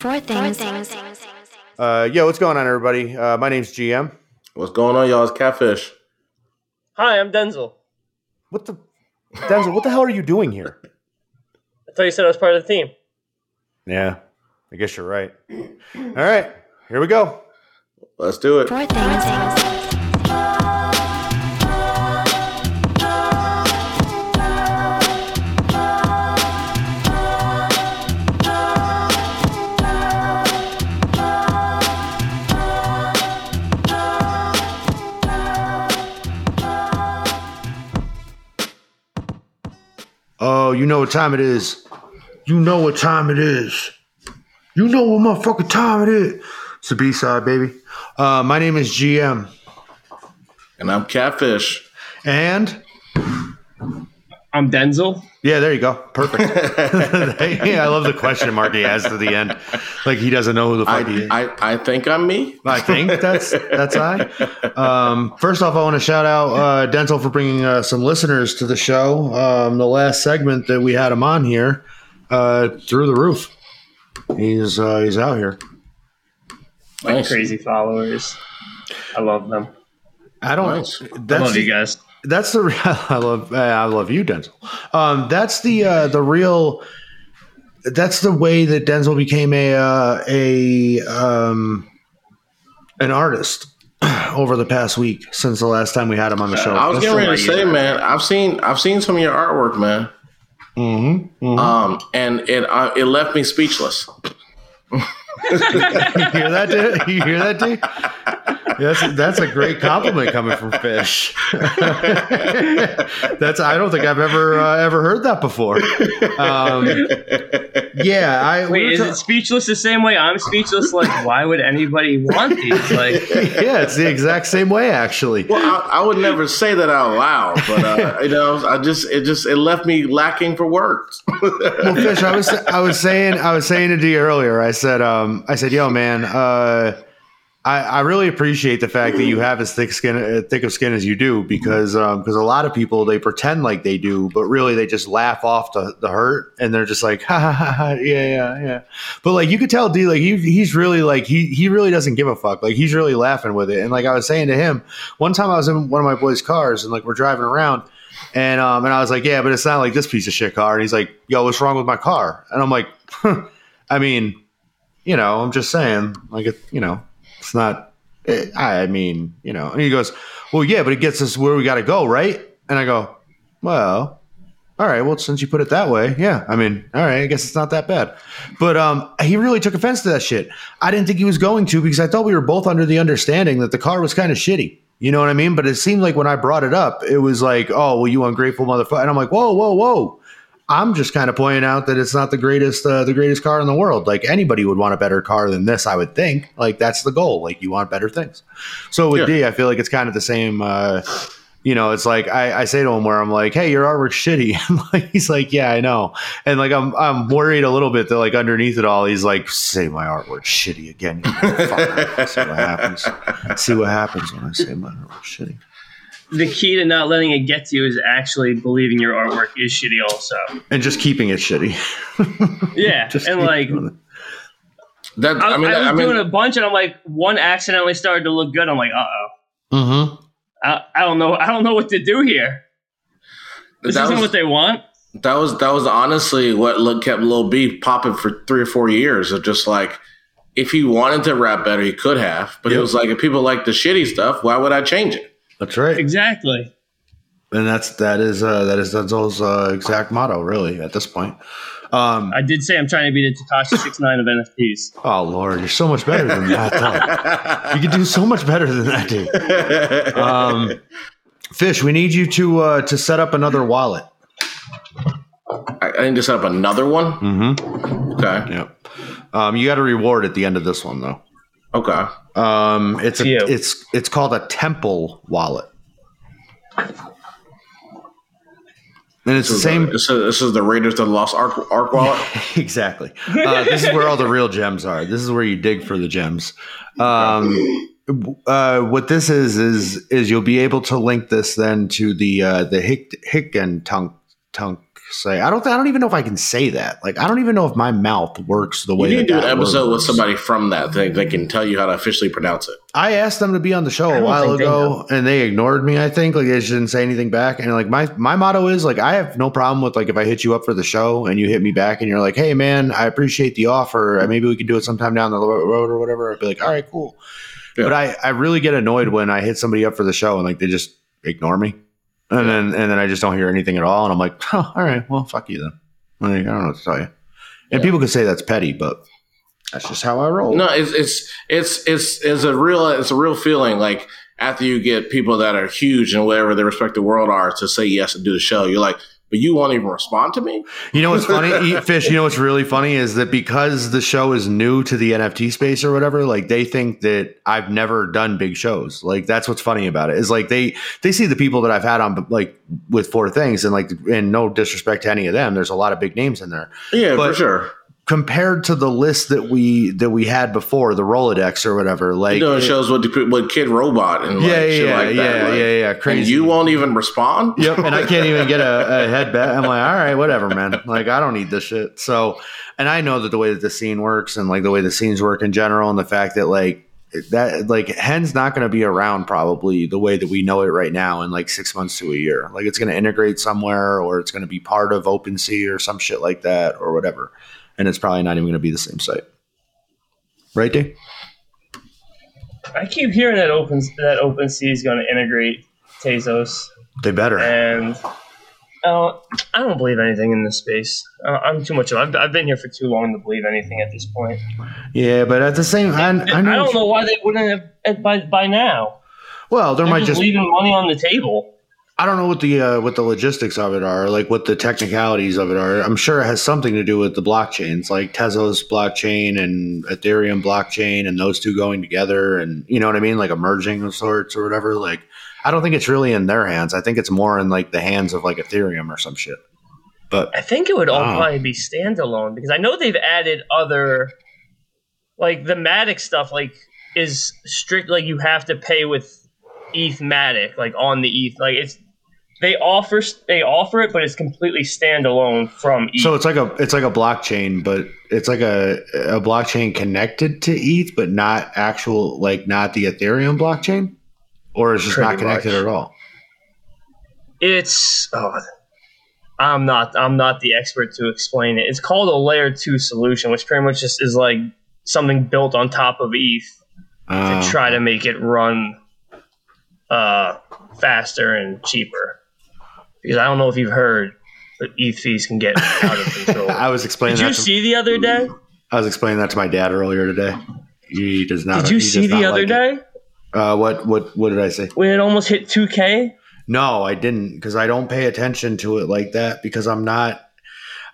Four things. Uh, yo, what's going on, everybody? Uh, my name's GM. What's going on, y'all? It's Catfish. Hi, I'm Denzel. What the, Denzel? What the hell are you doing here? I thought you said I was part of the team. Yeah, I guess you're right. All right, here we go. Let's do it. Four things. You know what time it is. You know what time it is. You know what motherfucking time it is. It's the B side, baby. Uh, my name is GM, And I'm Catfish. and I'm Denzel. yeah, there you go. Perfect. yeah, I love the question mark he has to the end, like he doesn't know who the fuck he I, is. I, I think I'm me. I think that's that's I. Um, first off, I want to shout out uh, Denzel for bringing uh, some listeners to the show. Um, the last segment that we had him on here, uh, through the roof. He's uh, he's out here. Nice. Crazy followers. I love them. I don't. Nice. That's I love you guys. That's the. I love. I love you, Denzel. Um, that's the uh, the real. That's the way that Denzel became a uh, a um, an artist over the past week since the last time we had him on the show. I was Let's getting ready to say, user. man. I've seen I've seen some of your artwork, man. mm-hmm Um, and it uh, it left me speechless. You hear that, dude? You hear that, dude? That's that's a great compliment coming from Fish. that's I don't think I've ever uh, ever heard that before. Um, yeah, I Wait, were is ta- it speechless the same way I'm speechless? Like, why would anybody want these? Like, yeah, it's the exact same way actually. Well, I, I would never say that out loud, but uh, you know, I just it just it left me lacking for words. Well, Fish, I was I was saying I was saying it to you earlier. I said um I said, yo, man, uh, I, I really appreciate the fact that you have as thick skin, uh, thick of skin as you do, because because a lot of people they pretend like they do, but really they just laugh off the, the hurt, and they're just like, ha ha ha, ha yeah yeah yeah. But like you could tell, D, like he, he's really like he he really doesn't give a fuck. Like he's really laughing with it. And like I was saying to him, one time I was in one of my boys' cars, and like we're driving around. And um, and I was like, yeah, but it's not like this piece of shit car. And he's like, yo, what's wrong with my car? And I'm like, I mean, you know, I'm just saying, like, you know, it's not. It, I mean, you know. And he goes, well, yeah, but it gets us where we got to go, right? And I go, well, all right. Well, since you put it that way, yeah. I mean, all right. I guess it's not that bad. But um, he really took offense to that shit. I didn't think he was going to because I thought we were both under the understanding that the car was kind of shitty. You know what I mean? But it seemed like when I brought it up, it was like, oh, well, you ungrateful motherfucker. And I'm like, whoa, whoa, whoa. I'm just kind of pointing out that it's not the greatest, uh, the greatest car in the world. Like anybody would want a better car than this, I would think. Like that's the goal. Like you want better things. So with Yeah. D, I feel like it's kind of the same. Uh, you know, it's like I, I say to him where I'm like, "Hey, your artwork's shitty." And like, he's like, "Yeah, I know." And like I'm I'm worried a little bit that like underneath it all, he's like, "Say my artwork's shitty again." You motherfucker." See what happens. See what happens when I say my artwork's shitty. The key to not letting it get to you is actually believing your artwork is shitty. Also, And just keeping it shitty. yeah, Just and like. That I, I mean, I was I mean, doing a bunch, and I'm like, one accidentally started to look good. I'm like, uh oh, Mm-hmm. I, I don't know, I don't know what to do here. This that isn't was, what they want. that was that was honestly what look kept Lil B popping for three or four years of just like if he wanted to rap better, he could have. But Yep. it was like if people like the shitty stuff, why would I change it? That's right. Exactly. And that's that is uh, that is Denzel's uh, exact motto, really, at this point. Um, I did say I'm trying to be the Tekashi Six Nine of NFTs. oh Lord, you're so much better than that. though. you could do so much better than that, dude. Um, Fish, we need you to uh, to set up another wallet. I, I need to set up another one. Mm-hmm. Okay, Yep. Um, you got a reward at the end of this one, though. okay. Um, it's a, it's it's called a temple wallet, and it's the This is same. The, this, is, this is the Raiders of the Lost Ark, Ark wallet. exactly. Uh, this is where all the real gems are. This is where you dig for the gems. Um, uh, what this is is is you'll be able to link this then to the uh, the Hick and Tunk Tunk say. I don't. I don't even know if I can say that. Like, I don't even know if my mouth works the way. You need to do an that word episode with somebody from that thing. They can tell you how to officially pronounce it. I asked them to be on the show a while think they ago, and they ignored me. I think like they just didn't say anything back. And like my my motto is like I have no problem with like if I hit you up for the show and you hit me back and you're like, hey man, I appreciate the offer. Uh, maybe we can do it sometime down the road or whatever. I'd be like, all right, cool. Yeah. But I I really get annoyed when I hit somebody up for the show and like they just ignore me, and then and then I just don't hear anything at all, and I'm like, oh, all right, well, fuck you then. Like I don't know what to tell you. And people could say that's petty, but that's just how I roll. No, it's it's it's it's it's a real it's a real feeling. Like after you get people that are huge in whatever their respective world are to say yes and do the show, you're like, but you won't even respond to me. You know what's funny? Eat fish. You know what's really funny is that because the show is new to the NFT space or whatever, like they think that I've never done big shows. Like that's what's funny about it is like they they see the people that I've had on like with four things and like and no disrespect to any of them, there's a lot of big names in there Yeah, But- for sure. Compared to the list that we that we had before the Rolodex or whatever. Like You're doing shows what the- with Kidrobot and like yeah, yeah, shit yeah, like that. yeah, like, yeah, yeah, crazy. And you won't even respond. Yep, and I can't even get a, a head bet. I'm like, all right, whatever, man. Like, I don't need this shit. So, and I know that the way that the scene works and like the way the scenes work in general, and the fact that like that like Hen's not going to be around probably the way that we know it right now in like six months to a year. Like, it's going to integrate somewhere, or it's going to be part of OpenSea or some shit like that, or whatever. And it's probably not even going to be the same site, right, Dave? I keep hearing that open that OpenSea is going to integrate Tezos, They better. and uh, I don't believe anything in this space. Uh, I'm too much of. I've, I've been here for too long to believe anything at this point. Yeah, but at the same, I, I, I, know don't know why they wouldn't have by by now. Well, there They're might just, just leaving money on the table. I don't know what the uh, what the logistics of it are, like what the technicalities of it are. I'm sure it has something to do with the blockchains, like Tezos blockchain and Ethereum blockchain, and those two going together, and you know what I mean, like a merging of sorts or whatever. Like, I don't think it's really in their hands. I think it's more in like the hands of like Ethereum or some shit. But I think it would all Wow. probably be standalone because I know they've added other, like the Matic stuff. Like is strict. Like you have to pay with ETH Matic, like on the ETH. Like it's they offer they offer it, but it's completely standalone from ETH. so it's like a it's like a blockchain, but it's like a a blockchain connected to ETH, but not actual like not the Ethereum blockchain, or it's just not connected much. at all. it's oh, I'm not I'm not the expert to explain it. It's called a layer two solution, which pretty much just is like something built on top of ETH to Uh, try to make it run uh, faster and cheaper. Because I don't know if you've heard, but ETH fees can get out of control. I was explaining Did you. To, see the other day? I was explaining that to my dad earlier today. He does not. Did you see the other like day Uh, what what what did I say? when it almost hit 2K? No, I didn't because I don't pay attention to it like that because I'm not.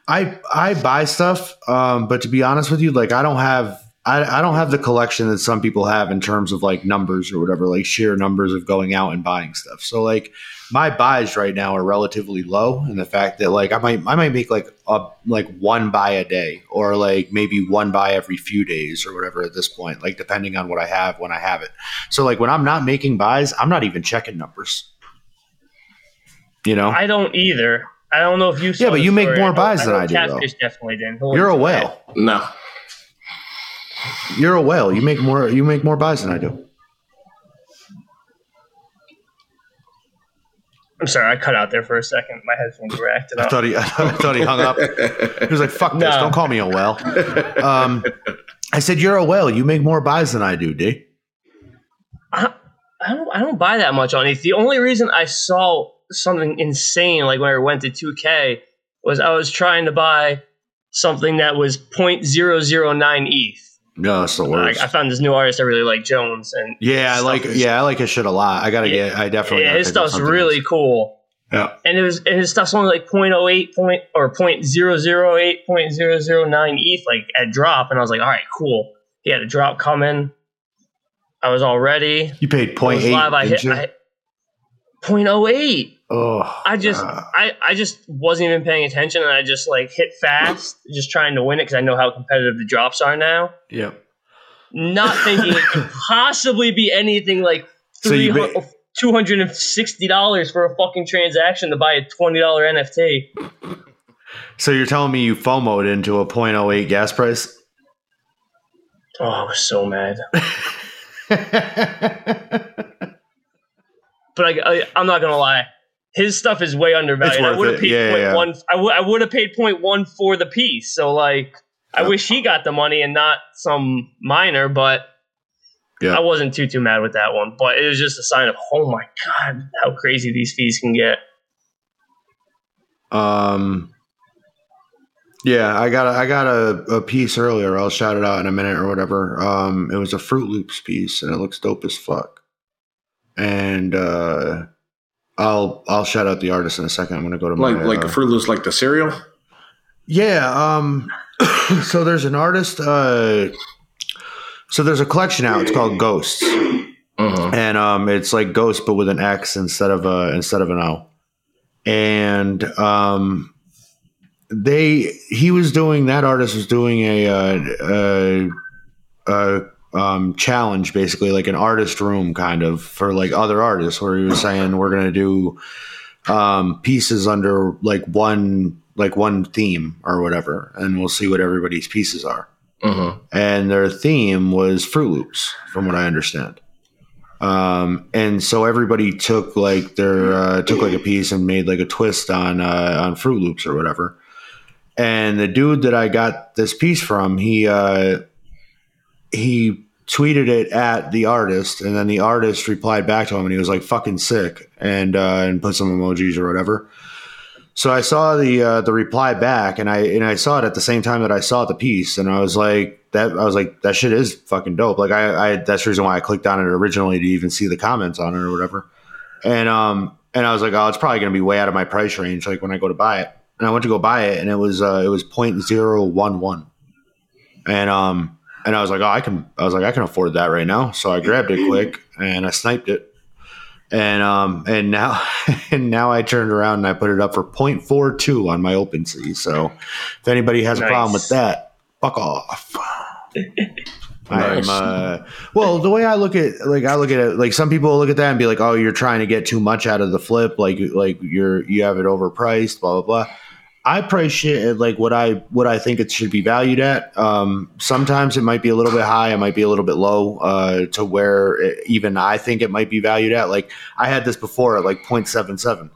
I I buy stuff, um, but to be honest with you, like I don't have. I, I don't have the collection that some people have in terms of like numbers or whatever, like sheer numbers of going out and buying stuff. So like my buys right now are relatively low, and the fact that like I might I might make like a like one buy a day or like maybe one buy every few days or whatever at this point, like depending on what I have when I have it. So like when I'm not making buys, I'm not even checking numbers. You know, I don't either. I don't know if you saw Yeah, but you make story. more know- buys than oh, I do, though. Definitely didn't. He'll you're a explain it. whale. No. You're a whale. You make more. You make more buys than I do. I'm sorry, I cut out there for a second. My headphones were acting I up. thought he. I thought he hung up. He was like, "Fuck this! Don't call me a whale." Um, I said, "You're a whale. You make more buys than I do, D." I, I don't I don't buy that much on ETH. The only reason I saw something insane like when I went to 2K was I was trying to buy something that was 0.009 ETH. No, that's the Like, worst. I found this new artist I really like, Jones, and yeah, I like. is- Yeah, I like his shit a lot. I gotta Yeah. get. I definitely. yeah, his stuff's really else. cool. Yeah. And it was and his stuff's only like 0.08 point or 0.008 0.009 ETH like at drop, and I was like, all right, cool. He had a drop coming. I was all ready. You paid It point was eight. live. I hit? I, 0.08. oh, I just God. I, I just wasn't even paying attention and I just like hit fast, just trying to win it because I know how competitive the drops are now. Yep. Not thinking it could possibly be anything like So you three ba- two hundred and sixty dollars for a fucking transaction to buy a twenty dollar NFT. So you're telling me you FOMOed into a 0.08 gas price? Oh, I was so mad. But I, I, I'm not gonna lie, his stuff is way undervalued. I would have paid Yeah, point yeah. one. I would I would have paid point one for the piece. So like, I Yeah. wish he got the money and not some miner. But Yeah. I wasn't too too mad with that one. But it was just a sign of oh my god, how crazy these fees can get. Um, yeah, I got a, I got a, a piece earlier. I'll shout it out in a minute or whatever. Um, it was a Froot Loops piece, and it looks dope as fuck. And uh, I'll I'll shout out the artist in a second. I'm gonna go to my Like like uh, the Froot Loops, like the cereal. Yeah. Um. so there's an artist. Uh. So there's a collection out. It's called Ghxsts, Mm-hmm. and um, it's like Ghost but with an X instead of a instead of an O. And um, they he was doing that artist was doing a uh, uh, uh um challenge basically like an artist room kind of for like other artists where he was saying we're gonna do um pieces under like one like one theme or whatever and we'll see what everybody's pieces are Mm-hmm. and their theme was Froot Loops, from what I understand. Um, and so everybody took like their uh, took like a piece and made like a twist on uh, on Froot Loops or whatever. And the dude that I got this piece from, he uh, he tweeted it at the artist, and then the artist replied back to him, and he was like "fucking sick" and uh, and put some emojis or whatever. So I saw the uh, the reply back, and I and I saw it at the same time that I saw the piece, and I was like, that I was like, that shit is fucking dope. Like I, I that's the reason why I clicked on it originally to even see the comments on it or whatever. And um and I was like, oh, it's probably gonna be way out of my price range. Like when I go to buy it, and I went to go buy it, and it was uh, it was point zero one one, and um and I was like, oh, I can I was like, I can afford that right now. So I grabbed it quick and I sniped it and um and now and now I turned around and I put it up for 0.42 on my OpenSea. So if anybody has a problem with that, fuck off. I'm uh well the way I look at like I look at it like some people look at that and be like oh you're trying to get too much out of the flip like like you're you have it overpriced blah blah blah I price shit at like what I what I think it should be valued at. Um, sometimes it might be a little bit high, it might be a little bit low uh, to where it, even I think it might be valued at. Like I had this before at like 0.77,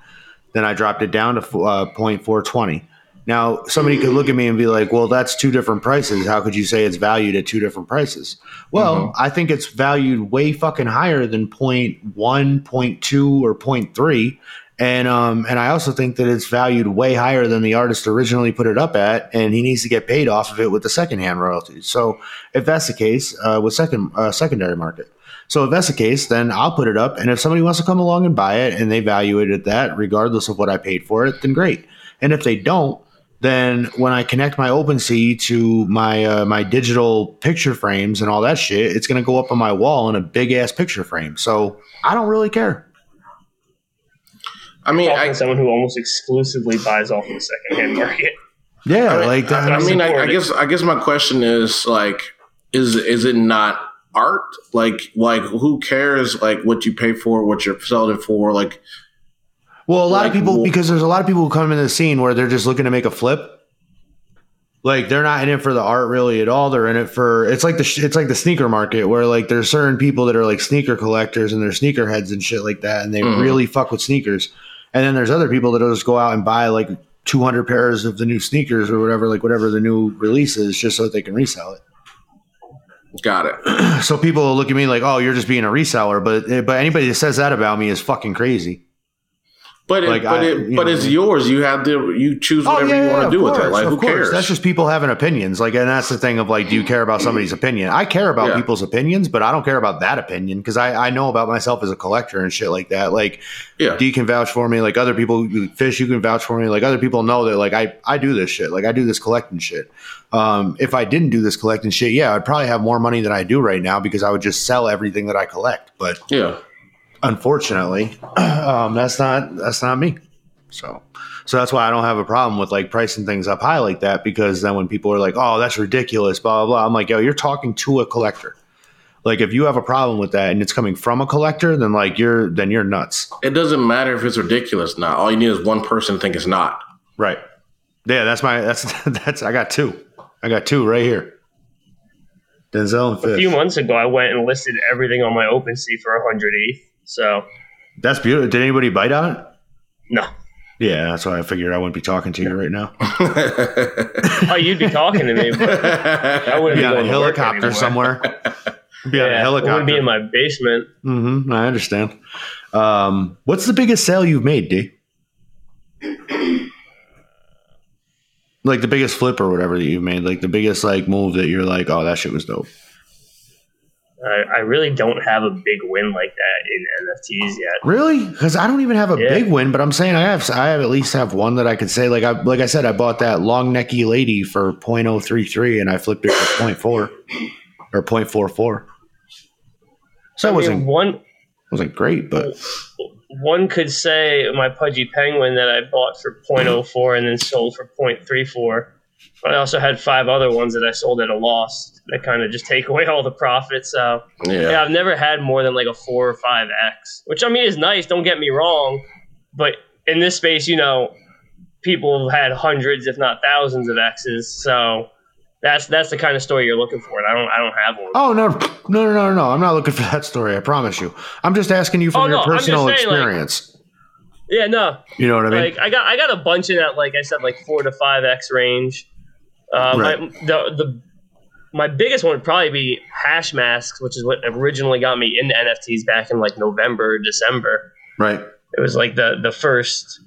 then I dropped it down to uh, 0.420. Now somebody could look at me and be like, "Well, that's two different prices. How could you say it's valued at two different prices?" Well, I think it's valued way fucking higher than 0.1, 0.2, or 0.3 and um and I also think that it's valued way higher than the artist originally put it up at, and he needs to get paid off of it with the secondhand royalties. So if that's the case, uh, with second uh, secondary market. So if that's the case, then I'll put it up, and if somebody wants to come along and buy it and they value it at that, regardless of what I paid for it, then great. And if they don't, then when I connect my OpenSea to my uh, my digital picture frames and all that shit, it's going to go up on my wall in a big ass picture frame. So I don't really care. I mean, I, to someone who almost exclusively buys off the secondhand market. Yeah, I mean, like that. I mean, I, I guess I guess my question is like, is is it not art? Like, like who cares? Like what you pay for, what you're selling it for? Like, Well, a lot Like, of people because there's a lot of people who come into the scene where they're just looking to make a flip. Like they're not in it for the art really at all. They're in it for it's like the it's like the sneaker market where like there's certain people that are like sneaker collectors and they're sneaker heads and shit like that, and they Mhm. really fuck with sneakers. And then there's other people that'll just go out and buy like 200 pairs of the new sneakers or whatever, like whatever the new release is, just so that they can resell it. got it. So people look at me like, "Oh, you're just being a reseller," but eh, but anybody that says that about me is fucking crazy. But it, Like, but I- it, but know. it's yours. You have to you choose whatever you want to do with course, it. Like, of who course. cares? That's just people having opinions. Like, and that's the thing of like, do you care about somebody's opinion? I care about Yeah. people's opinions, but I don't care about that opinion because I, I know about myself as a collector and shit like that. Like, yeah. D can vouch for me. Like other people, Fish, you can vouch for me. Like other people know that like I I do this shit. Like I do this collecting shit. Um, if I didn't do this collecting shit, yeah, I'd probably have more money than I do right now because I would just sell everything that I collect. But yeah. Unfortunately, um, that's not that's not me. So, so that's why I don't have a problem with like pricing things up high like that because then when people are like, "Oh, that's ridiculous," blah blah blah, I'm like, "Yo, you're talking to a collector." Like, if you have a problem with that and it's coming from a collector, then like you're then you're nuts, It doesn't matter if it's ridiculous. or Not all you need is one person to think it's not. right? Yeah, that's my that's that's I got two. I got two right here. Denzel and A few months ago, I went and listed everything on my OpenSea for 100 ETH. So, That's beautiful. Did anybody bite on it? no. Yeah, that's why I figured I wouldn't be talking to you right now. Oh, you'd be talking to me. But I wouldn't Be be on a going to work helicopter somewhere. Be on a Yeah, helicopter. would be in my basement. Mm-hmm, I understand. Um, what's the biggest sale you've made, D? Like the biggest flip or whatever that you've made, like the biggest like move that you're like, oh, that shit was dope. I, I really don't have a big win like that in NFTs yet. Really? Because I don't even have a Yeah. big win, but I'm saying I have. I have at least have one that I could say. Like I, like I said, I bought that long necky lady for .033 and I flipped it for .4 or .44. So it I mean, wasn't one wasn't great, but one could say my pudgy penguin that I bought for 0.04 and then sold for 0.34. But I also had five other ones that I sold at a loss that kind of just take away all the profits. So yeah. yeah, I've never had more than like a four or five X, which I mean is nice. Don't get me wrong, but in this space, you know, people have had hundreds, if not thousands, of X's. So that's that's the kind of story you're looking for, and I don't I don't have one. oh no, no, no, no, no! I'm not looking for that story. I promise you. I'm just asking you from Oh, your no, I'm just personal saying, like- experience. Yeah, no, you know what I mean? like I got I got a bunch in that like I said like four to five X range. Uh, Right. my, the the my biggest one would probably be Hashmasks, which is what originally got me into NFTs back in like November, December. right. It was like the the first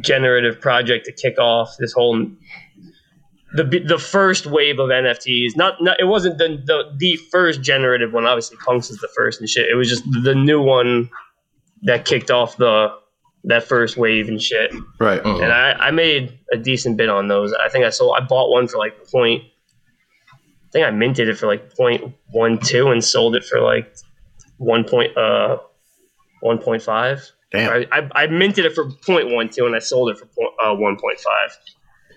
generative project to kick off this whole the the first wave of NFTs. Not, not it wasn't the, the the first generative one. Obviously, Punks is the first and shit. It was just the new one that kicked off the that first wave and shit. Right. Mhm. And I, I made a decent bit on those. I think I sold. I bought one for like point. I think I minted it for like point one two and sold it for like one point uh one point five. Damn. I, I, I minted it for point one two and I sold it for point, uh, one point five.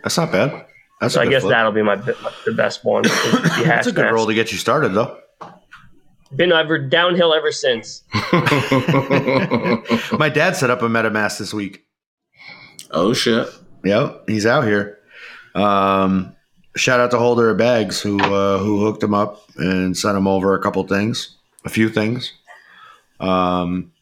That's not bad. That's So a I good guess flip. that'll be my, my the best one. is the That's a good mask. roll to get you started, though. Been ever downhill ever since. My dad set up a MetaMask this week. oh shit. Yep, he's out here. Um, shout out to Holder of Bags who uh, who hooked him up and sent him over a couple things, a few things. Um,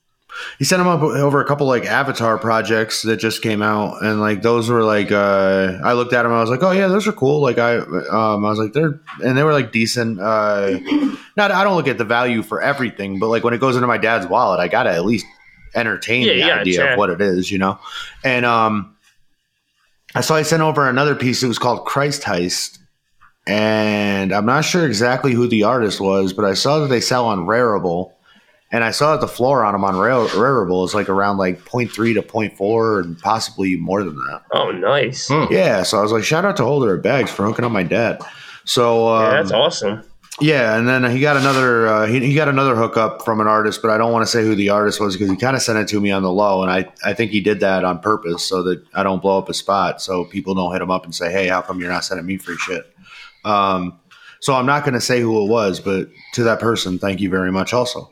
he sent him up over a couple like Avatar projects that just came out, and like those were like uh, I looked at him, I was like, oh yeah, those are cool. Like I um, I was like they're and they were like decent. Uh, not I don't look at the value for everything, but like when it goes into my dad's wallet, I gotta at least entertain Yeah, the yeah, idea of what it is, you know. And um, I saw he sent over another piece. It was called Christ Heist, and I'm not sure exactly who the artist was, but I saw that they sell on Rarible, and I saw that the floor on them on Rare- Rarible is like around like 0.3 to 0.4 and possibly more than that. Oh, nice. Hmm. Yeah, so I was like, shout out to Holder of Bags for hooking up my dad. So um, yeah, that's awesome. yeah, and then he got another uh, he, he got another hookup from an artist, but I don't want to say who the artist was because he kind of sent it to me on the low, and I I think he did that on purpose so that I don't blow up a spot, so people don't hit him up and say, hey, how come you're not sending me free shit? Um, so I'm not going to say who it was, but to that person, thank you very much, also,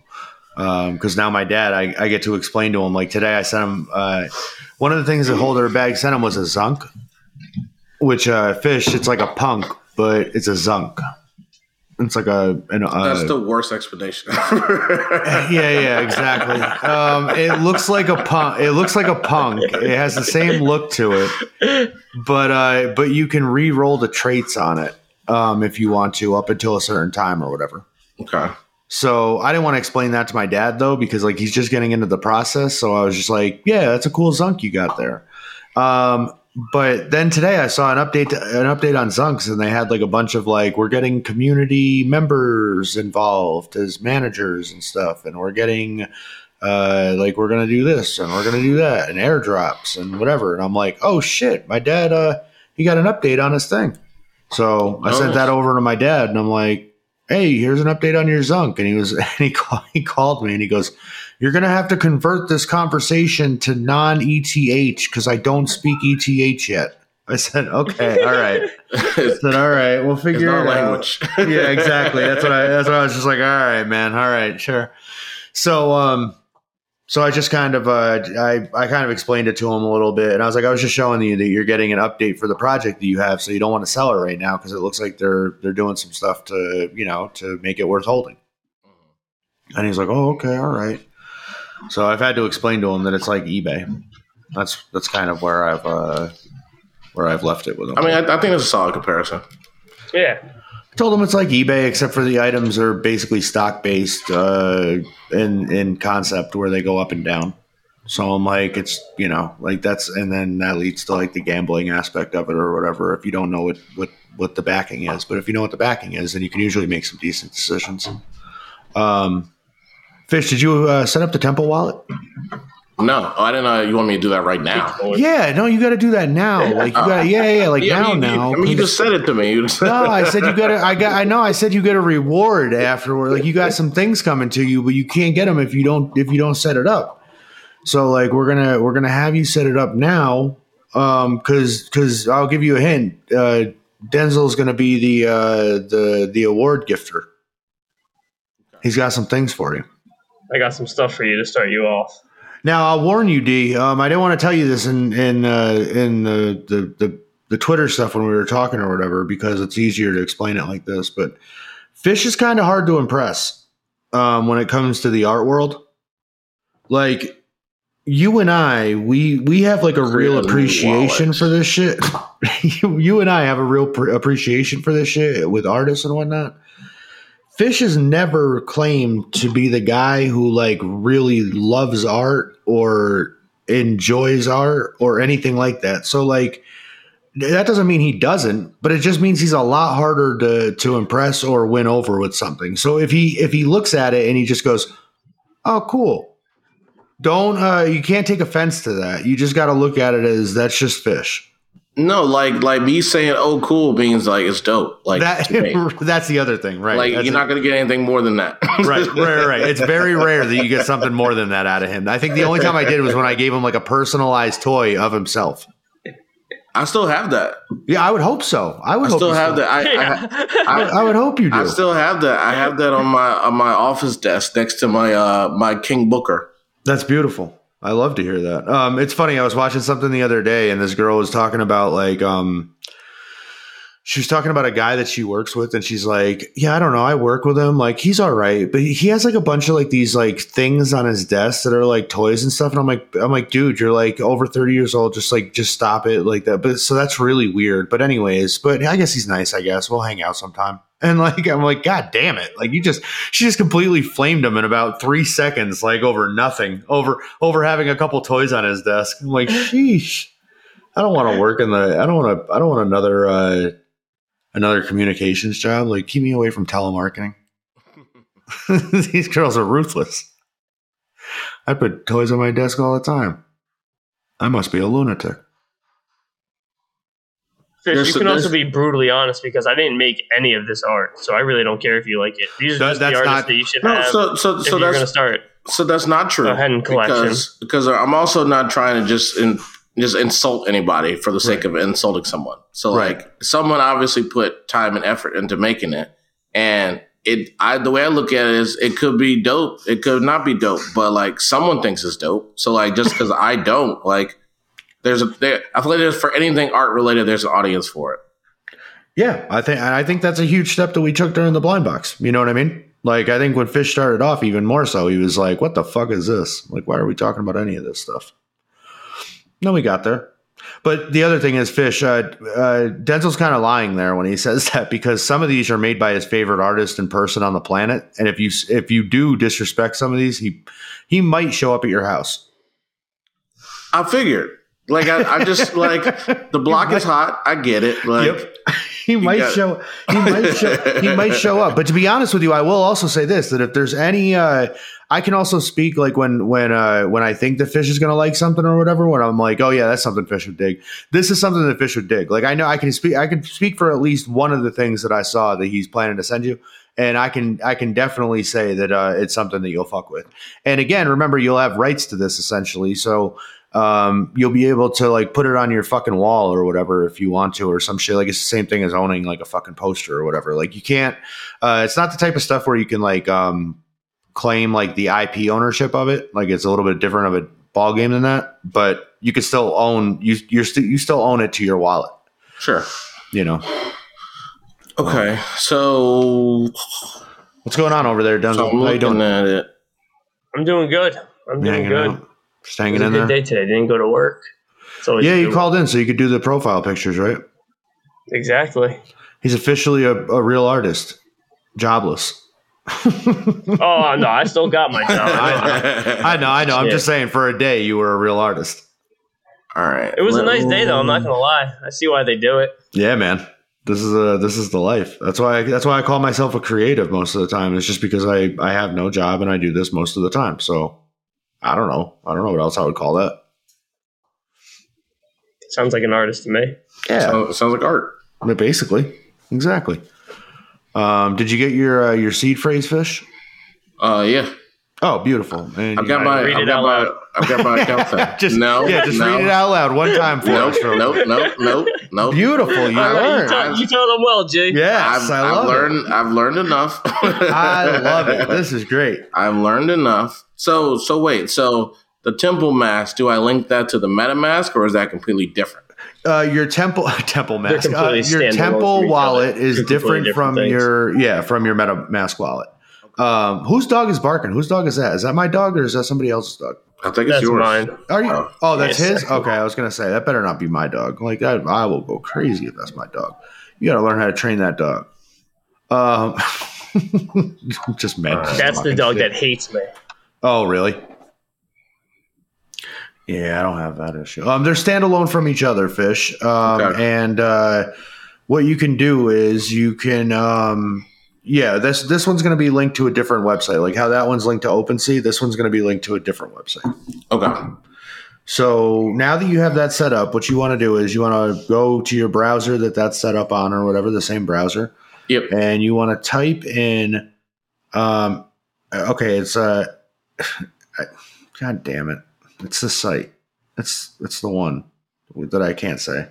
because now my dad, I, I get to explain to him like today, I sent him uh, one of the things that Holder Bag sent him was a zunk, which uh, fish, it's like a punk, but it's a zunk. It's like a an, uh, That's the worst explanation ever. yeah, yeah, exactly. Um, it looks like a punk. It looks like a punk. It has the same look to it, but uh, but you can re-roll the traits on it um, if you want to, up until a certain time or whatever. okay. So I didn't want to explain that to my dad though, because like he's just getting into the process. So I was just like, yeah, that's a cool zunk you got there. Um, but then today I saw an update, an update on Zunks, and they had like a bunch of like we're getting community members involved as managers and stuff, and we're getting uh, like we're gonna do this and we're gonna do that, and airdrops and whatever. And I'm like, oh shit, my dad, uh, he got an update on his thing. So I sent that over to my dad, and I'm like, hey, here's an update on your Zunk. And he was, and he, call, he called me and he goes, you're going to have to convert this conversation to non ETH because I don't speak ETH yet. I said, okay, all right. I said, all right, we'll figure not it a out. language. yeah, exactly. That's what I, that's what I was just like, all right, man. All right, sure. So, um, So I just kind of uh, I I kind of explained it to him a little bit, and I was like, I was just showing you that you're getting an update for the project that you have, so you don't want to sell it right now because it looks like they're they're doing some stuff to you know to make it worth holding. And he's like, oh okay, all right. So I've had to explain to him that it's like eBay. That's that's kind of where I've uh, where I've left it with him. I mean, I, I think it's a solid comparison. Yeah. Told them it's like eBay, except for the items are basically stock based uh, in in concept where they go up and down. So I'm like, it's you know, like that's, and then that leads to like the gambling aspect of it or whatever. If you don't know what what what the backing is, but if you know what the backing is, then you can usually make some decent decisions. Um, Fish, did you uh, set up the Temple wallet? No, I didn't know you want me to do that right now. Yeah, no, you got to do that now. Like you got, yeah, yeah, like Yeah, now, I mean, you- now. I mean, you 'cause- just said it to me. You just- No, I said you got to. I got. I know. I said you get a reward afterward. Like you got some things coming to you, but you can't get them if you don't if you don't set it up. So like we're gonna we're gonna have you set it up now. Um, because because I'll give you a hint. Uh, Denzel's gonna be the uh the the award gifter. He's got some things for you. I got some stuff for you to start you off. Now I'll warn you, D. Um, I didn't want to tell you this in in uh, in the, the the the Twitter stuff when we were talking or whatever because it's easier to explain it like this. But Fish is kind of hard to impress um, when it comes to the art world. Like you and I, we we have like a real appreciation for this shit. you, you and I have a real pr- appreciation for this shit with artists and whatnot. Fish has never claimed to be the guy who like really loves art or enjoys art or anything like that. So like that doesn't mean he doesn't, but it just means he's a lot harder to to impress or win over with something. So if he if he looks at it and he just goes, "Oh, cool." Don't uh you can't take offense to that. You just got to look at it as that's just fish. No, like like me saying "oh cool" means like it's dope. Like That to me. that's the other thing, right? like That's you're it. not gonna get anything more than that. right, right, right. It's very rare that you get something more than that out of him. I think the only time I did was when I gave him like a personalized toy of himself. I still have that. Yeah, I would hope so. I would I hope still you have that. I, I, I, I would hope you do. I still have that. I have that on my on my office desk next to my uh my King Booker. That's beautiful. I love to hear that. Um, it's funny. I was watching something the other day, and this girl was talking about like, um, she was talking about a guy that she works with, and she's like, "Yeah, I don't know. I work with him. Like, he's all right, but he has like a bunch of like these like things on his desk that are like toys and stuff." And I'm like, "I'm like, dude, you're like over 30 years old. Just like, just stop it like that." But so that's really weird. But anyways, but I guess he's nice. I guess we'll hang out sometime. And like, I'm like, God damn it! Like, you just she just completely flamed him in about three seconds, like over nothing, over over having a couple toys on his desk. I'm like, sheesh. I don't want to work in the. I don't want to. I don't want another uh, another communications job. Like, keep me away from telemarketing. These girls are ruthless. I put toys on my desk all the time. I must be a lunatic. Fish, There's- you can also be brutally honest because I didn't make any of this art, so I really don't care if you like it. These are That- just the that's artists not- that you should No, have so so if so you're going to that's start. so that's not true. Go ahead and collection. because because I'm also not trying to just in, just insult anybody for the sake of insulting someone. So Right. like someone obviously put time and effort into making it, and it I the way I look at it is it could be dope, it could not be dope, but like someone thinks it's dope. So like just because I don't like. There's a there, I feel like there's for anything art related, there's an audience for it. Yeah, I think I think that's a huge step that we took during the blind box. You know what I mean? Like I think when Fish started off, even more so, he was like, "What the fuck is this? Like, why are we talking about any of this stuff?" No, we got there. But the other thing is, Fish, uh, uh, Denzel's kind of lying there when he says that because some of these are made by his favorite artist and person on the planet, and if you if you do disrespect some of these, he he might show up at your house. I figured. Like I, I just like the block is hot. I get it. Like Yep. he might show he might show he might show up. But to be honest with you, I will also say this that if there's any uh I can also speak like when when uh when I think the fish is gonna like something or whatever, when I'm like, oh yeah, that's something fish would dig. This is something that fish would dig. Like I know I can speak I can speak for at least one of the things that I saw that he's planning to send you. And I can I can definitely say that uh, it's something that you'll fuck with. And again, remember you'll have rights to this essentially. So um, you'll be able to like put it on your fucking wall or whatever if you want to or some shit. Like it's the same thing as owning like a fucking poster or whatever. Like you can't. Uh, it's not the type of stuff where you can like um, claim like the IP ownership of it. Like it's a little bit different of a ball game than that, but you can still own you you're still you still own it to your wallet. Sure. You know Okay. So, what's going on over there, so Denzel? I'm How you looking doing? at it. I'm doing good. I'm doing hanging good. out? Just It hanging was a in good there. day today. Didn't go to work. So Yeah, you called in so you could do the profile pictures, right? exactly. He's officially a, a real artist, jobless. Oh no, I still got my job. I know, I know. I'm Shit. just saying, for a day, you were a real artist. All right. It was a nice day though. I'm not gonna lie. I see why they do it. Yeah, man. This is a this is the life. That's why I, that's why I call myself a creative most of the time. It's just because I I have no job and I do this most of the time. So I don't know. I don't know what else I would call that. Sounds like an artist to me. Yeah, Sounds, sounds like art. I mean, basically, exactly. Um, did you get your uh, your seed phrase fish? Uh, yeah. Oh, beautiful! And I've got my. Read I've it got out my. loud. I've got my account thing. just no. yeah, just no, read it out loud one time for Nope. us. real Nope. Nope. Nope. Nope. Beautiful, you All right, you, learned. tell, you tell them well, G. Yes, I've, I I've love it. learned. I've learned enough. I love it. This is great. I've learned enough. So so wait. So the temple mask. Do I link that to the MetaMask, or is that completely different? Uh, your temple temple mask. Uh, your temple wallet is different, different from things. your yeah from your MetaMask wallet. Um, whose dog is barking? Whose dog is that? Is that my dog or is that somebody else's dog? I think it's yours. mine. Are you? Oh. Oh, that's Yes. his. Okay, I was gonna say that better not be my dog. Like I, I will go crazy if that's my dog. You got to learn how to train that dog. Um, just mad. That's the dog that hates me. Oh, really? Yeah, I don't have that issue. Um, they're standalone from each other, fish. Um, Okay. and uh, what you can do is you can, um, yeah, this this one's going to be linked to a different website. Like how that one's linked to OpenSea, this one's going to be linked to a different website. Okay. So now that you have that set up, what you want to do is you want to go to your browser that that's set up on, or whatever the same browser, Yep. and you want to type in um okay it's uh god damn it it's the site it's it's the one that i can't say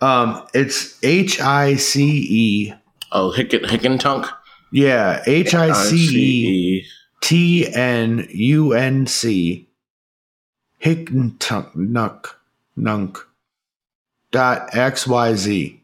um it's h-i-c-e Oh, Hicken Hickentunk. Yeah E. h-i-c-e t-n-u-n-c hicknunk nunk nunk dot x-y-z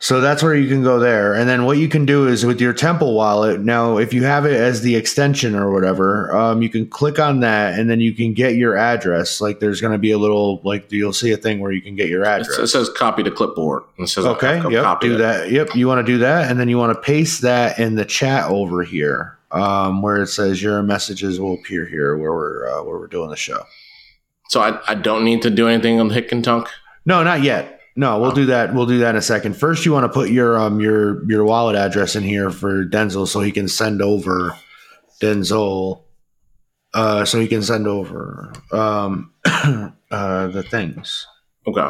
So that's where you can go there. And then what you can do is with your Temple wallet, now if you have it as the extension or whatever, um, you can click on that and then you can get your address. Like there's going to be a little, like you'll see a thing where you can get your address. It says copy to clipboard. It says Okay. have to Yep. copy Do it. that. Yep. You want to do that. And then you want to paste that in the chat over here um, where it says your messages will appear here where we're, uh, where we're doing the show. So I, I don't need to do anything on Hickentunk. No, not yet. No, we'll do that. We'll do that in a second. First, you want to put your um your your wallet address in here for Denzel, so he can send over Denzel, uh, so he can send over um uh the things. Okay.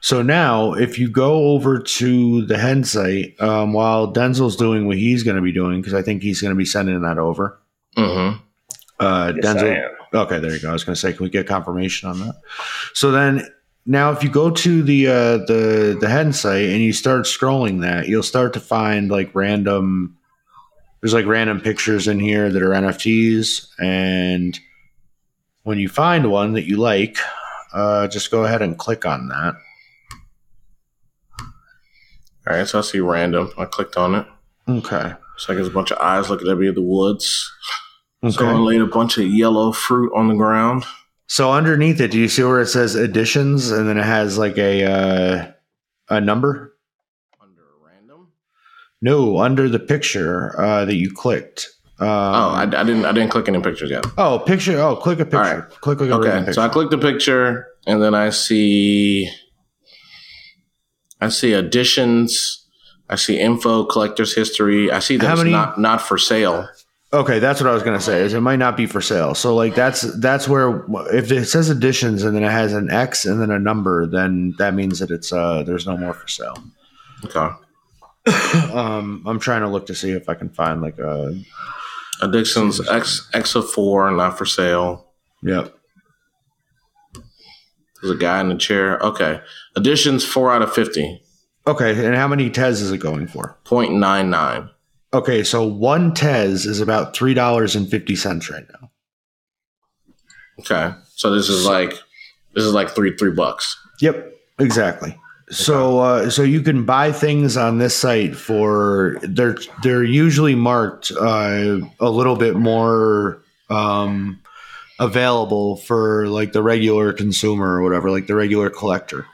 So now, if you go over to the hen site, um, while Denzel's doing what he's going to be doing, because I think he's going to be sending that over. Mm-hmm. Uh, Yes, I Denzel, am. Okay, there you go. I was going to say, can we get confirmation on that? So then, now if you go to the uh, the the hen site and you start scrolling that, you'll start to find like random. There's like random pictures in here that are NFTs, and when you find one that you like, uh, just go ahead and click on that. All right. So I see random. I clicked on it. Okay. So like there's a bunch of eyes looking at me in the woods. So I Okay. laid a bunch of yellow fruit on the ground. So underneath it, do you see where it says additions, and then it has like a uh, a number? Under random. No, under the picture uh, that you clicked. Um, Oh, I, I didn't. I didn't click any pictures yet. oh, picture. Oh, click a picture. All right. Click Okay. picture. So I click the picture, and then I see. I see additions. I see info, collector's history. I see that How it's many- not not for sale. Okay, that's what I was gonna say. Is it might not be for sale. So like that's that's where if it says additions and then it has an X and then a number, then that means that it's uh there's no more for sale. Okay. um, I'm trying to look to see if I can find like a Addictions X X of four, not for sale. yep. There's a guy in the chair. Okay. Additions four out of fifty. Okay, and how many Tez is it going for? Point nine nine. Okay, so one Tez is about three dollars and fifty cents right now. Okay, so this is like this is like three three bucks. Yep, exactly. So, uh, so you can buy things on this site for they're they're usually marked uh, a little bit more um, available for like the regular consumer or whatever, like the regular collector.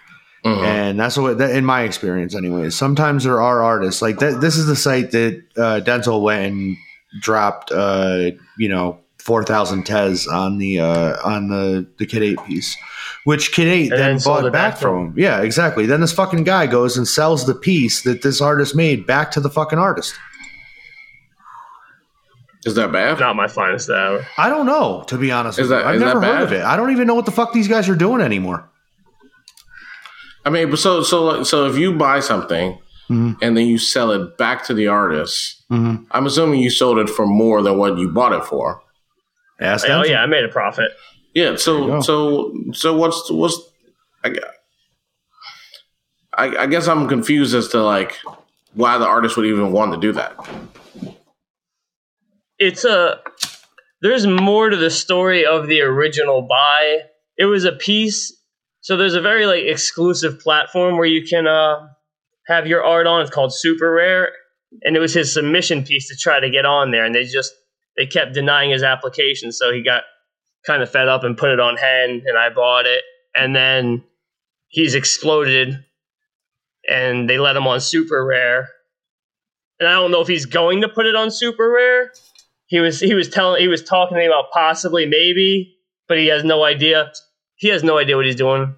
Mhm. And that's what, that, in my experience, anyways. Sometimes there are artists like that. This is the site that uh, Denzel went and dropped, uh, you know, four thousand Tez on the uh, on the the Kid Eight piece, which Kid Eight And then, then bought it back back from him. Yeah, exactly. Then this fucking guy goes and sells the piece that this artist made back to the fucking artist. Is that bad? Not my finest hour. I don't know, to be honest. Is with you. that- I've is that never heard of it. I don't even know what the fuck these guys are doing anymore. I mean, so so so if you buy something Mhm. and then you sell it back to the artist, Mhm. I'm assuming you sold it for more than what you bought it for. Ask Oh yeah, I made a profit. Yeah. So so so what's what's I, gu- I I guess I'm confused as to like why the artist would even want to do that. It's a there's more to the story of the original buy. It was a piece, so there's a very like exclusive platform where you can uh have your art on. It's called SuperRare, and it was his submission piece to try to get on there, and they just they kept denying his application, so he got kind of fed up and put it on hand, and I bought it, and then he's exploded, and they let him on SuperRare, and I don't know if he's going to put it on SuperRare. He was he was telling he was talking to me about possibly maybe, but he has no idea. He has no idea what he's doing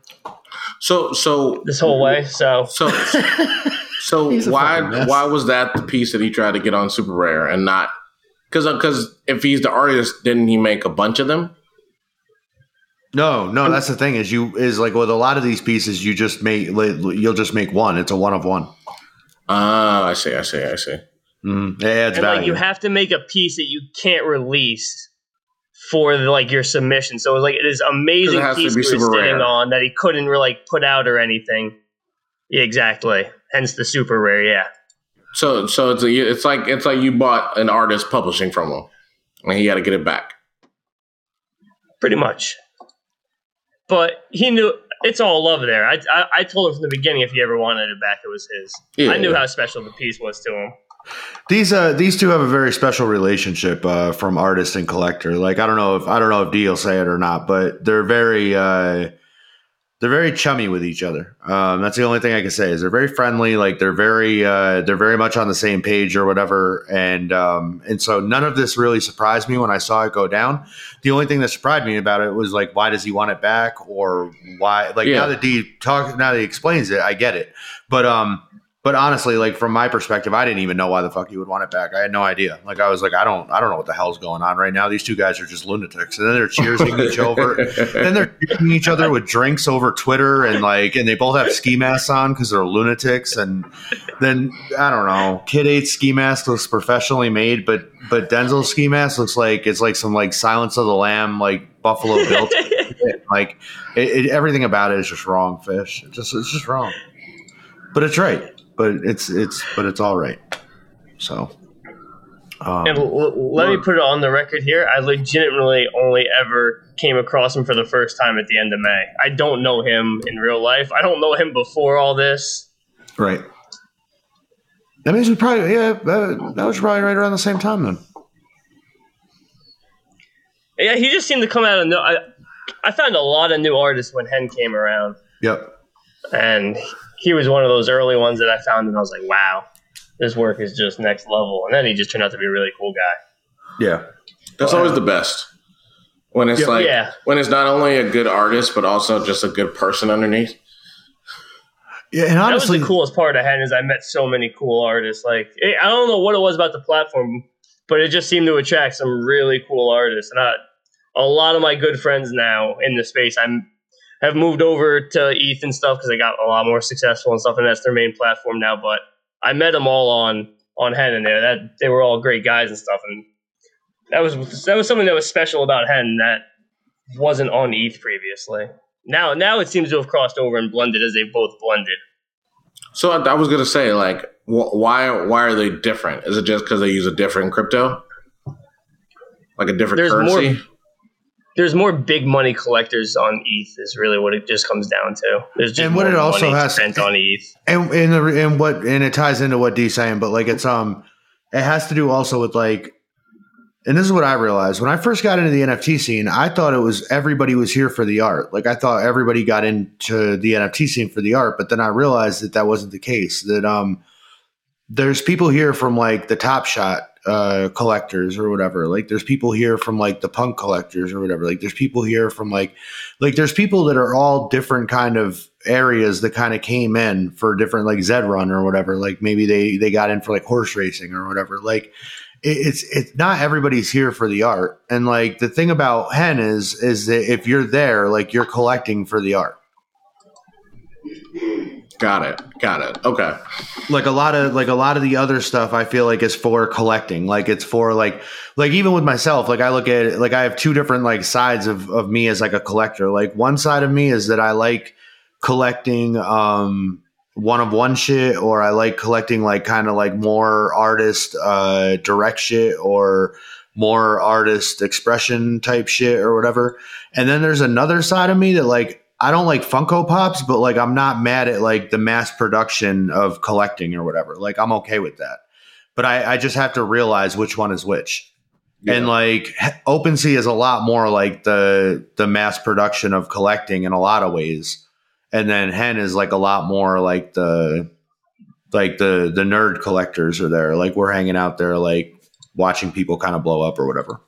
So so this whole way. So so so why why was that the piece that he tried to get on SuperRare and not because because if he's the artist, didn't he make a bunch of them? No, no, that's the thing is you is like with a lot of these pieces you just make like, you'll just make one. It's a one of one. Ah, I see, I see, I see. Mm, it adds and value. like you have to make a piece that you can't release for the, like your submission. So it was like this amazing has piece he was sitting on that he couldn't really like put out or anything. Yeah, exactly. Hence the super rare. Yeah. So so it's a, it's like it's like you bought an artist publishing from him, and he got to get it back. pretty much. But he knew it's all love there. I, I, I told him from the beginning if he ever wanted it back, it was his. Yeah, I knew yeah. how special the piece was to him. These uh these two have a very special relationship uh from artist and collector. Like I don't know if I don't know if D will say it or not, but they're very uh they're very chummy with each other. Um, that's the only thing I can say is they're very friendly. Like they're very, uh, they're very much on the same page or whatever. And um, and so none of this really surprised me when I saw it go down. The only thing that surprised me about it was like, why does he want it back, or why? Like Yeah. now that D talk, now that he explains it, I get it. But um, but honestly, like from my perspective, I didn't even know why the fuck he would want it back. I had no idea. Like I was like, I don't, I don't know what the hell's going on right now. These two guys are just lunatics, and then they're cheersing each over. Then they're cheering each other with drinks over Twitter, and like, and they both have ski masks on because they're lunatics. And then I don't know, Kid Eight ski mask looks professionally made, but but Denzel's ski mask looks like it's like some like Silence of the Lamb, like Buffalo Bill. like it, it, everything about it is just wrong, fish. It's just it's just wrong. But it's right. But it's it's but it's all right. So. Um, And l- let me put it on the record here. I legitimately only ever came across him for the first time at the end of May. I don't know him in real life. I don't know him before all this. Right. That means we probably yeah that, that was probably right around the same time then. Yeah, he just seemed to come out of no. I, I found a lot of new artists when Hen came around, Yep. and he was one of those early ones that I found, and I was like, wow, this work is just next level. And then he just turned out to be a really cool guy. Yeah. That's always the best when it's Yeah. like Yeah. when it's not only a good artist but also just a good person underneath. Yeah, and That honestly, was the coolest part of Hen is I met so many cool artists. Like I don't know what it was about the platform, but it just seemed to attract some really cool artists. And I, a lot of my good friends now in the space, I'm have moved over to ETH and stuff because they got a lot more successful and stuff, and that's their main platform now. But I met them all on on Hen, and there that they were all great guys and stuff, and that was that was something that was special about Hen that wasn't on ETH previously. Now, now it seems to have crossed over and blended as they both blended. So I, I was gonna say like Wh- Why why are they different? Is it just because they use a different crypto, like a different There's currency? more. There's more big money collectors on ETH. Is really what it just comes down to. There's just And what more it also money has- spent on ETH. and and, the, and what and it ties into what D's saying, but like it's um, it has to do also with like, and this is what I realized when I first got into the NFT scene. I thought it was everybody was here for the art. Like I thought everybody got into the NFT scene for the art, but then I realized that that wasn't the case. That um, there's people here from like the Top Shot uh, collectors or whatever. Like there's people here from like the punk collectors or whatever. Like there's people here from like like there's people that are all different kind of areas that kind of came in for different like Zed run or whatever. Like maybe they they got in for like horse racing or whatever. Like it, it's it's not everybody's here for the art. And like the thing about Hen is is that if you're there, like you're collecting for the art. Got it. Got it. Okay. like a lot of like a lot of the other stuff i feel like is for collecting like it's for like like even with myself like i look at like i have two different like sides of of me as like a collector like one side of me is that i like collecting um one of one shit or i like collecting like kind of like more artist uh direct shit or more artist expression type shit or whatever and then there's another side of me that like I don't like Funko Pops, but like I'm not mad at like the mass production of collecting or whatever. Like I'm okay with that. But I, I just have to realize which one is which. And like OpenSea is a lot more like the the mass production of collecting in a lot of ways. And then Hen is like a lot more like the like the the nerd collectors are there. Like we're hanging out there like watching people kind of blow up or whatever.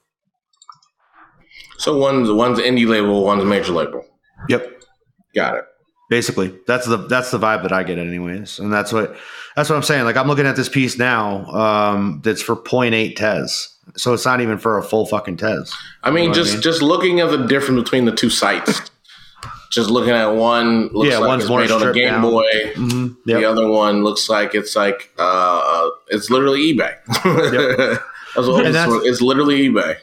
So one's one's indie label, one's major label. Yep. Got it. basically that's the that's the vibe that i get anyways and that's what that's what i'm saying like i'm looking at this piece now um that's for 0.8 Tez so it's not even for a full fucking Tez I mean, know what I just mean? just looking at the difference between the two sites. just looking at one looks Yeah, like one's it's more made on a Game down. Boy. mm-hmm. The other one looks like it's like uh, it's literally eBay. That's what And it's, that's- it's literally eBay.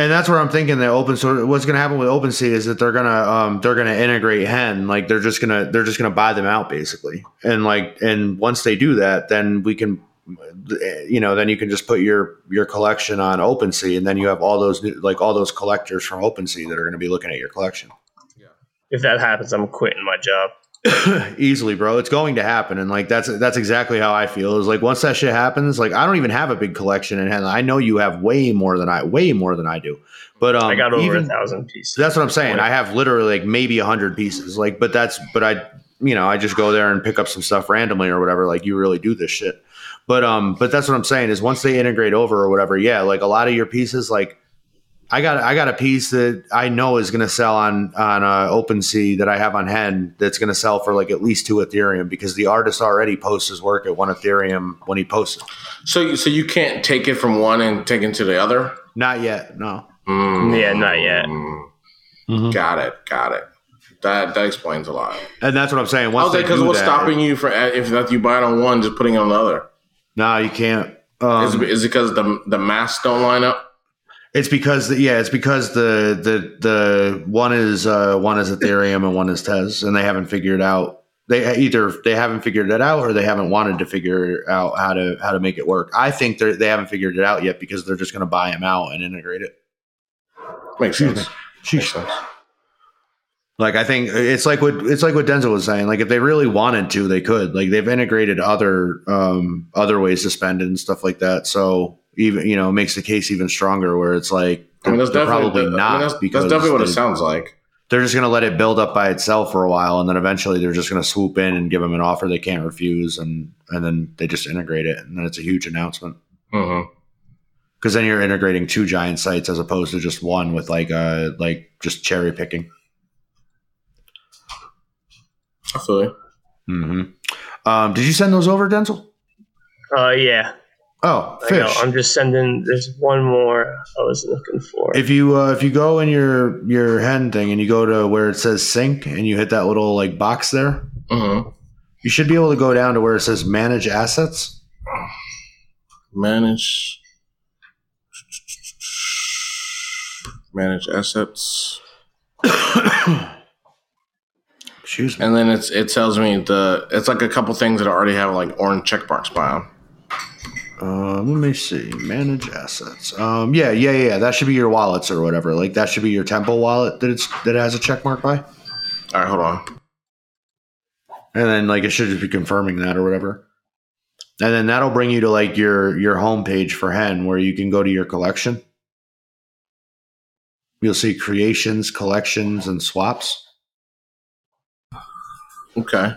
And that's where i'm thinking that open source what's going to happen with OpenSea is that they're gonna um they're gonna integrate hen like they're just gonna they're just gonna buy them out basically and like and once they do that then we can you know then you can just put your your collection on OpenSea and then you have all those new, like all those collectors from OpenSea that are going to be looking at your collection Yeah. If that happens, I'm quitting my job. easily, bro. It's going to happen, and like that's that's exactly how I feel. Is like once that shit happens, like I don't even have a big collection and. I know you have way more than I, way more than I do. But um, I got over even, a thousand pieces. that's what I'm saying. I have literally like maybe a hundred pieces. Like, but that's but I, you know, I just go there and pick up some stuff randomly or whatever. Like you really do this shit. But um, but that's what I'm saying is once they integrate over or whatever, yeah, like a lot of your pieces, like I got I got a piece that I know is going to sell on on uh, OpenSea that I have on hand that's going to sell for like at least two Ethereum because the artist already posts his work at one Ethereum when he posts it. So so you can't take it from one and take it to the other. Not yet, no. Mm, Yeah, not yet. Mhm. Got it. Got it. That that explains a lot. And that's what I'm saying. I Once was they because what's that, stopping you from if that you buy it on one, just putting it on the other? No, you can't. Is, Um, it, is it because the the masks don't line up? It's because the, yeah, it's because the the the one is uh, one is Ethereum and one is Tez, and they haven't figured out they either they haven't figured it out or they haven't wanted to figure out how to how to make it work. I think they they haven't figured it out yet because they're just going to buy them out and integrate it. Makes sense. Makes sense. Like I think it's like what it's like what Denzel was saying. Like if they really wanted to, they could. Like they've integrated other um other ways to spend and stuff like that. So even you know makes the case even stronger where it's like I mean, that's they're definitely probably I mean, not that's, because that's definitely what it they- sounds like. they're just going to let it build up by itself for a while and then eventually they're just going to swoop in and give them an offer they can't refuse and and then they just integrate it and then it's a huge announcement because then you're integrating two giant sites as opposed to just one with like uh like just cherry picking I feel you. hmm um did you send those over denzel Uh, yeah. Oh I fish. I am just sending. There's one more I was looking for. if you uh, if you go in your your hen thing and you go to where it says sync and you hit that little like box there hmm you should be able to go down to where it says manage assets Manage. Manage assets. Excuse me. and then it's it tells me the it's like a couple things that already have like orange check marks by them. Um, let me see. Manage assets. Um, yeah, yeah, yeah. That should be your wallets or whatever. Like that should be your Temple wallet that it's that it has a check mark by. All right, hold on. and then like it should just be confirming that or whatever and then that'll bring you to like your your home page for hen where you can go to your collection you'll see creations collections and swaps Okay.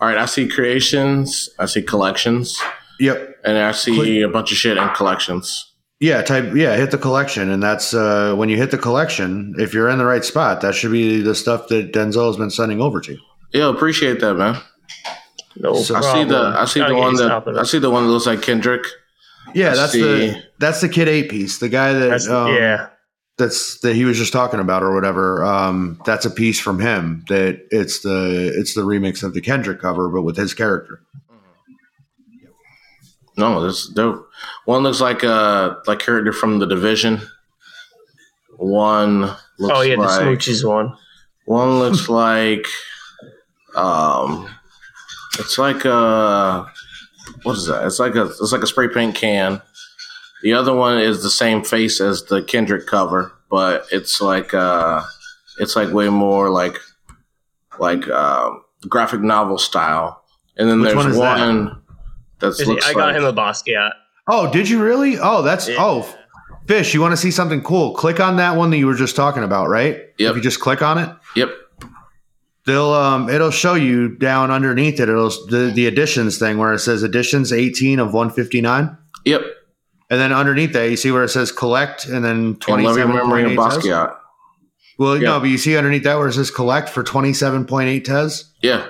All right, I see creations, I see collections, yep and I see Click- a bunch of shit in collections. yeah type yeah hit the collection and that's uh when you hit the collection if you're in the right spot that should be the stuff that denzel has been sending over to you Yeah, appreciate that, man. No So- I see the I see the one that I see the one that looks like Kendrick. yeah I that's see. the that's the kid eight piece the guy that That's, um, yeah. that's that he was just talking about or whatever um that's a piece from him that it's the it's the remix of the kendrick cover but with his character No, this dope. One looks like a like character from the division. One looks Oh yeah, the like smooches one. one looks like um it's like a what is that? It's like a it's like a spray paint can. The other one is the same face as the Kendrick cover, but it's like uh it's like way more like like um graphic novel style. And then Which there's one one that's Is he- I got like, him a Basquiat. oh did you really oh that's Yeah. oh fish you want to see something cool click on that one that you were just talking about right Yep. if you just click on it Yep. they'll um it'll show you down underneath it it'll the, the editions thing where it says additions 18 of 159 Yep. and then underneath that you see where it says collect and then And love your memory of 27.8 Tez Basquiat. well Yeah. no but you see underneath that where it says collect for 27.8 Tez Yeah.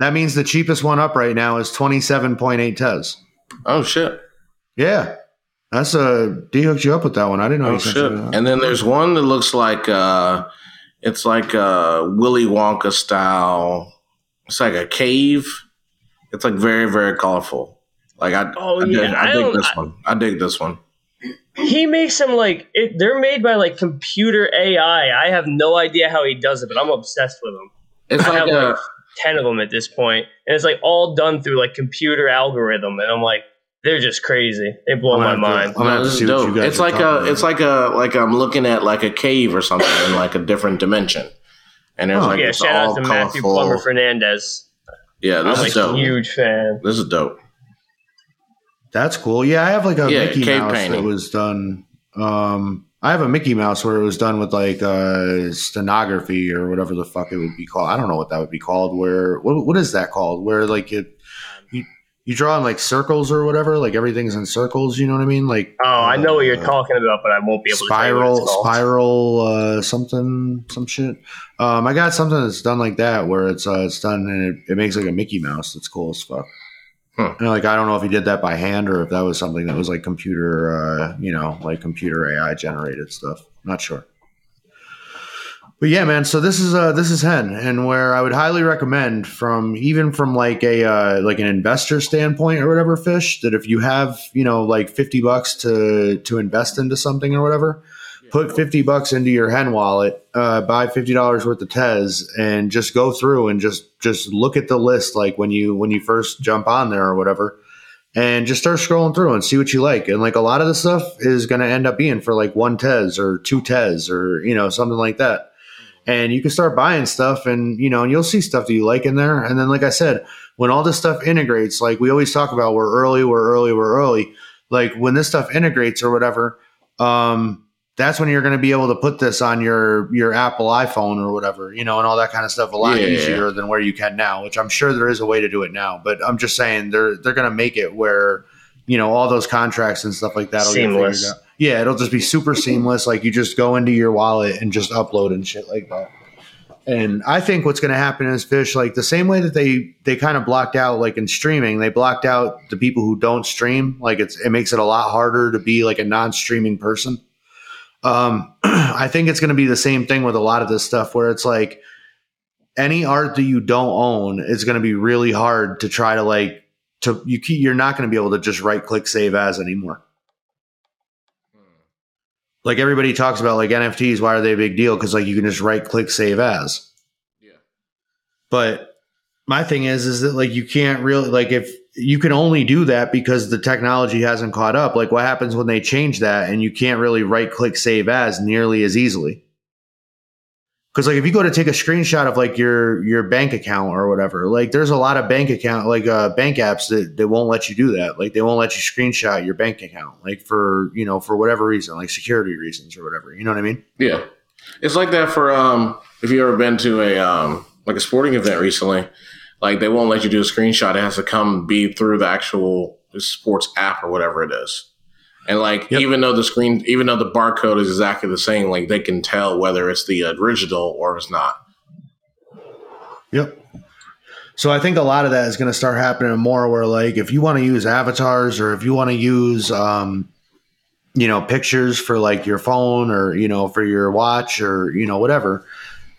That means the cheapest one up right now is 27.8 Tez. Oh shit. Yeah. That's a D hooked you up with that one. I didn't know Oh you shit! that. And then there's one that looks like uh it's like a Willy Wonka style. It's like a cave. It's like very very colorful. Like I, Oh, I, dig, yeah, I I dig this I- one. I dig this one. He makes them like it, they're made by like computer AI. I have no idea how he does it, but I'm obsessed with them. It's like have, a like, Ten of them at this point, and it's like all done through like computer algorithm, and I'm like, they're just crazy. They blow I'm my have mind. to- I'm gonna have to this is see what you dope. guys It's like a about. it's like a like I'm looking at like a cave or something in like a different dimension. And there's Oh, like yeah, it's shout all out to Matthew colorful. Plummer Fernandez. Yeah, I'm this like is dope. huge fan. This is dope. That's cool. Yeah, I have like a Yeah, Mickey cave Mouse painting. that was done. Um, I have a Mickey Mouse where it was done with like uh, stenography or whatever the fuck it would be called. I don't know what that would be called. Where what what is that called? Where like it you, you draw in like circles or whatever. Like everything's in circles. You know what I mean? Like Oh, I know what you're uh, talking about, but I won't be able to you what spiral spiral uh something some shit um i got something that's done like that where it's uh it's done and it, it makes like a mickey mouse that's cool as fuck And, like i don't know if he did that by hand or if that was something that was like computer uh you know like computer ai generated stuff. Not sure. But yeah man so this is uh this is hen. And where i would highly recommend from even from like a uh like an investor standpoint or whatever fish that if you have you know like 50 bucks to to invest into something or whatever put 50 bucks into your hen wallet uh, buy $50 worth of Tez and just go through and just just look at the list like when you when you first jump on there or whatever and just start scrolling through and see what you like. And like a lot of the stuff is going to end up being for like one Tez or two Tez or you know something like that. And you can start buying stuff and you know and you'll see stuff that you like in there. And then like i said when all this stuff integrates like we always talk about we're early we're early we're early like when this stuff integrates or whatever um that's when you're going to be able to put this on your your apple iphone or whatever you know and all that kind of stuff a lot Yeah. easier than where you can now which i'm sure there is a way to do it now but i'm just saying they're they're going to make it where you know all those contracts and stuff like that Seamless. figured out yeah it'll just be super seamless like you just go into your wallet and just upload and shit like that and I think what's going to happen is fish like the same way that they they kind of blocked out like in streaming, they blocked out the people who don't stream. Like it's it makes it a lot harder to be like a non-streaming person. Um, I think it's going to be the same thing with a lot of this stuff where it's like any art that you don't own is going to be really hard to try to like to you keep, you're not going to be able to just right click save as anymore. Like everybody talks about like NFTs, why are they a big deal? Because like you can just right click save as. Yeah. But my thing is, is that like you can't really like if you can only do that because the technology hasn't caught up. Like what happens when they change that and you can't really right click save as nearly as easily. Cause like if you go to take a screenshot of like your your bank account or whatever, like there's a lot of bank account like uh bank apps that, that won't let you do that. Like they won't let you screenshot your bank account, like for you know, for whatever reason, like security reasons or whatever. You know what I mean? Yeah, it's like that for um. If you ever been to a um like a sporting event recently, like they won't let you do a screenshot. It has to come be through the actual sports app or whatever it is. And like Yep. even though the screen, even though the barcode is exactly the same, like they can tell whether it's the original or it's not. Yep. So I think a lot of that is going to start happening more where like if you want to use avatars or if you want to use um you know pictures for like your phone or you know for your watch or you know whatever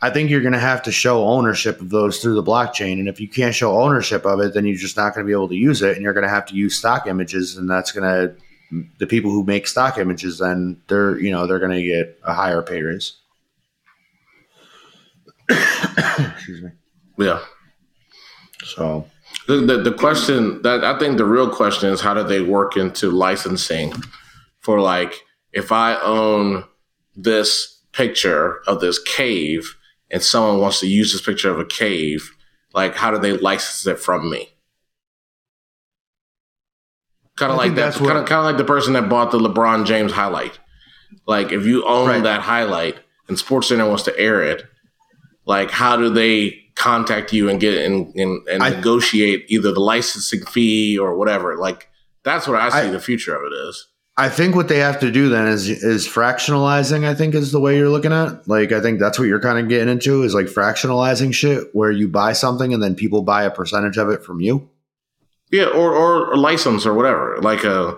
I think you're going to have to show ownership of those through the blockchain and if you can't show ownership of it then you're just not going to be able to use it and you're going to have to use stock images and that's going to the people who make stock images then they're you know they're going to get a higher pay raise. Excuse me. Yeah. So The, the the question that I think the real question is how do they work into licensing for like if I own this picture of this cave and someone wants to use this picture of a cave, like how do they license it from me? Kind of like that. Kind of kind of like the person that bought the LeBron James highlight. Like if you own Right. that highlight and SportsCenter wants to air it, like how do they contact you and get and and, and I- negotiate either the licensing fee or whatever? Like that's what I see I- the future of it is. I think what they have to do then is is fractionalizing. I think is the way you're looking at. Like I think that's what you're kind of getting into is like fractionalizing shit, where you buy something and then people buy a percentage of it from you. Yeah, or or license or whatever. Like a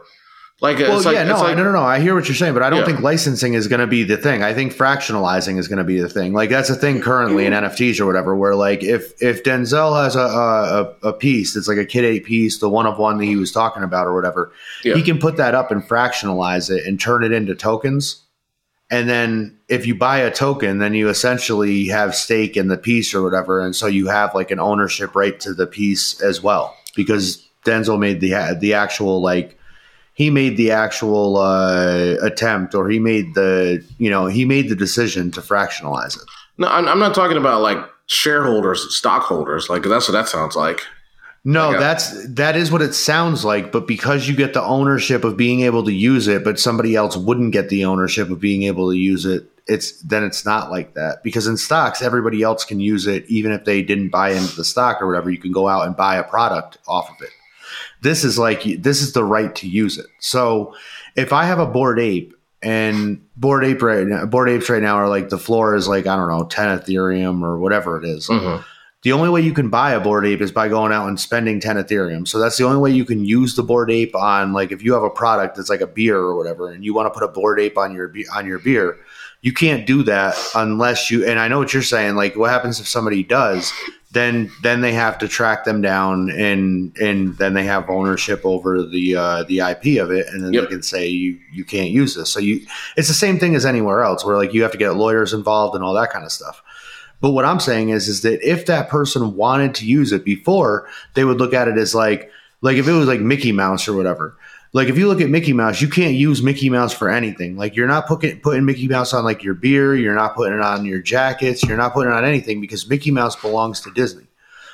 like Well, it's like, yeah, no, it's like no, no, no. I hear what you're saying, but I don't Yeah. think licensing is going to be the thing. I think fractionalizing is going to be the thing. Like that's a thing currently in mm-hmm. NFTs or whatever, where like if if Denzel has a a, a piece that's like a Kid Eight piece, the one of one that he was talking about or whatever, Yeah. he can put that up and fractionalize it and turn it into tokens. And then if you buy a token, then you essentially have stake in the piece or whatever, and so you have like an ownership right to the piece as well because Denzel made the the actual like he made the actual uh, attempt or he made the you know he made the decision to fractionalize it. no, I'm, I'm not talking about like shareholders, stockholders. Like that's what that sounds like. No, Okay. that's that is what it sounds like, but because you get the ownership of being able to use it, but somebody else wouldn't get the ownership of being able to use it, it's then it's not like that. Because in stocks, everybody else can use it even if they didn't buy into the stock or whatever. You can go out and buy a product off of it. This is like this is the right to use it. So if I have a Bored Ape and Bored Ape right now, Bored Apes right now are like the floor is like I don't know ten Ethereum or whatever it is. Mhm. The only way you can buy a Bored Ape is by going out and spending 10 Ethereum. So that's the only way you can use the Bored Ape on like if you have a product that's like a beer or whatever and you want to put a Bored Ape on your on your beer, you can't do that unless you and I know what you're saying like what happens if somebody does then then they have to track them down and and then they have ownership over the uh, the IP of it and then Yep. they can say you you can't use this. So you it's the same thing as anywhere else where like you have to get lawyers involved and all that kind of stuff. But what I'm saying is, is that if that person wanted to use it before, they would look at it as like, like if it was like Mickey Mouse or whatever. Like if you look at Mickey Mouse, you can't use Mickey Mouse for anything. Like you're not putting putting Mickey Mouse on like your beer, you're not putting it on your jackets, you're not putting it on anything because Mickey Mouse belongs to Disney.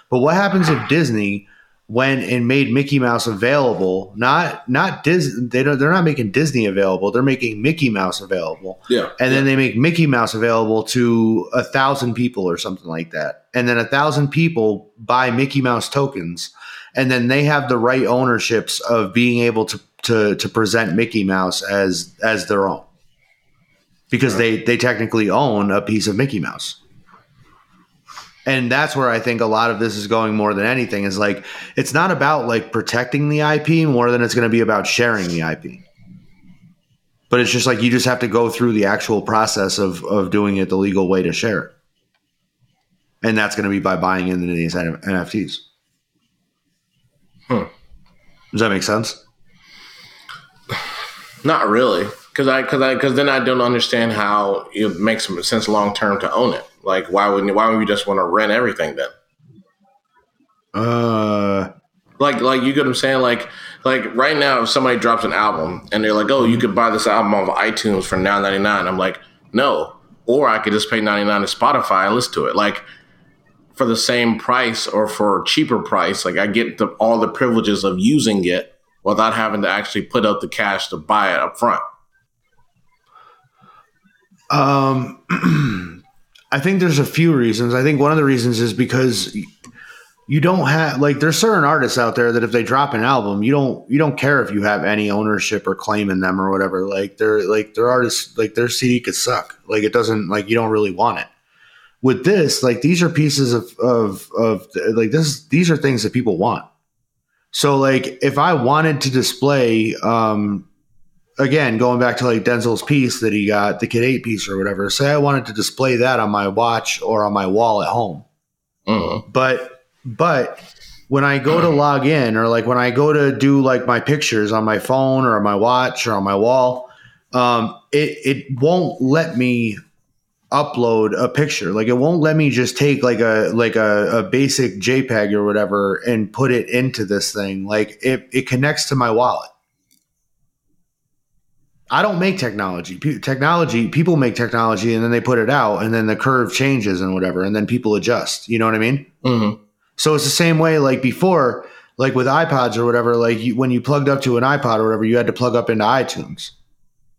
But what happens if Disney went and made Mickey Mouse available? Not not Disney. They don't. They're not making Disney available. They're making Mickey Mouse available Yeah, and then they make Mickey Mouse available to a thousand people or something like that. And then a thousand people buy Mickey Mouse tokens, and then they have the right ownerships of being able to to to present Mickey Mouse as as their own. Because they they technically own a piece of Mickey Mouse. And that's where I think a lot of this is going more than anything is like it's not about like protecting the IP more than it's going to be about sharing the IP but it's just like you just have to go through the actual process of of doing it the legal way to share it. And that's going to be by buying into these nfts Hmm. does that make sense not really, because I because I because then I don't understand how it makes sense long term to own it. Like why wouldn't why would you just want to rent everything then? Uh, Like, like you get what I'm saying? Like, like right now, if somebody drops an album and they're like, "Oh, you could buy this album off iTunes for nine ninety nine, I'm like, no. Or I could just pay ninety nine to Spotify and listen to it. Like for the same price or for a cheaper price, like I get the, all the privileges of using it without having to actually put out the cash to buy it up front. Um, I think there's a few reasons. I think one of the reasons is because you don't have like there's certain artists out there that if they drop an album, you don't you don't care if you have any ownership or claim in them or whatever. Like they're like their artists like their CD could suck. Like it doesn't like you don't really want it. With this, like these are pieces of of of like this these are things that people want. So like if I wanted to display um again, going back to like Denzel's piece that he got, the Kid 8 piece or whatever, say I wanted to display that on my watch or on my wall at home. Mhm. But but when I go to log in or like when I go to do like my pictures on my phone or on my watch or on my wall, um, it it won't let me upload a picture. Like it won't let me just take like a like a, a basic JPEG or whatever and put it into this thing. Like it it connects to my wallet. I don't make technology. Pe- technology people make technology and then they put it out and then the curve changes and whatever and then people adjust. You know what I mean? Mhm. So it's the same way like before, like with iPods or whatever. Like you, when you plugged up to an iPod or whatever, you had to plug up into iTunes.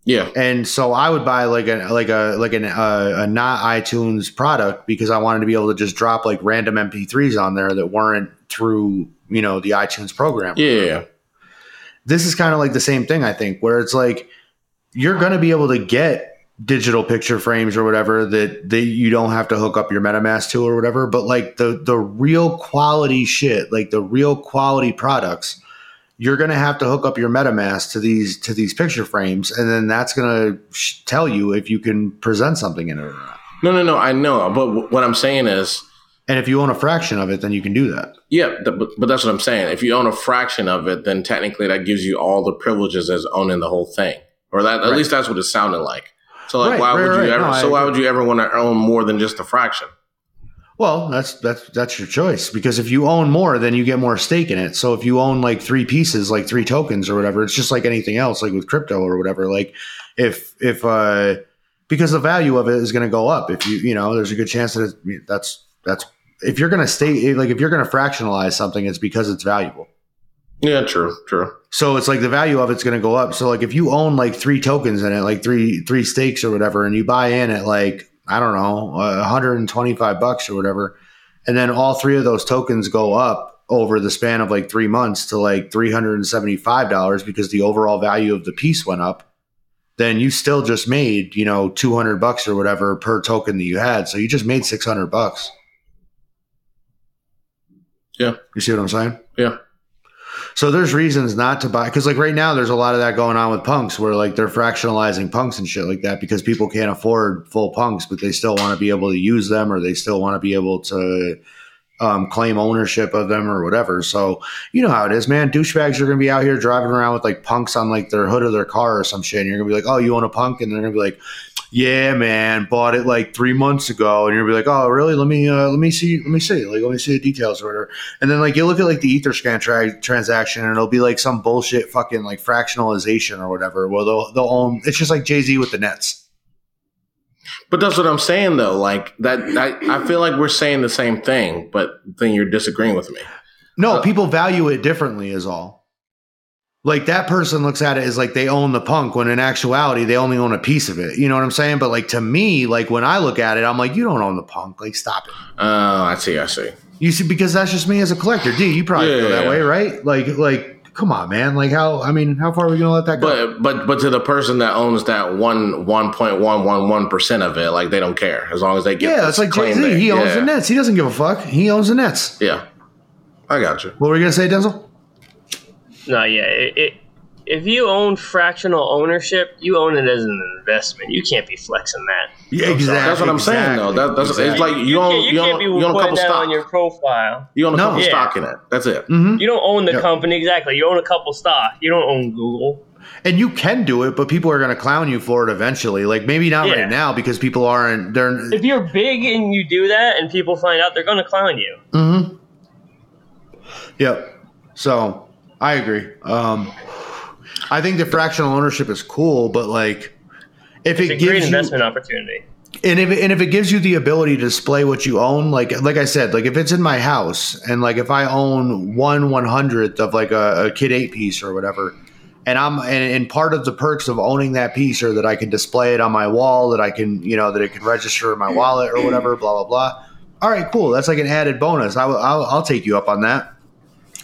Yeah. And so I would buy like a like a like an uh, a not iTunes product because I wanted to be able to just drop like random MP3s on there that weren't through you know the iTunes program. Yeah. This is kind of like the same thing I think, where it's like you're going to be able to get digital picture frames or whatever that that you don't have to hook up your MetaMask to or whatever, but like the the real quality shit, like the real quality products you're going to have to hook up your MetaMask to these to these picture frames, and then that's going to sh- tell you if you can present something in it or not. No, no, no. I know, but w- what I'm saying is, And if you own a fraction of it, then you can do that. yeah, th- but, but that's what I'm saying. If you own a fraction of it, then technically that gives you all the privileges as owning the whole thing, or that at Right. least that's what it sounded like. So like, Right, why right, would you ever? No, I so why would you ever want to own more than just a fraction? Well, that's that's that's your choice because if you own more, then you get more stake in it. So if you own like three pieces, like three tokens or whatever, it's just like anything else, like with crypto or whatever. Like if if uh because the value of it is going to go up. If you you know, there's a good chance that it, that's that's if you're going to stay like if you're going to fractionalize something, it's because it's valuable. Yeah, true, true. So it's like the value of it's going to go up. So like if you own like three tokens in it, like three three stakes or whatever, and you buy in at like I don't know, uh, 125 bucks or whatever, and then all three of those tokens go up over the span of like three months to like 375 dollars because the overall value of the piece went up. Then you still just made you know 200 bucks or whatever per token that you had. So you just made 600 bucks. Yeah. You see what I'm saying? Yeah. So there's reasons not to buy because like right now there's a lot of that going on with punks where like they're fractionalizing punks and shit like that because people can't afford full punks but they still want to be able to use them or they still want to be able to um, claim ownership of them or whatever. So you know how it is, man. Douchebags are gonna be out here driving around with like punks on like their hood of their car or some shit. And you're gonna be like, oh, you own a punk, and they're gonna be like, yeah, man, bought it like three months ago, and you're gonna be like, oh, really? Let me uh, let me see, let me see, like let me see the details or whatever. And then like you look at like the Etherscan tra- transaction, and it'll be like some bullshit fucking like fractionalization or whatever. Well, they'll they'll own. It's just like Jay Z with the Nets. But that's what I'm saying though. Like that, I, I feel like we're saying the same thing, but then you're disagreeing with me. No, Uh, people value it differently, is all. Like that person looks at it as like they own the punk when in actuality they only own a piece of it. You know what I'm saying? But like to me, like when I look at it, I'm like, you don't own the punk. Like stop it. Oh, I see. I see. You see, because that's just me as a collector. D, you probably Yeah, feel that yeah, way, right? Like, like, come on, man. Like how? I mean, how far are we gonna let that go? But but but to the person that owns that one one point one one one percent of it, like they don't care as long as they get. yeah, it's like Jay Z. He owns yeah. the Nets. He doesn't give a fuck. He owns the Nets. Yeah, I got you. What were you gonna say, Denzel? No, yeah. It, it, if you own fractional ownership, you own it as an investment. You can't be flexing that. Yeah, exactly. That's what I'm saying, though. That- that's- it's like- You own- can't, you you can't own- be you own a putting couple that stocks. on your profile. You own a No. couple Yeah. stock in it. That's it. hmm You don't own the Yep. company exactly. You own a couple stock. You don't own Google. And you can do it, but people are gonna clown you for it eventually. Like maybe not Yeah. right now because people aren't. They're. If you're big and you do that, and people find out, they're going to clown you. Mm-hmm. Yep. So I agree. Um, I think the fractional ownership is cool, but like if It's it a great gives you investment opportunity. and if and if it gives you the ability to display what you own, like like I said, like if it's in my house and like if I own one one hundredth of like a, a Kid Eight piece or whatever, and I'm and, and part of the perks of owning that piece are that I can display it on my wall, that I can you know that it can register in my wallet or whatever, blah blah blah. All right, cool. That's like an added bonus. I will, I'll, I'll take you up on that.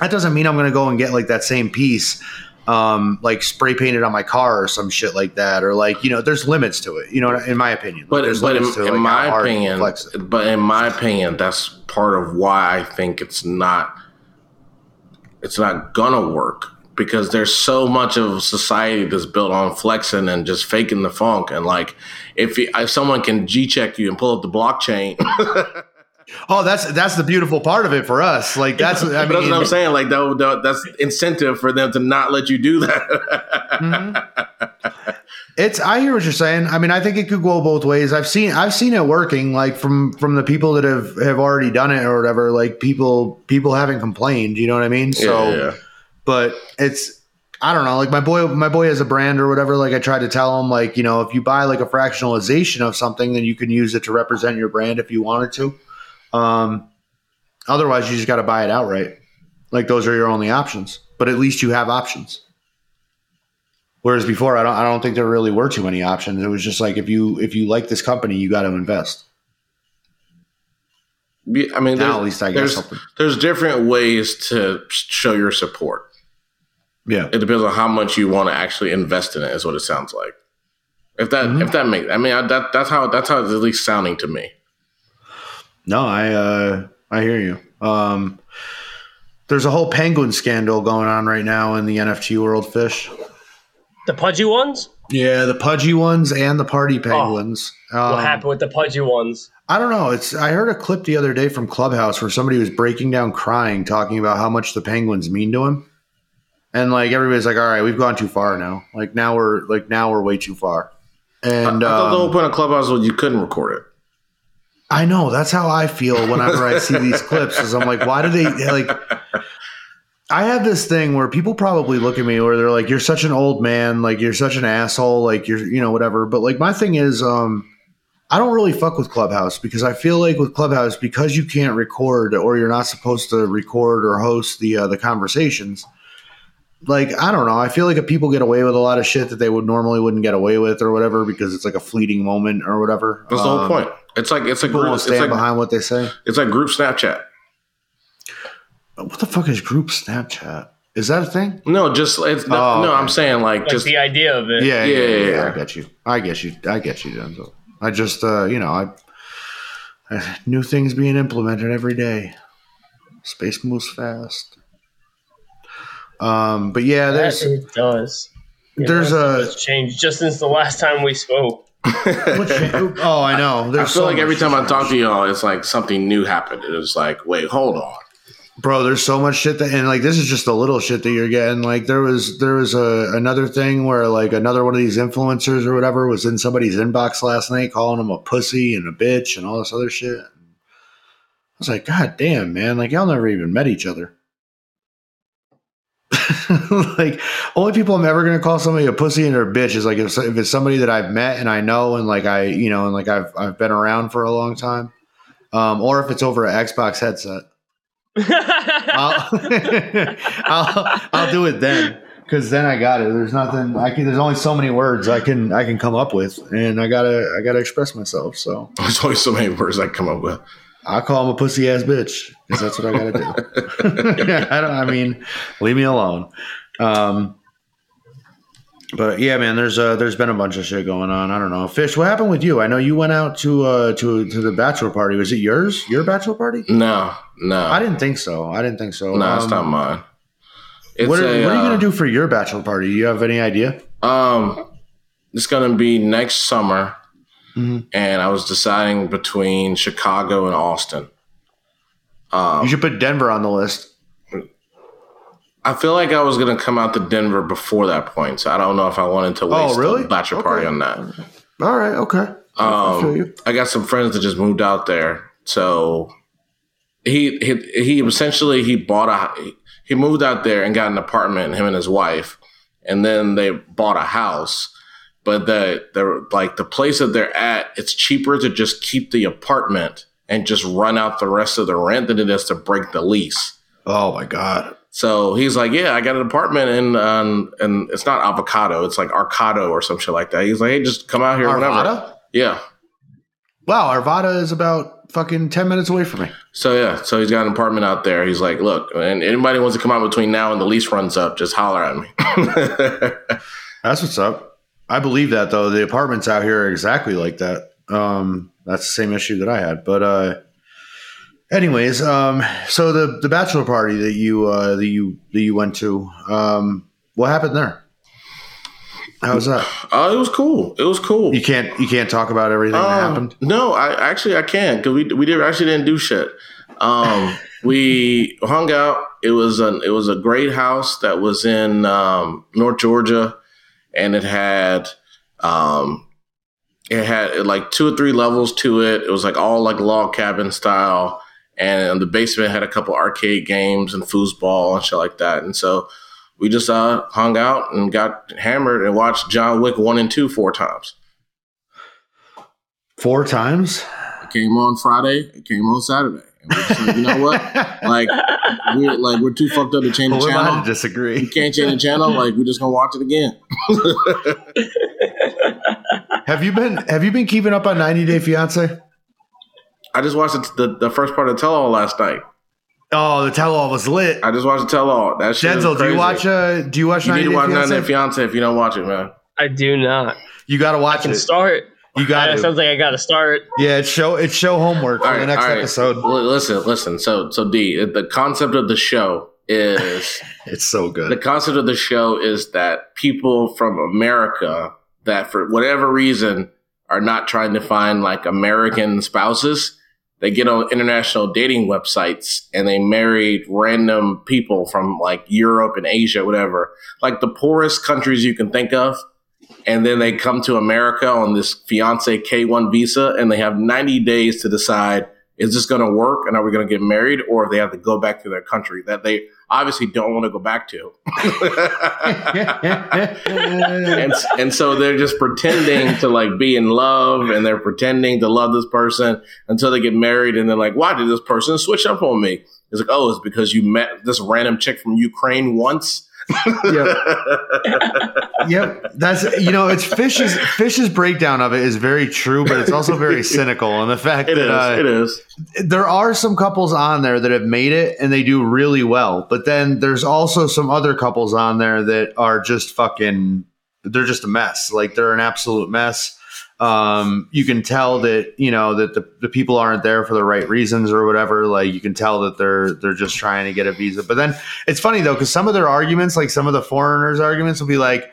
That doesn't mean I'm going to go and get like that same piece um, like spray painted on my car or some shit like that, or like you know, there's limits to it. You know, in my opinion. But there's but in, to, in my how hard you opinion, but in my opinion, that's part of why I think it's not it's not gonna work because there's so much of society that's built on flexing and just faking the funk. And like, if, you, if someone can G check you and pull up the blockchain, Oh, that's that's the beautiful part of it for us. Like that's I mean, that's what I'm saying. Like, that, that, that's incentive for them to not let you do that. Mm-hmm. it's I hear what you're saying. I mean, I think it could go both ways. I've seen I've seen it working. Like from from the people that have have already done it or whatever. Like people people haven't complained. You know what I mean? So, yeah, yeah. but it's I don't know. Like my boy, my boy has a brand or whatever. Like I tried to tell him, like you know, if you buy like a fractionalization of something, then you can use it to represent your brand if you wanted to. Um, otherwise, you just got to buy it outright. Like those are your only options. But at least you have options. Whereas before, I don't, I don't think there really were too many options. It was just like if you if you like this company, you got to invest. I mean, Now there's, at least I there's, something. there's different ways to show your support. Yeah, It depends on how much you want to actually invest in it. Is what it sounds like. If that Mm-hmm. if that makes, I mean, I, that that's how that's how it's at least sounding to me. No, I uh, I hear you. Um, there's a whole penguin scandal going on right now in the NFT world, fish. The pudgy ones? Yeah, the pudgy ones and the party penguins. What Um, happened with the pudgy ones? I don't know. It's I heard a clip the other day from Clubhouse where somebody was breaking down crying, talking about how much the penguins mean to him. And like everybody's like, all right, we've gone too far now. Like now we're like now we're way too far. And I I thought the um, whole point of Clubhouse was you couldn't record it. I know that's how I feel whenever I see these clips. Is I'm like, why do they like? I have this thing where people probably look at me where they're like, "You're such an old man, like you're such an asshole, like you're you know whatever." But like my thing is, um, I don't really fuck with Clubhouse because I feel like with Clubhouse because you can't record or you're not supposed to record or host the uh, the conversations. Like I don't know, I feel like if people get away with a lot of shit that they would normally wouldn't get away with or whatever because it's like a fleeting moment or whatever. That's the whole um, point. It's like it's a People group. won't It's stand like, behind what they say. it's like group Snapchat. What the fuck is group Snapchat? Is that a thing? No, just it's no, Oh, no. okay. I'm saying like Like just the idea of it. Yeah, Yeah, yeah, yeah, yeah, yeah, yeah. I get you. I get you. I get you, Denzel. I just, uh, you know, I, I new things being implemented every day. Space moves fast. Um, but yeah, That there's it does. Yeah, there's a- change just since the last time we spoke. Oh, I know. I feel so like every time I talk to y'all, it's like something new happened. It was like, wait, hold on. bro there's so much shit that and like this is just the little shit that you're getting like there was there was a another thing where like another one of these influencers or whatever was in somebody's inbox last night calling them a pussy and a bitch and all this other shit i was like god damn man like y'all never even met each other like only people i'm ever going to call somebody a pussy and a bitch is like if, if it's somebody that i've met and i know and like i you know and like i've i've been around for a long time um, or if it's over an xbox headset I'll, I'll I'll do it then because then I got it. There's nothing I can. There's only so many words I can I can come up with, and I gotta I gotta express myself. So There's only so many words I come up with. I call him a pussy ass bitch because that's what I gotta do. I don't. I mean, leave me alone. Um, but yeah, man, there's uh there's been a bunch of shit going on. I don't know. Fish, what happened with you? I know you went out to uh to to the bachelor party. Was it yours? Your bachelor party? No, no, I didn't think so. I didn't think so. no, it's Um, not mine. It's what are, a, what are you uh, going to do for your bachelor party? You have any idea? Um, it's gonna be next summer, Mhm. and I was deciding between Chicago and Austin. Um, You should put Denver on the list. I feel like I was gonna come out to Denver before that point, so I don't know if I wanted to waste Oh, really? a bachelor party Okay. on that. All right. Okay. I Um. I got some friends that just moved out there, so he he he essentially he bought a he moved out there and got an apartment, him and his wife, and then they bought a house. But the the like the place that they're at, it's cheaper to just keep the apartment and just run out the rest of the rent than it is to break the lease. Oh my god. So he's like, "Yeah, I got an apartment in, um, and it's not avocado, it's like Arcado or some shit like that." He's like, "Hey, just come out here whenever." Arvada? Yeah. Wow, Arvada is about fucking ten minutes away from me. So yeah, so he's got an apartment out there. He's like, "Look, and anybody wants to come out between now and the lease runs up, just holler at me." That's what's up. I believe that though. The apartments out here are exactly like that. Um, that's the same issue that I had. But uh, anyways, um, so the the bachelor party that you uh, that you that you went to, um, what happened there? How was that? Oh, it was cool. It was cool. You can't you can't talk about everything that Um, happened. No, I actually I can because we we did actually didn't do shit. Um, we hung out. It was an it was a great house that was in um, North Georgia, and it had um, it had like two or three levels to it. It was like all like log cabin style, and the basement had a couple arcade games and foosball and shit like that. And so we just uh, hung out and got hammered and watched John Wick one and two four times. Four times. It came on Friday. It came on Saturday. And we're just like, you know what? Like we're like we're too fucked up to change the Who am I to channel. We disagree? can't change the channel. Like we're just gonna watch it again. Have you been Have you been keeping up on 90 Day Fiance? I just watched it, the the first part of Tell All last night. Oh, the tell all was lit. I just watched the Tell All. That shit is Denzel, do you watch? Uh, do you watch? You 90 need to Day watch Fiance? 90 Day Fiance if you don't watch it, man. I do not. You got to watch I watch can it. start. You got That to. sounds like I got to start. Yeah, it's show it's show homework for All the next all right. episode. L- listen, listen. So so D, the concept of the show is It's so good. the concept of the show is that people from America that for whatever reason are not trying to find like American spouses, they get on international dating websites and they marry random people from like Europe and Asia, whatever, like the poorest countries you can think of. And then they come to America on this fiance K1 visa and they have 90 days to decide is this going to work and are we going to get married or if they have to go back to their country that they obviously don't want to go back to. and, and so they're just pretending to like be in love and they're pretending to love this person until they get married and they're like why did this person switch up on me it's like oh it's because you met this random chick from ukraine once yep. yep. That's you know, it's Fish's Fish's breakdown of it is very true, but it's also very cynical. And the fact it that is uh, it is there are some couples on there that have made it and they do really well, but then there's also some other couples on there that are just fucking. They're just a mess. Like they're an absolute mess. Um, you can tell that you know that the, the people aren't there for the right reasons or whatever. Like you can tell that they're they're just trying to get a visa. But then it's funny though because some of their arguments, like some of the foreigners' arguments, will be like,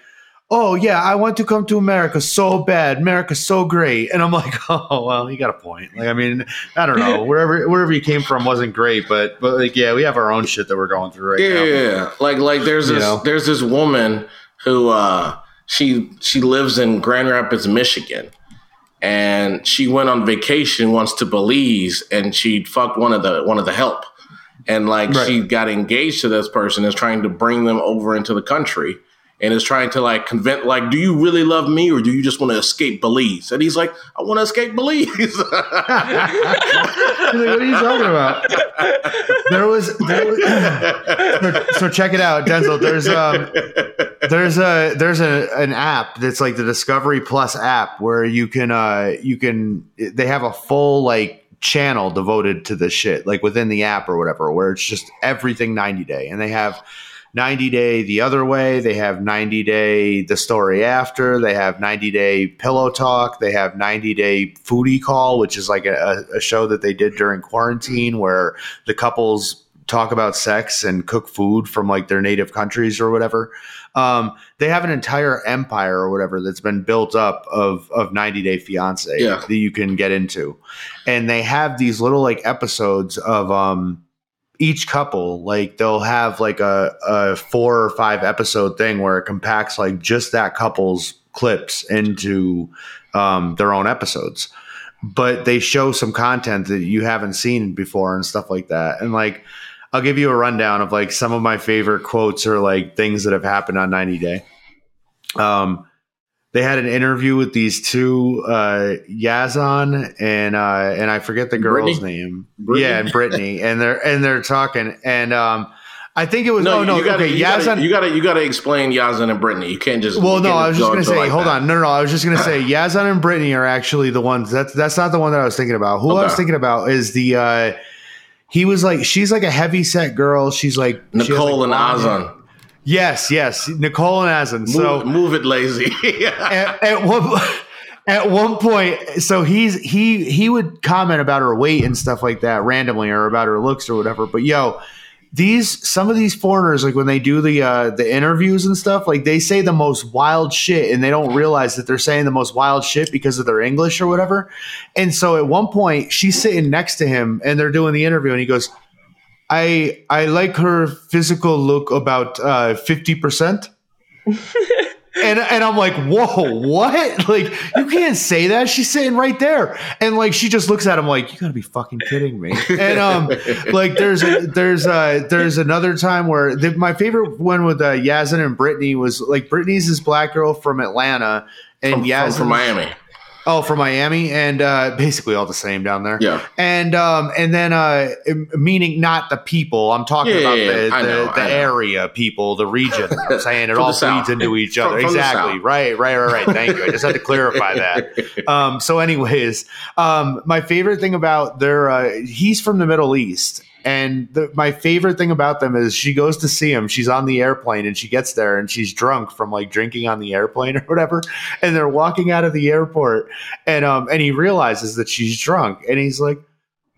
"Oh yeah, I want to come to America so bad. America's so great," and I'm like, "Oh well, you got a point." Like I mean, I don't know, wherever wherever you came from wasn't great, but but like yeah, we have our own shit that we're going through right yeah, now. yeah, yeah. like like there's You this know? there's this woman who uh she she lives in Grand Rapids, Michigan. And she went on vacation once to Belize and she fucked one of the one of the help. And like Right. she got engaged to this person is trying to bring them over into the country and is trying to like convince like, do you really love me or do you just want to escape Belize? And he's like, I want to escape Belize. Like, what are you talking about? There was, there was so, so check it out, Denzel. There's um there's a there's a an app that's like the Discovery Plus app where you can uh you can they have a full like channel devoted to this shit like within the app or whatever where it's just everything 90 day and they have 90 day the other way they have 90 day the story after they have 90 day pillow talk they have 90 day foodie call which is like a, a show that they did during quarantine where the couples talk about sex and cook food from like their native countries or whatever um, they have an entire empire or whatever that's been built up of of 90 day fiance Yeah. that you can get into and they have these little like episodes of um each couple like they'll have like a, a four or five episode thing where it compacts like just that couple's clips into um, their own episodes but they show some content that you haven't seen before and stuff like that and like I'll give you a rundown of like some of my favorite quotes or like things that have happened on 90 Day. Um, they had an interview with these two, uh, Yazan and uh, and I forget the girl's Brittany? name. Brittany? Yeah, and Brittany, and they're and they're talking, and um, I think it was No, oh no, you gotta, okay, you, Yazan. gotta, you gotta, you gotta explain Yazan and Brittany. You can't just. Well, no, I was just gonna say, like hold that. on, no, no, no, I was just gonna say, Yazan and Brittany are actually the ones. That's that's not the one that I was thinking about. Who I was thinking about is the. uh He was like, she's like a heavy set girl. She's like she Nicole like, and. Azan. Yes, yes, Nicole and Azan. Move, So move it, lazy. at, at one at one point, so he's he he would comment about her weight and stuff like that randomly, or about her looks or whatever. But yo, these some of these foreigners, like when they do the uh, the interviews and stuff, like they say the most wild shit, and they don't realize that they're saying the most wild shit because of their English or whatever. And so at one point, she's sitting next to him, and they're doing the interview, and he goes. I I like her physical look about uh, fifty percent. And, and I'm like, whoa, what? Like, you can't say that. She's sitting right there. And like, she just looks at him like, you gotta be fucking kidding me. And um, like, there's a, there's a, there's another time where the, my favorite one with uh, Yazan and Brittany was like, Brittany's this black girl from Atlanta, and from, from, from Miami. Oh, from Miami, and uh, basically all the same down there. Yeah. and um, and then uh, meaning not the people. I'm talking Yeah, about yeah, the yeah. The, know, the area people, the region. I'm saying it all feeds into each other. From- from exactly. Right. Right. Right. Right. Thank you. I just had to clarify that. Um, so, anyways, um, my favorite thing about their uh, he's from the Middle East. And the, my favorite thing about them is she goes to see him. She's on the airplane and she gets there and she's drunk from like drinking on the airplane or whatever. And they're walking out of the airport and um and he realizes that she's drunk and he's like,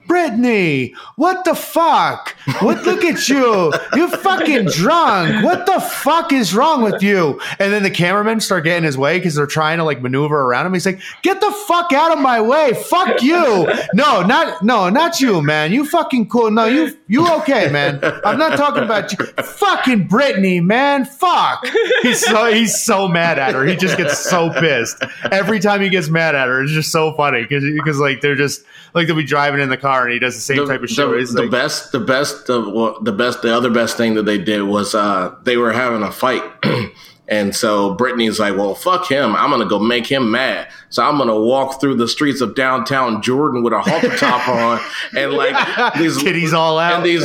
Brittany, what the fuck? What look at you? You're fucking drunk. What the fuck is wrong with you? And then the cameramen start getting his way because they're trying to like maneuver around him. He's like, get the fuck out of my way. Fuck you. No, not no, not you, man. You fucking cool. No, you you okay, man. I'm not talking about you. Fucking Brittany, man. Fuck. He's so he's so mad at her. He just gets so pissed. Every time he gets mad at her, it's just so funny because because like they're just like they'll be driving in the car and he does the same the, type of show. the, the like, best, the best, the, well, the best, the other best thing that they did was uh, they were having a fight. And so Brittany's like, well, fuck him. I'm going to go make him mad. So I'm going to walk through the streets of downtown Jordan with a halter top on and like these titties all out. and these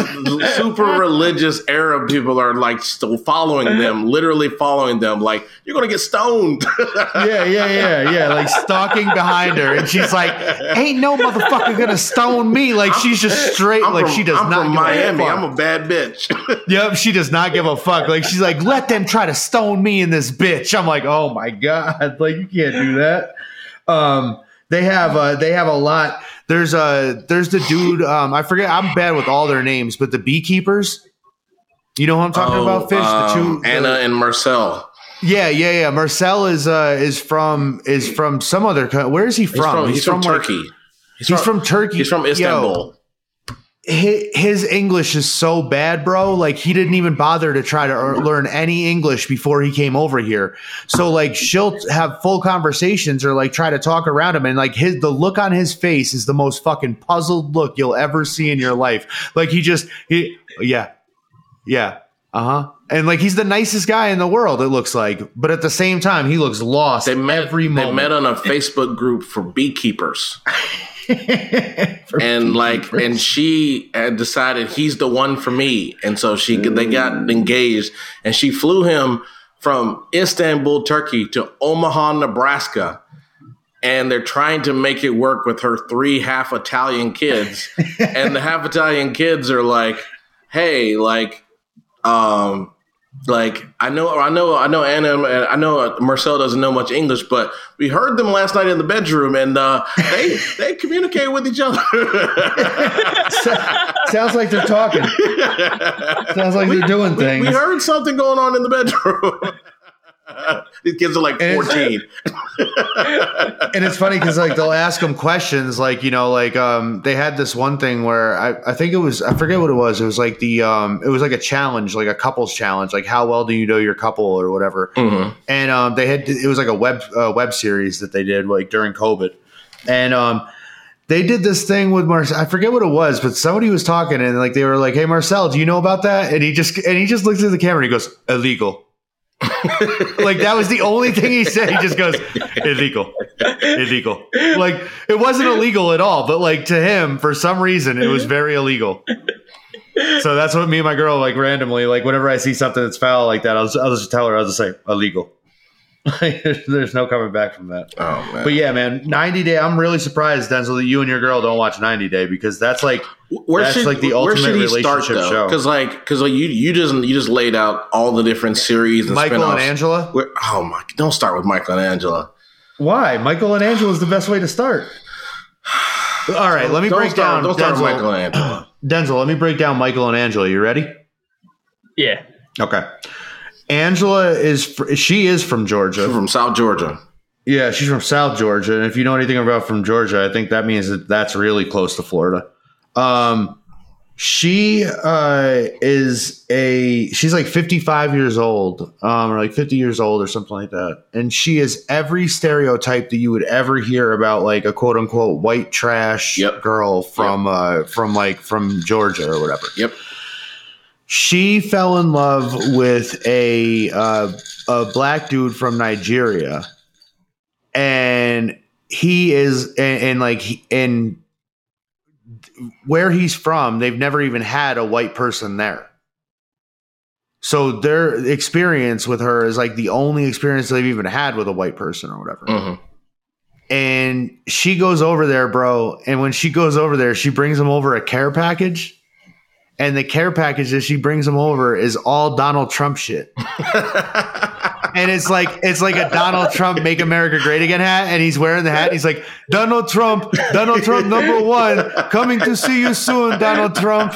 super religious Arab people are like still following them, literally following them. Like, you're going to get stoned. yeah, yeah, yeah, yeah. Like stalking behind her, and she's like, "Ain't no motherfucker gonna stone me." Like she's just straight. I'm like from, she does I'm not. from give a Miami. fuck. I'm a bad bitch. Yep, she does not give a fuck. Like she's like, let them try to stone me in this bitch. I'm like, oh my god, like you can't do that. Um, they have uh, they have a lot. There's a there's the dude. Um, I forget. I'm bad with all their names, but the beekeepers. You know who I'm talking about? Fish. the two um, Anna the- and Marcel. yeah, yeah, yeah. Marcel is uh is from is from some other. Where is he He's from? from, he's from, like- Turkey. He's from Turkey. He's from Istanbul. hi- his English is so bad, bro. Like he didn't even bother to try to learn any English before he came over here. So like she'll have full conversations or like try to talk around him, and like his the look on his face is the most fucking puzzled look you'll ever see in your life. Like he just he yeah yeah uh huh. And like he's the nicest guy in the world, it looks like, but at the same time, he looks lost They met. every they met on a Facebook group for beekeepers, and like, and she had decided he's the one for me, and so she they got engaged, and she flew him from Istanbul, Turkey, to Omaha, Nebraska. And they're trying to make it work with her three half Italian kids. and the half Italian kids are like, hey, like, um, like I know, I know, I know Anna, and I know uh, Marcel doesn't know much English, but we heard them last night in the bedroom, and uh, they they communicate with each other. Sounds like they're talking. Sounds like they're doing we, things. we heard something going on in the bedroom. These kids are like And it's- fourteen. and it's funny because like they'll ask them questions like you know like um they had this one thing where I, I think it was I forget what it was it was like the um it was like a challenge like a couples challenge like how well do you know your couple or whatever Mhm. and um they had it was like a web uh, web series that they did like during COVID and um they did this thing with Marcel. I forget what it was, but somebody was talking and like they were like, "Hey, Marcel, do you know about that?" And he just and he just looks at the camera and he goes, "Illegal." like that was the only thing he said. He just goes, "Illegal, illegal." Like it wasn't illegal at all, but like to him, for some reason, it was very illegal. So that's what me and my girl like randomly like whenever I see something that's foul like that, I'll just, I'll just tell her I'll just say illegal. There's, there's no coming back from that. Oh man. But yeah, man, 90 Day. I'm really surprised, Denzel, that you and your girl don't watch 90 Day because that's like where that's should, like the where ultimate should he start relationship though? show. Because like, because like you you just you just laid out all the different series and Michael and spin-offs. Angela. Where- oh my! Don't start with Michael and Angela. Why? Michael and Angela is the best way to start. All right, let me Don't break start, down Don't start with Denzel. Michael and Angela. Denzel, let me break down Michael and Angela. You ready? Yeah. Okay. Angela is fr- she is from Georgia. She's from South Georgia. Yeah, she's from South Georgia, and if you know anything about from Georgia, I think that means that that's really close to Florida. Um, she uh, is a she's like 55 years old, um, or like 50 years old, or something like that, and she is every stereotype that you would ever hear about like a quote unquote white trash Yep. girl from uh, from like from Georgia or whatever Yep. She fell in love with a uh, a black dude from Nigeria, and he is and, and like he- and where he's from, they've never even had a white person there. So their experience with her is like the only experience they've even had with a white person or whatever hmm and she goes over there, bro. And when she goes over there, she brings him over a care package. And the care package that she brings him over is all Donald Trump shit. and it's like it's like a Donald Trump "Make America Great Again" hat, and he's wearing the hat. And he's like Donald Trump, Donald Trump number one, coming to see you soon, Donald Trump.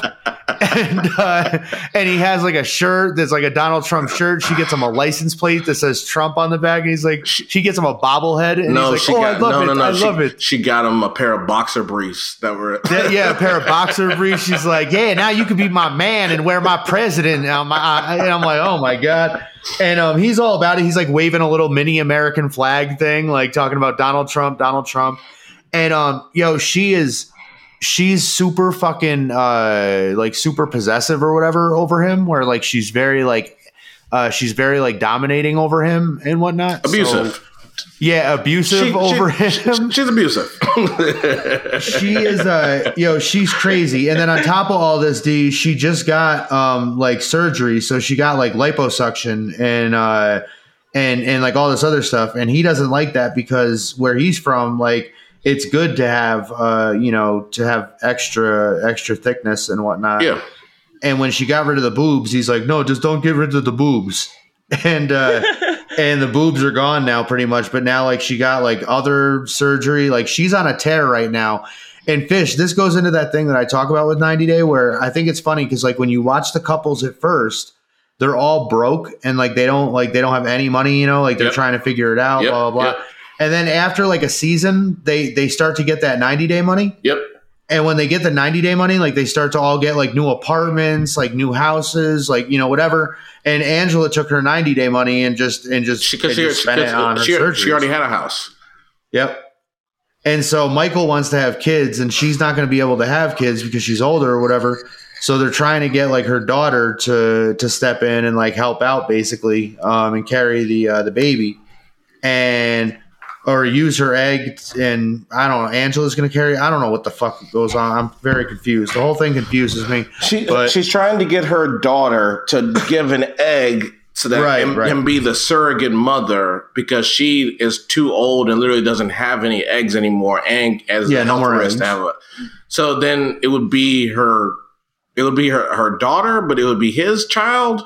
And uh, and he has like a shirt that's like a Donald Trump shirt. She gets him a license plate that says Trump on the back, and he's like, she gets him a bobblehead, and No, he's she oh, got I love no, it, no, no. I she, love it. She got him a pair of boxer briefs that were. Yeah, yeah, a pair of boxer briefs. She's like, yeah, now you can be my man and wear my president. And I'm, I, and I'm like, oh my god. And um, he's all about it. He's like waving a little mini American flag thing, like talking about Donald Trump, Donald Trump. And um, yo, she is, she's super fucking uh, like super possessive or whatever over him. Where like she's very like, uh, she's very like dominating over him and whatnot. Abusive. So- yeah, abusive She- over she- him She's abusive. she is uh yo she's crazy and then on top of all this d she just got um like surgery so she got like liposuction and uh and and like all this other stuff and he doesn't like that because where he's from like it's good to have uh you know to have extra extra thickness and whatnot. Yeah. and when she got rid of the boobs he's like no just don't get rid of the boobs. And uh and the boobs are gone now pretty much but now like she got like other surgery. Like she's on a tear right now. And fish this goes into that thing that i talk about with 90 day where i think it's funny because like when you watch the couples at first they're all broke and like they don't like they don't have any money you know like they're Yep. trying to figure it out Yep, blah blah blah yep. and then after like a season they they start to get that 90 day money Yep. and when they get the 90 day money, like they start to all get like new apartments, like new houses, like, you know, whatever. And Angela took her 90 day money and just, and just, She, and she, just spent it on her she, surgeries. she already had a house. Yep. And so Michael wants to have kids and she's not going to be able to have kids because she's older or whatever. So they're trying to get like her daughter to, to step in and like help out basically, um, and carry the, uh, the baby and, or use her egg and I don't know. Angela's going to carry. I don't know what the fuck goes on. I'm very confused. The whole thing confuses me. She, But- she's trying to get her daughter to give an egg so that Right, him, right. him be the surrogate mother because she is too old and literally doesn't have any eggs anymore and as Yeah, no more risk eggs. to have a, so then it would be her it would be her, her daughter but it would be his child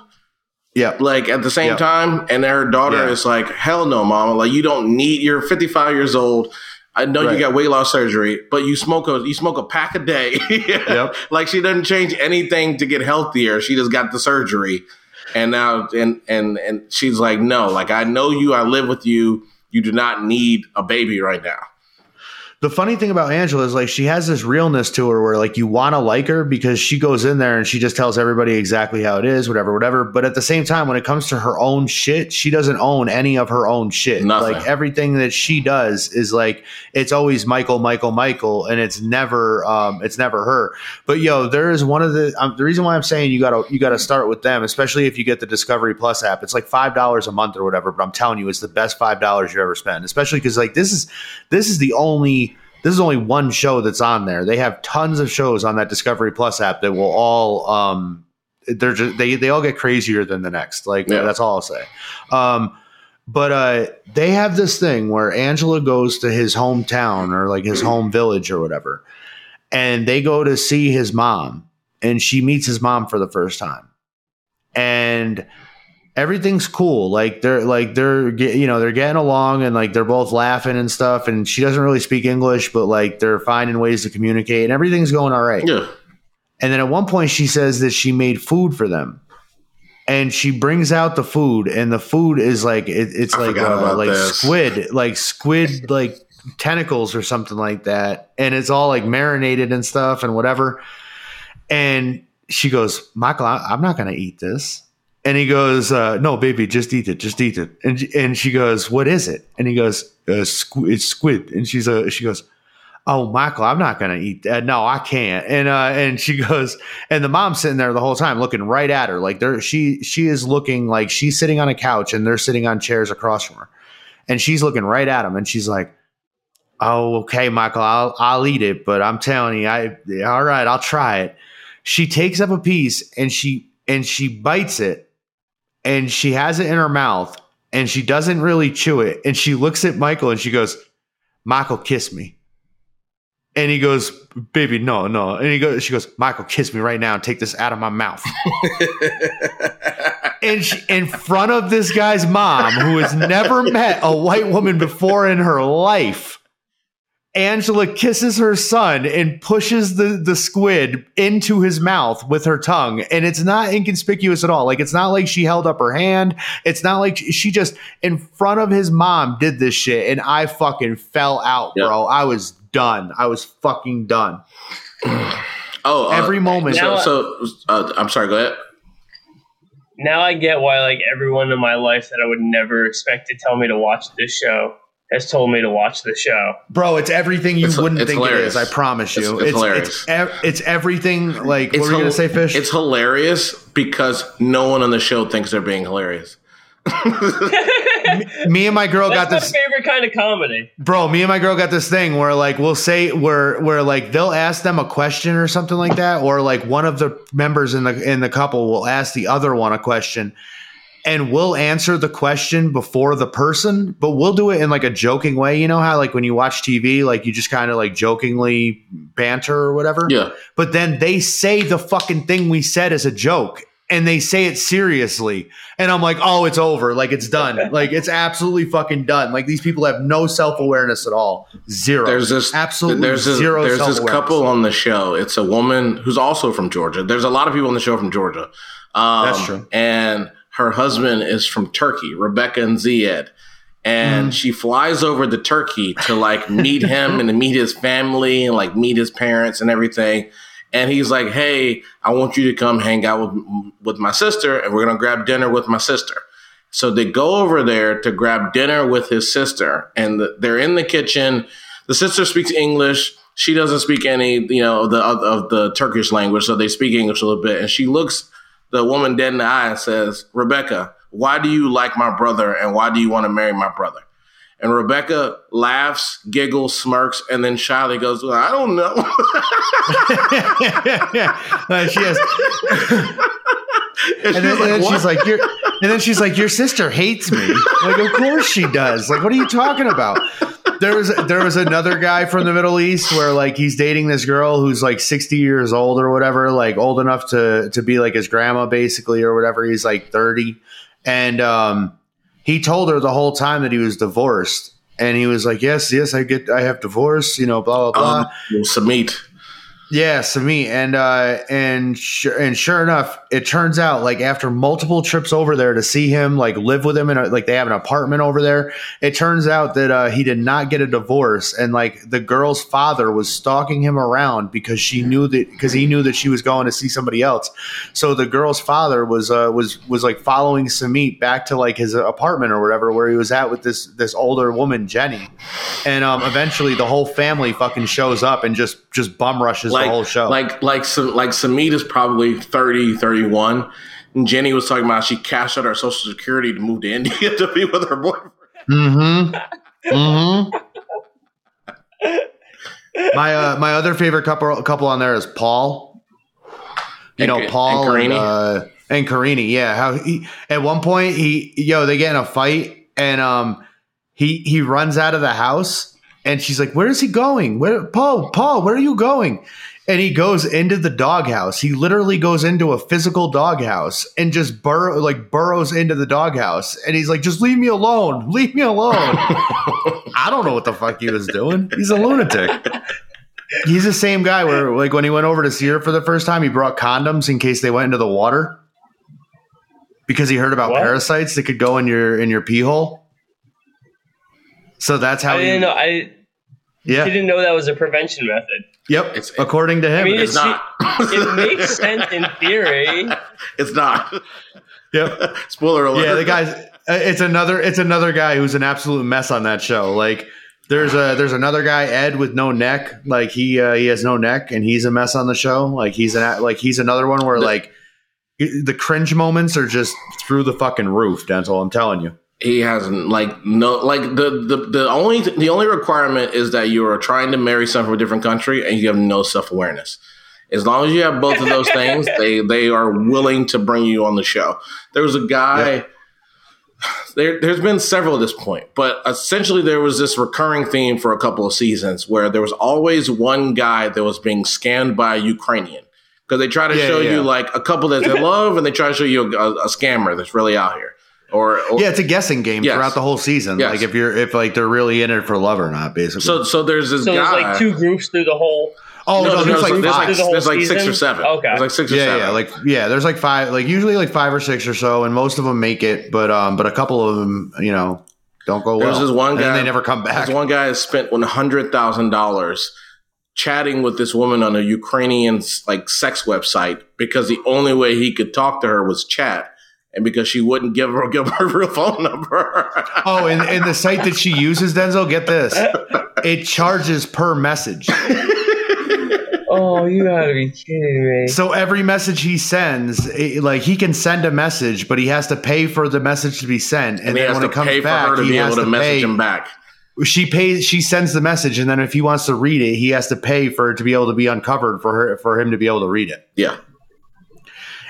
Yeah. like at the same Yeah. time and her daughter Yeah. is like hell no mama like you don't need you're 55 years old I know Right. you got weight loss surgery, but you smoke a you smoke a pack a day. Yep. Like she doesn't change anything to get healthier. She just got the surgery, and now and and and she's like, no, like I know you. I live with you. You do not need a baby right now. The funny thing about Angela is like she has this realness to her where like you want to like her because she goes in there and she just tells everybody exactly how it is, whatever, whatever. But at the same time, when it comes to her own shit, she doesn't own any of her own shit. Nothing. Like everything that she does is like it's always Michael, Michael, Michael, and it's never um it's never her. But yo, there is one of the um, the reason why I'm saying you gotta you gotta start with them, especially if you get the Discovery Plus app. It's like five dollars a month or whatever. But I'm telling you, it's the best five dollars you ever spend. Especially because like this is this is the only this is only one show that's on there. They have tons of shows on that Discovery Plus app that will all um they're just they they all get crazier than the next. Like Yeah. that's all I'll say. Um but uh they have this thing where Angela goes to his hometown or like his home village or whatever. And they go to see his mom and she meets his mom for the first time. And everything's cool. Like they're like they're you know they're getting along and like they're both laughing and stuff. And she doesn't really speak English, but like they're finding ways to communicate and everything's going all right. Yeah. And then at one point she says that she made food for them. And she brings out the food, and the food is like it, it's I like uh, like this. squid, like squid, like tentacles or something like that, and it's all like marinated and stuff and whatever. And she goes, Michael, I, I'm not going to eat this. And he goes, uh, No, baby, just eat it, just eat it. And and she goes, What is it? And he goes, uh, squ- It's squid. And she's uh, she goes, Oh, Michael, I'm not to eat that. No, I can't. And uh, and she goes, and the mom's sitting there the whole time looking right at her, like they're she she is looking like she's sitting on a couch and they're sitting on chairs across from her, and she's looking right at him, and she's like. Oh, okay, Michael. I'll I'll eat it, but I'm telling you, I all right. I'll try it. She takes up a piece and she and she bites it, and she has it in her mouth, and she doesn't really chew it, and she looks at Michael and she goes, "Michael, kiss me." And he goes, "Baby, no, no." And he goes, she goes, "Michael, kiss me right now and take this out of my mouth." and she, in front of this guy's mom, who has never met a white woman before in her life, Angela kisses her son and pushes the, the squid into his mouth with her tongue. And it's not inconspicuous at all. Like, it's not like she held up her hand. It's not like she just, in front of his mom, did this shit. And I fucking fell out, Yeah. bro. I was done. I was fucking done. Oh, uh, Every moment. So, so uh, I'm sorry. Go ahead. Now I get why like everyone in my life that I would never expect to tell me to watch this show has told me to watch the show. Bro, it's everything you It's- wouldn't it's think hilarious. it is. I promise you. It's- it's hilarious. It's, it's everything. Like, what were you hil- going to say, Fish? It's hilarious because no one on the show thinks they're being hilarious. me and my girl got That's this. favorite kind of comedy. bro me and my girl got this thing where like we'll say where where like they'll ask them a question or something like that or like one of the members in the in the couple will ask the other one a question and we'll answer the question before the person but we'll do it in like a joking way you know how like when you watch tv like you just kind of like jokingly banter or whatever Yeah. but then they say the fucking thing we said as a joke and they say it seriously and i'm like oh it's over like it's done like it's absolutely fucking done like these people have no self-awareness at all zero There's this absolutely There's this, zero there's this couple on the show. It's a woman who's also from Georgia. There's a lot of people on the show from Georgia. Um, That's true. And her husband is from Turkey, Rebecca and Zied. And hmm. she flies over to Turkey to like meet him and to meet his family and like meet his parents and everything. And he's like, "Hey, I want you to come hang out with with my sister, and we're gonna grab dinner with my sister." So they go over there to grab dinner with his sister, and they're in the kitchen. The sister speaks English. She doesn't speak any, you know, the of, of the Turkish language, so they speak English a little bit. And she looks the woman dead in the eye and says, "Rebecca, why do you like my brother, and why do you want to marry my brother?" And Rebecca laughs, giggles, smirks, and then shyly goes, well, "I don't know." She has, and and then, and then she's like, "Your," and then she's like, "Your sister hates me." Like, of course she does. Like, what are you talking about? There was there was another guy from the Middle East where like he's dating this girl who's like sixty years old or whatever, like old enough to to be like his grandma basically or whatever. He's like thirty, and um, he told her the whole time that he was divorced, and he was like, "Yes, yes, I get, I have divorce," you know, blah blah blah. um, well, Sumit. Yeah, Sami, and uh, and sure, and sure enough, it turns out like after multiple trips over there to see him, like live with him, and like they have an apartment over there. It turns out that uh, he did not get a divorce, and like the girl's father was stalking him around because she knew that because he knew that she was going to see somebody else. So the girl's father was uh, was was like following Sumit back to like his apartment or whatever where he was at with this this older woman Jenny, and um, eventually the whole family fucking shows up and just just bum rushes like the whole show. like like some like Sumit is probably 30, 31. And Jenny was talking about she cashed out her social security to move to India to be with her boyfriend. Mm-hmm. Mm-hmm. my uh, my other favorite couple couple on there is Paul. You And know, Paul and and, uh, and Karine. Yeah, how he at one point he yo they get in a fight and um he he runs out of the house and she's like, "Where is he going? Where Paul? Paul, where are you going?" And he goes into the doghouse. He literally goes into a physical doghouse and just burrow like burrows into the doghouse. And he's like, "Just leave me alone. Leave me alone." I don't know what the fuck he was doing. He's a lunatic. He's the same guy where, like, when he went over to see her for the first time, he brought condoms in case they went into the water because he heard about What? parasites that could go in your in your pee hole. So that's how I he. didn't know. I Yeah. didn't know that was a prevention method. Yep. It's- according to him. I mean, It's it's- not. It makes sense in theory. it's not. yep. Spoiler alert. Yeah, the guy's. uh, It's another. It's another guy who's an absolute mess on that show. Like there's a there's another guy Ed with no neck. Like he uh, he has no neck and he's a mess on the show. Like he's an like he's another one where like the cringe moments are just through the fucking roof. Denzel. I'm telling you. He hasn't like no like the, the the only the only requirement is that you are trying to marry someone from a different country and you have no self awareness. As long as you have both of those things, they they are willing to bring you on the show. There was a guy. Yep. There, there's been several at this point, but essentially there was this recurring theme for a couple of seasons where there was always one guy that was being scammed by a Ukrainian because they try to Yeah, show yeah. you like a couple that they love, and they try to show you a, a scammer that's really out here. Or, or Yeah, it's a guessing game Yes. throughout the whole season. Yes. Like if you're if like they're really in it for love or not, basically. So so there's this So there's like two groups through the whole. oh no, no, no, there's there's, like there's five. like, there's like six or seven. Okay. There's like six or yeah, seven. yeah, like yeah. There's like five, like usually like five or six or so, and most of them make it, but um, but a couple of them, you know, don't go well. There's this one And guy- they never come back. This one guy has spent one hundred thousand dollars chatting with this woman on a Ukrainian like sex website because the only way he could talk to her was chat, and because she wouldn't give her give her real phone number. Oh, and, and the site that she uses, Denzel, get this. It charges per message. Oh, you gotta be kidding me! So every message he sends, it- like he can send a message, but he has to pay for the message to be sent. And, and he then has when to it comes pay for back, her to he be has able to to message pay. him back. She pays. She sends the message, and then if he wants to read it, he has to pay for it to be able to be uncovered for her for him to be able to read it. Yeah.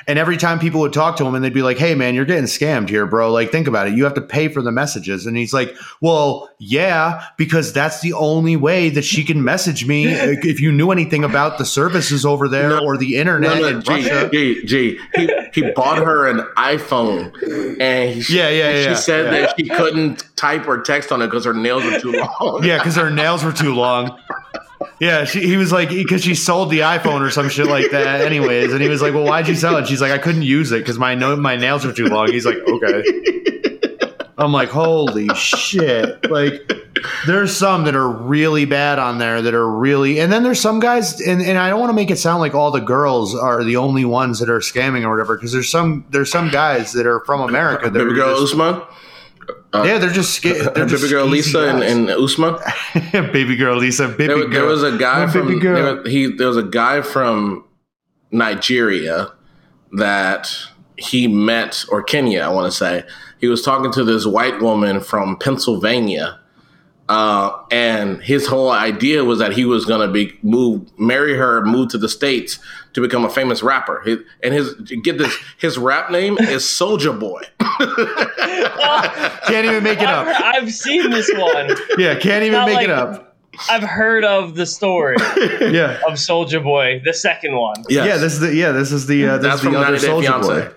And every time people would talk to him and they'd be like, Hey man, you're getting scammed here, bro. Like, think about it. You have to pay for the messages. And he's like, Well, yeah, because that's the only way that she can message me. if you knew anything about the services over there No. or the internet No, in no, G, Russia. G, G. He, he bought her an iPhone, and he, Yeah, yeah, yeah, She said yeah. that she couldn't type or text on it because her nails were too long. Yeah, because her nails were too long. Yeah, she, he was like, because she sold the iPhone or some shit like that, anyways. And he was like, "Well, why'd you sell it?" She's like, "I couldn't use it because my no- my nails are too long." He's like, "Okay." I'm like, "Holy shit!" Like, there's some that are really bad on there that are really, and then there's some guys, and, and I don't want to make it sound like all the girls are the only ones that are scamming or whatever, because there's some there's some guys that are from America that Baby are girl just, Usman, yeah, uh, they're just sca- they're just baby girl Lisa, and, and Usman. baby girl Lisa, baby There, girl. there was a guy Oh, from there, he there was a guy from Nigeria that he met or Kenya, I want to say. He was talking to this white woman from Pennsylvania. Uh, and his whole idea was that he was going to be move, marry her, move to the states to become a famous rapper. His, and his get this, his rap name is Soldier Boy. Can't even make it I've, up. I've seen this one. Yeah, can't even make like- it up. I've heard of the story Yeah. of Soldier Boy, the second one. Yes. Yeah, this is the yeah, this is the uh, this that's is the from other soldier boy.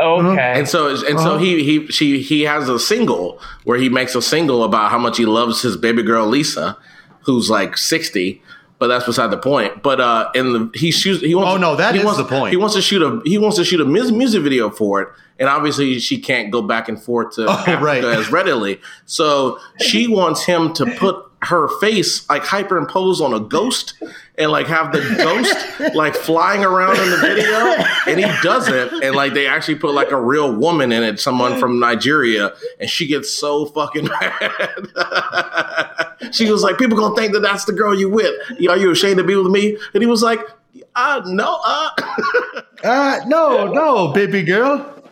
Okay. And so and Uh-huh. so he he she he has a single where he makes a single about how much he loves his baby girl Lisa, who's like sixty, but that's beside the point. But uh, in the he shoots. He wants. Oh, no, that he is wants, the point. He wants to shoot a. He wants to shoot a mus- music video for it, and obviously she can't go back and forth to Africa Oh, right. as readily. So she wants him to put her face like hyperimpose on a ghost and like have the ghost like flying around in the video and he doesn't and like they actually put like a real woman in it someone from nigeria and she gets so fucking mad she was like people gonna think that that's the girl you with are you ashamed to be with me and he was like uh no uh Uh, no, no, baby girl.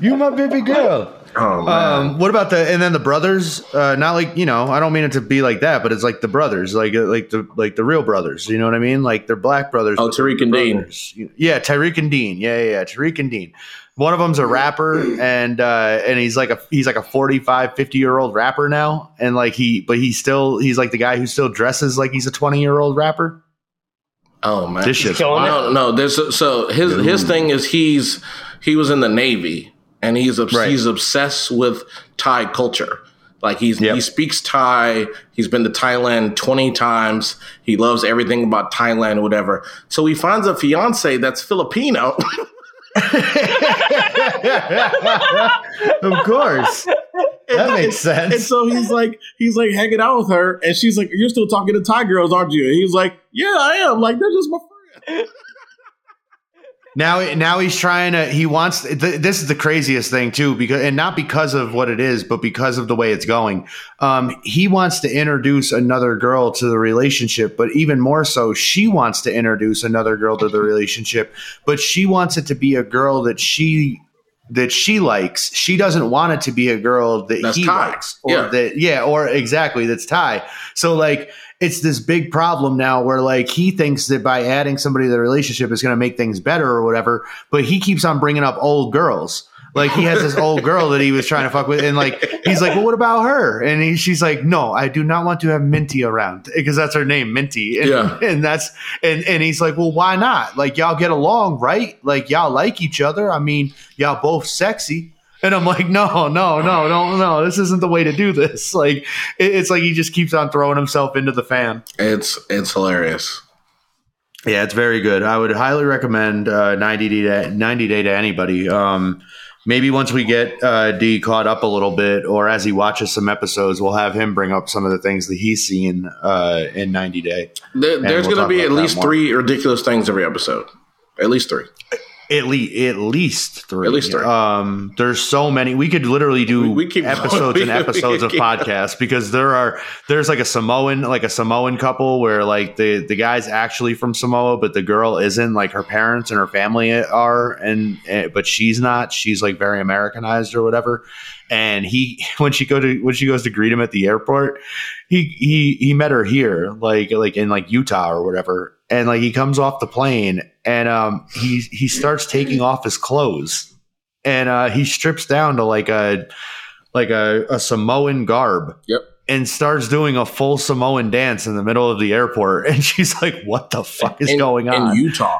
You my baby girl. Oh man Um, what about the and then the brothers? Uh, not like you know, I don't mean it to be like that, but it's like the brothers, like uh, like the like the real brothers. You know what I mean? Like they're black brothers. Oh, but Tarik and Dean. Yeah, Tyreek and Dean. Yeah, yeah, yeah, Tarik and Dean. One of them's a rapper, and uh, and he's like a he's like a 45, 50 year old rapper now, and like he, but he's still he's like the guy who still dresses like he's a twenty year old rapper. oh man This shit's Killing No, no. There's so his his thing is he's he was in the Navy and he's obs- Right. he's obsessed with Thai culture. Like he's Yep. he speaks Thai. He's been to Thailand twenty times. He loves everything about Thailand whatever. So he finds a fiance that's Filipino. of course, that makes sense. And so he's like, he's like hanging out with her, and she's like, "You're still talking to Thai girls, aren't you?" And he's like, "Yeah, I am. Like they're just my friend." Now, now he's trying to. He wants. Th- this is the craziest thing too, because and not because of what it is, but because of the way it's going. Um, he wants to introduce another girl to the relationship, but even more so, she wants to introduce another girl to the relationship, but she wants it to be a girl that she that she likes. She doesn't want it to be a girl that That's he Thai. likes, or Yeah. that yeah, or exactly that's Thai. So like it's this big problem now where like he thinks that by adding somebody to the relationship is going to make things better or whatever, but he keeps on bringing up old girls. Like he has this old girl that he was trying to fuck with, and like he's like, "Well, what about her?" And he, she's like, "No, I do not want to have Minty around because that's her name, Minty." And, Yeah. and that's and and he's like, "Well, why not? Like y'all get along, right? Like y'all like each other. I mean, y'all both sexy." And I'm like, no, no, no, no, no. This isn't the way to do this. Like, it's like he just keeps on throwing himself into the fan. It's it's hilarious. Yeah, it's very good. I would highly recommend uh, 90 day to, 90 day to anybody. Um, maybe once we get uh, D caught up a little bit, or as he watches some episodes, we'll have him bring up some of the things that he's seen uh, in 90 day. There, there's we'll going to be at least more. three ridiculous things every episode. At least three. At least, at least three. At least three. Um, there's so many. We could literally do We- we episodes We- and episodes of podcasts because there are there's like a Samoan like a Samoan couple where like the the guy's actually from Samoa, but the girl isn't. Like her parents and her family are, and, and but she's not. She's like very Americanized or whatever. And he when she go to when she goes to greet him at the airport, he he he met her here like like in like Utah or whatever and like he comes off the plane and um he he starts taking off his clothes and uh he strips down to like a like a, a Samoan garb Yep. and starts doing a full Samoan dance in the middle of the airport and she's like what the fuck is in, going on in Utah?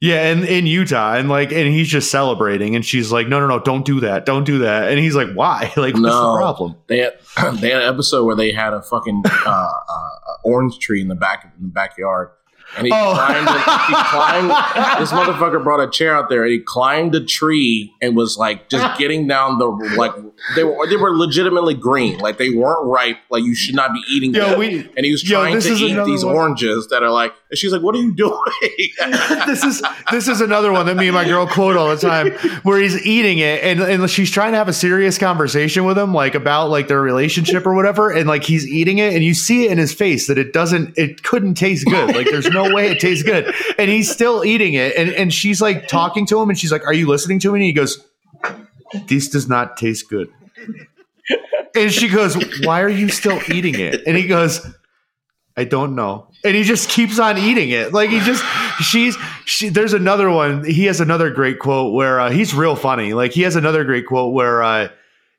yeah, in, in Utah, and like, and he's just celebrating, and she's like, "No, no, no, don't do that, don't do that." And he's like, "Why? Like, what's No. the problem?" They had they had an episode where they had a fucking uh, uh, orange tree in the back in the backyard, and he Oh. climbed. He climbed. This motherfucker brought a chair out there, and he climbed a tree and was like just getting down the like they were they were legitimately green, like they weren't ripe, like you should not be eating Yo, them. we- and he was yo, trying to eat these one. oranges that are like. And she's like, "What are you doing?" this is this is another one that me and my girl quote all the time, where he's eating it, and and she's trying to have a serious conversation with him, like about like their relationship or whatever, and like he's eating it, and you see it in his face that it doesn't, it couldn't taste good. Like there's no way it tastes good, and he's still eating it, and and she's like talking to him, and she's like, "Are you listening to me?" And he goes, "This does not taste good." And she goes, Why are you still eating it? And he goes, I don't know. And he just keeps on eating it. Like he just, she's, she, there's another one. He has another great quote where uh, he's real funny. Like he has another great quote where uh,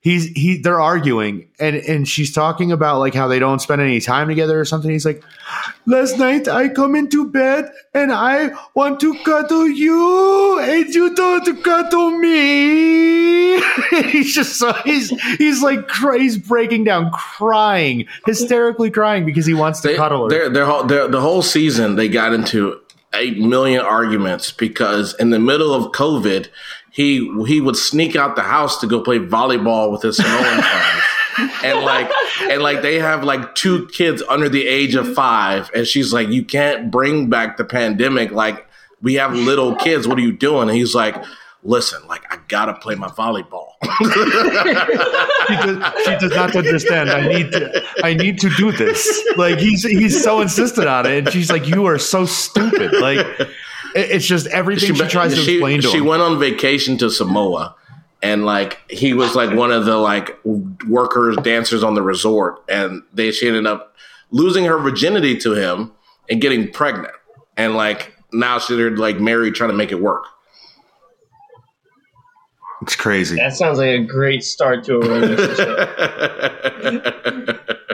he's he they're arguing and and she's talking about like how they don't spend any time together or something. He's like last night i come into bed and i want to cuddle you and you don't cuddle me. He's just so he's he's like he's breaking down crying hysterically crying because he wants to They, cuddle her. their, their whole, their, the whole season, they got into a million arguments because in the middle of COVID, he he would sneak out the house to go play volleyball with his Samoan friends. And like and like they have like two kids under the age of five, and she's like, You can't bring back the pandemic. Like, we have little kids. What are you doing? And he's like, Listen, like I gotta play my volleyball. she, does, she does not understand. I need to. I need to do this. Like he's he's so insistent on it, and she's like, "You are so stupid." Like it- it's just everything she, tries to she, explain to she him. went on vacation to Samoa and like he was like one of the like workers dancers on the resort and they she ended up losing her virginity to him and getting pregnant and like now she's like married trying to make it work it's crazy. That sounds like a great start to a relationship.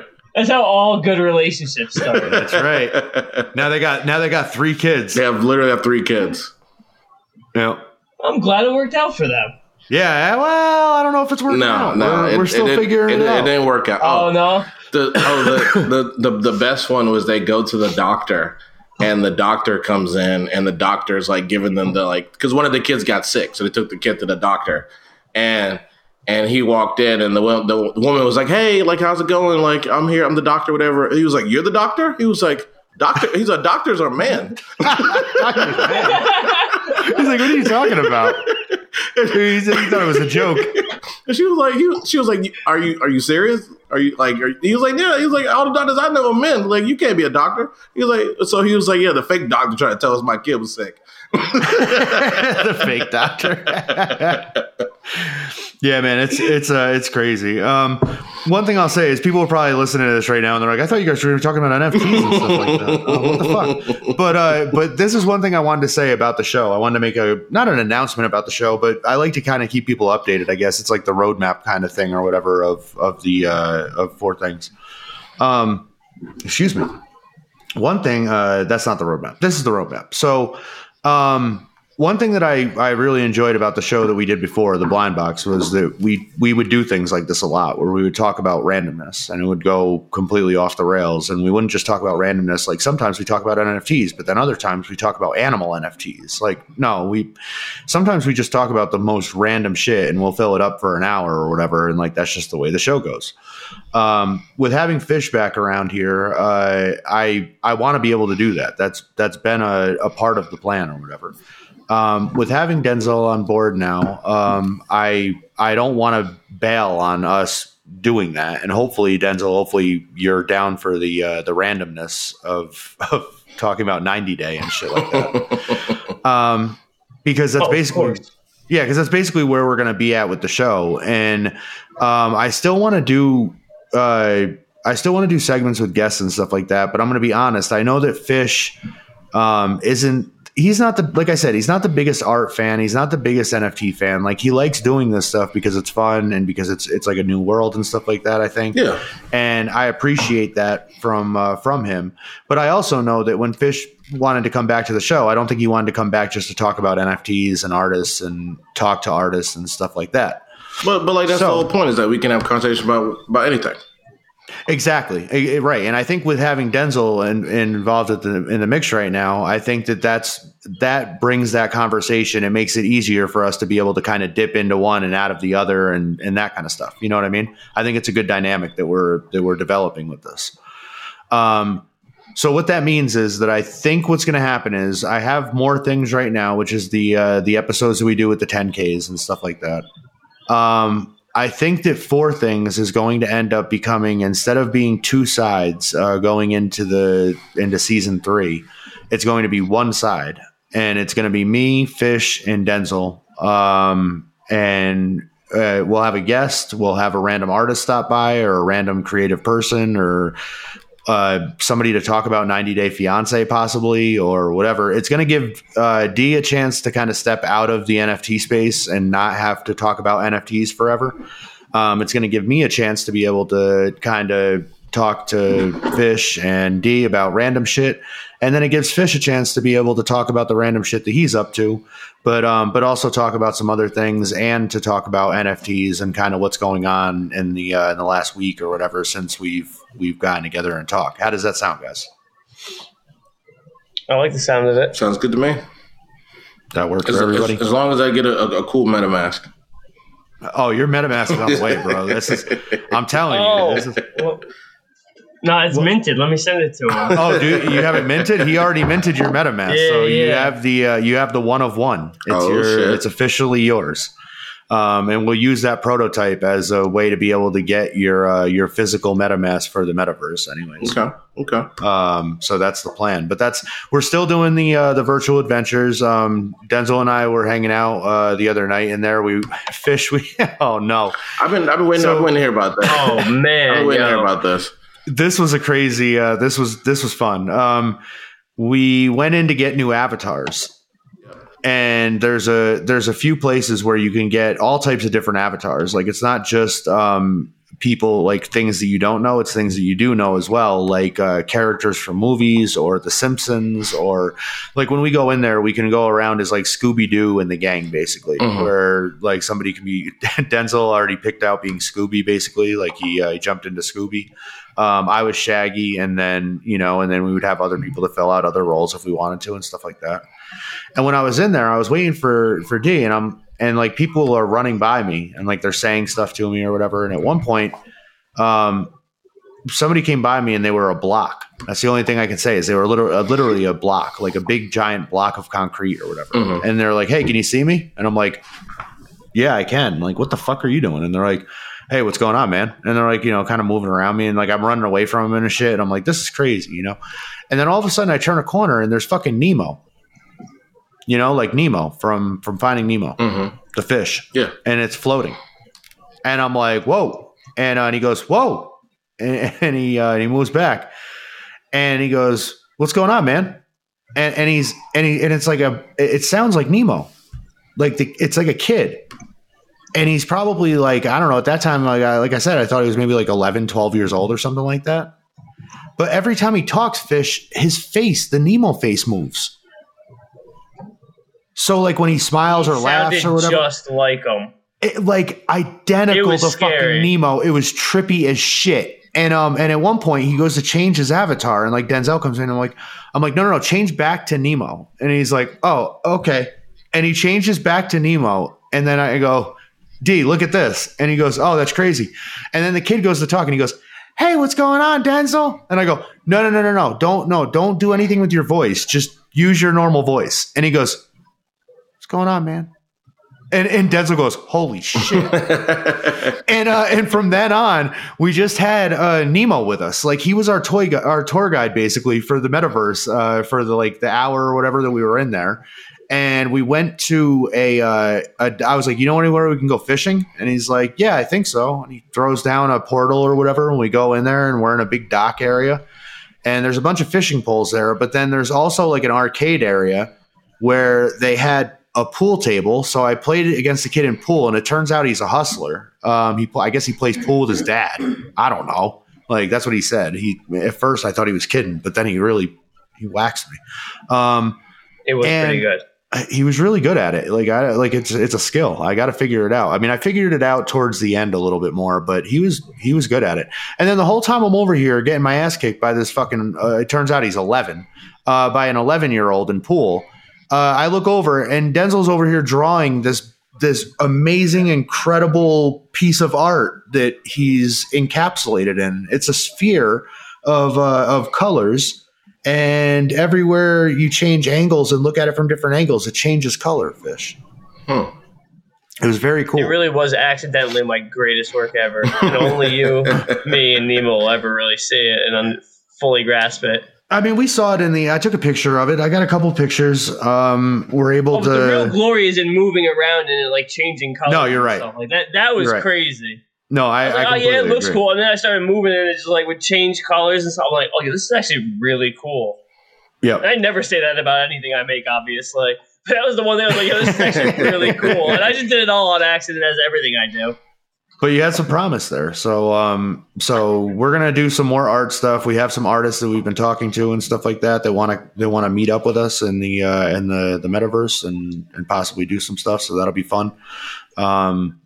That's how all good relationships start. That's right. Now they got now they got three kids. they have literally have three kids Yeah. I'm glad it worked out for them. Yeah. Well, I don't know if it's working no out. no we're, it- we're still didn't- figuring it, it, out. it didn't work out Oh, no. the oh the, the the the best one was they go to the doctor and the doctor comes in and the doctor's like giving them the like because one of the kids got sick so they took the kid to the doctor and and he walked in and the the woman was like hey like how's it going? Like I'm here I'm the doctor whatever. He was like you're the doctor? He was like doctor he's a doctor's are man He's like, "What are you talking about?" he, said he thought it was a joke. and she was like he, she was like are you are you serious? Are you like are, he was like yeah he was like all the doctors I know are men. Like you can't be a doctor. He was like so he was like yeah the fake doctor tried to tell us my kid was sick. The fake doctor. Yeah, man, it's it's uh, it's crazy. Um, one thing I'll say is people are probably listening to this right now and they're like, I thought you guys were talking about NFTs and stuff like that. Oh, what the fuck? But uh, but this is one thing I wanted to say about the show. I wanted to make a not an announcement about the show, but I like to kind of keep people updated. I guess it's like the roadmap kind of thing or whatever of of the uh, of four things. Um, excuse me. One thing uh, that's not the roadmap. This is the roadmap. So. Um, one thing that I, I really enjoyed about the show that we did before, the blind box, was that we we would do things like this a lot, where we would talk about randomness, and it would go completely off the rails, and we wouldn't just talk about randomness. Like sometimes we talk about NFTs, but then other times we talk about animal NFTs. Like no, we sometimes we just talk about the most random shit, and we'll fill it up for an hour or whatever, and like that's just the way the show goes. Um, with having fish back around here, uh, I I want to be able to do that. That's that's been a, a part of the plan or whatever. Um, with having Denzel on board now, um, I I don't want to bail on us doing that, and hopefully Denzel, hopefully you're down for the uh, the randomness of of talking about 90 day and shit like that. um, because that's Oh, basically yeah, because that's basically where we're going to be at with the show, and um, I still want to do. Uh, I still want to do segments with guests and stuff like that, but I'm going to be honest. I know that Fish um, isn't. He's not the like I said. He's not the biggest art fan. He's not the biggest NFT fan. Like he likes doing this stuff because it's fun and because it's it's like a new world and stuff like that. I think yeah and I appreciate that from uh, from him. But I also know that when Fish wanted to come back to the show, I don't think he wanted to come back just to talk about NFTs and artists and talk to artists and stuff like that. But but like that's So- the whole point is that we can have conversation about about anything. Exactly, right. And I think with having Denzel in, involved the, in the mix right now, I think that that's that brings that conversation. It makes it easier for us to be able to kind of dip into one and out of the other, and and that kind of stuff. You know what I mean? I think it's a good dynamic that we're that we're developing with this. Um, so what that means is that I think what's going to happen is I have more things right now, which is the uh, the episodes that we do with the 10ks and stuff like that. Um, I think that four things is going to end up becoming instead of being two sides uh, going into the into season three, it's going to be one side, and it's going to be me, Fish, and Denzel. Um, and uh, we'll have a guest. We'll have a random artist stop by, or a random creative person, or uh, somebody to talk about 90 Day Fiance, possibly, or whatever. It's going to give uh, D a chance to kind of step out of the NFT space and not have to talk about NFTs forever. Um, it's going to give me a chance to be able to kind of talk to Fish and D about random shit, and then it gives Fish a chance to be able to talk about the random shit that he's up to, but um, but also talk about some other things and to talk about NFTs and kind of what's going on in the uh, in the last week or whatever since we've we've gotten together and talk. How does that sound, guys? I like the sound of it. Sounds good to me. That works As, for everybody. as, as long as I get a, a, a cool MetaMask. oh, your MetaMask is on the way, bro. This is I'm telling you. Oh, This is, well, no, it's minted. Let me send it to him. oh, dude, you have it minted. He already minted your MetaMask, Yeah, so you have the uh, you have the one of one. It's Oh, your shit. it's officially yours. Um, and we'll use that prototype as a way to be able to get your uh, your physical MetaMask for the metaverse, anyways. Okay. Okay. Um, so that's the plan. But that's we're still doing the uh, the virtual adventures. Um, Denzel and I were hanging out uh, the other night, and there we fish. We oh no, I've been I've been waiting, So- I've been waiting to hear about that. Oh man, I've man, been waiting to hear about this. This was a crazy. Uh, this was this was fun. Um, we went in to get new avatars, and there's a there's a few places where you can get all types of different avatars. Like it's not just um, people like things that you don't know; it's things that you do know as well, like uh, characters from movies or The Simpsons, or like when we go in there, we can go around as like Scooby Doo and the gang, basically, Mhm. where like somebody can be Denzel already picked out being Scooby, basically, like he, uh, he jumped into Scooby. Um, I was Shaggy, and then you know, and then we would have other people to fill out other roles if we wanted to, and stuff like that. And when I was in there, I was waiting for for D, and I'm and like people are running by me, and like they're saying stuff to me or whatever. And at one point, um, somebody came by me, and they were a block. That's the only thing I can say is they were literally, literally a block, like a big giant block of concrete or whatever. Mhm. And they're like, "Hey, can you see me?" And I'm like, "Yeah, I can." Like, what the fuck are you doing? And they're like, "Hey, what's going on, man?" And they're like, you know, kind of moving around me, and like I'm running away from them and shit. And I'm like, "This is crazy," you know. And then all of a sudden, I turn a corner, and there's fucking Nemo. You know, like Nemo from from Finding Nemo, hmm the fish Yeah. and it's floating. And I'm like, whoa. And, uh, and he goes, whoa. And, and he uh, and he moves back, and he goes, what's going on, man? And, and he's and he and it's like a it sounds like Nemo, like the it's like a kid. And he's probably like I don't know at that time like I, like I said I thought he was maybe like 11 12 years old or something like that. But every time he talks fish his face the Nemo face moves. So like when he smiles or laughs or whatever just like him. it, like identical to scary. fucking Nemo. It was trippy as shit. And um and at one point he goes to change his avatar and like Denzel comes in. I'm like I'm like no no no change back to Nemo. And he's like oh okay. And he changes back to Nemo. And then I go D look at this. And he goes oh that's crazy. And then the kid goes to talk and he goes hey what's going on Denzel? And I go no no no no no don't no don't do anything with your voice. Just use your normal voice. And he goes what's going on man? And and Denzel goes holy shit and uh, and from then on, we just had uh, Nemo with us. Like he was our toy gu- our tour guide basically for the metaverse uh, for the like the hour or whatever that we were in there. And we went to a, uh, a. I was like, you know anywhere we can go fishing? And he's like, yeah, I think so. And he throws down a portal or whatever, and we go in there, and we're in a big dock area. And there's a bunch of fishing poles there, but then there's also like an arcade area where they had a pool table. So I played it against the kid in pool, and it turns out he's a hustler. Um, he, I guess he plays pool with his dad. I don't know. Like that's what he said. He at first I thought he was kidding, but then he really he waxed me. Um, It was And- pretty good. He was really good at it. Like I like it's it's a skill. I got to figure it out. I mean, I figured it out towards the end a little bit more, but he was he was good at it. And then the whole time I'm over here getting my ass kicked by this fucking. Uh, it turns out he's 11 uh, by an 11 year old in pool. Uh, I look over and Denzel's over here drawing this this amazing, incredible piece of art that he's encapsulated in. It's a sphere of uh, of colors and everywhere you change angles and look at it from different angles, it changes color. Fish. Hmm. It was very cool. It really was accidentally my greatest work ever. And only you, me, and Nemo will ever really see it and un- fully grasp it. I mean, we saw it in the. I took a picture of it. I got a couple pictures. Um, we're able Oh, but the real to. glory is in moving around and like changing colors. No, you're right. Like that. That was right. crazy. No, I. I was I like, oh yeah, it looks agree. cool. And then I started moving and it just like would change colors and stuff. I'm like, oh, yeah, this is actually really cool. Yeah. I never say that about anything I make, obviously. But that was the one thing I was like, yo, this is actually really cool. And I just did it all on accident, as everything I do. but you had some promise there. So, um, so we're gonna do some more art stuff. We have some artists that we've been talking to and stuff like that. They want to they want to meet up with us in the uh, in the the metaverse and and possibly do some stuff. So that'll be fun. Um,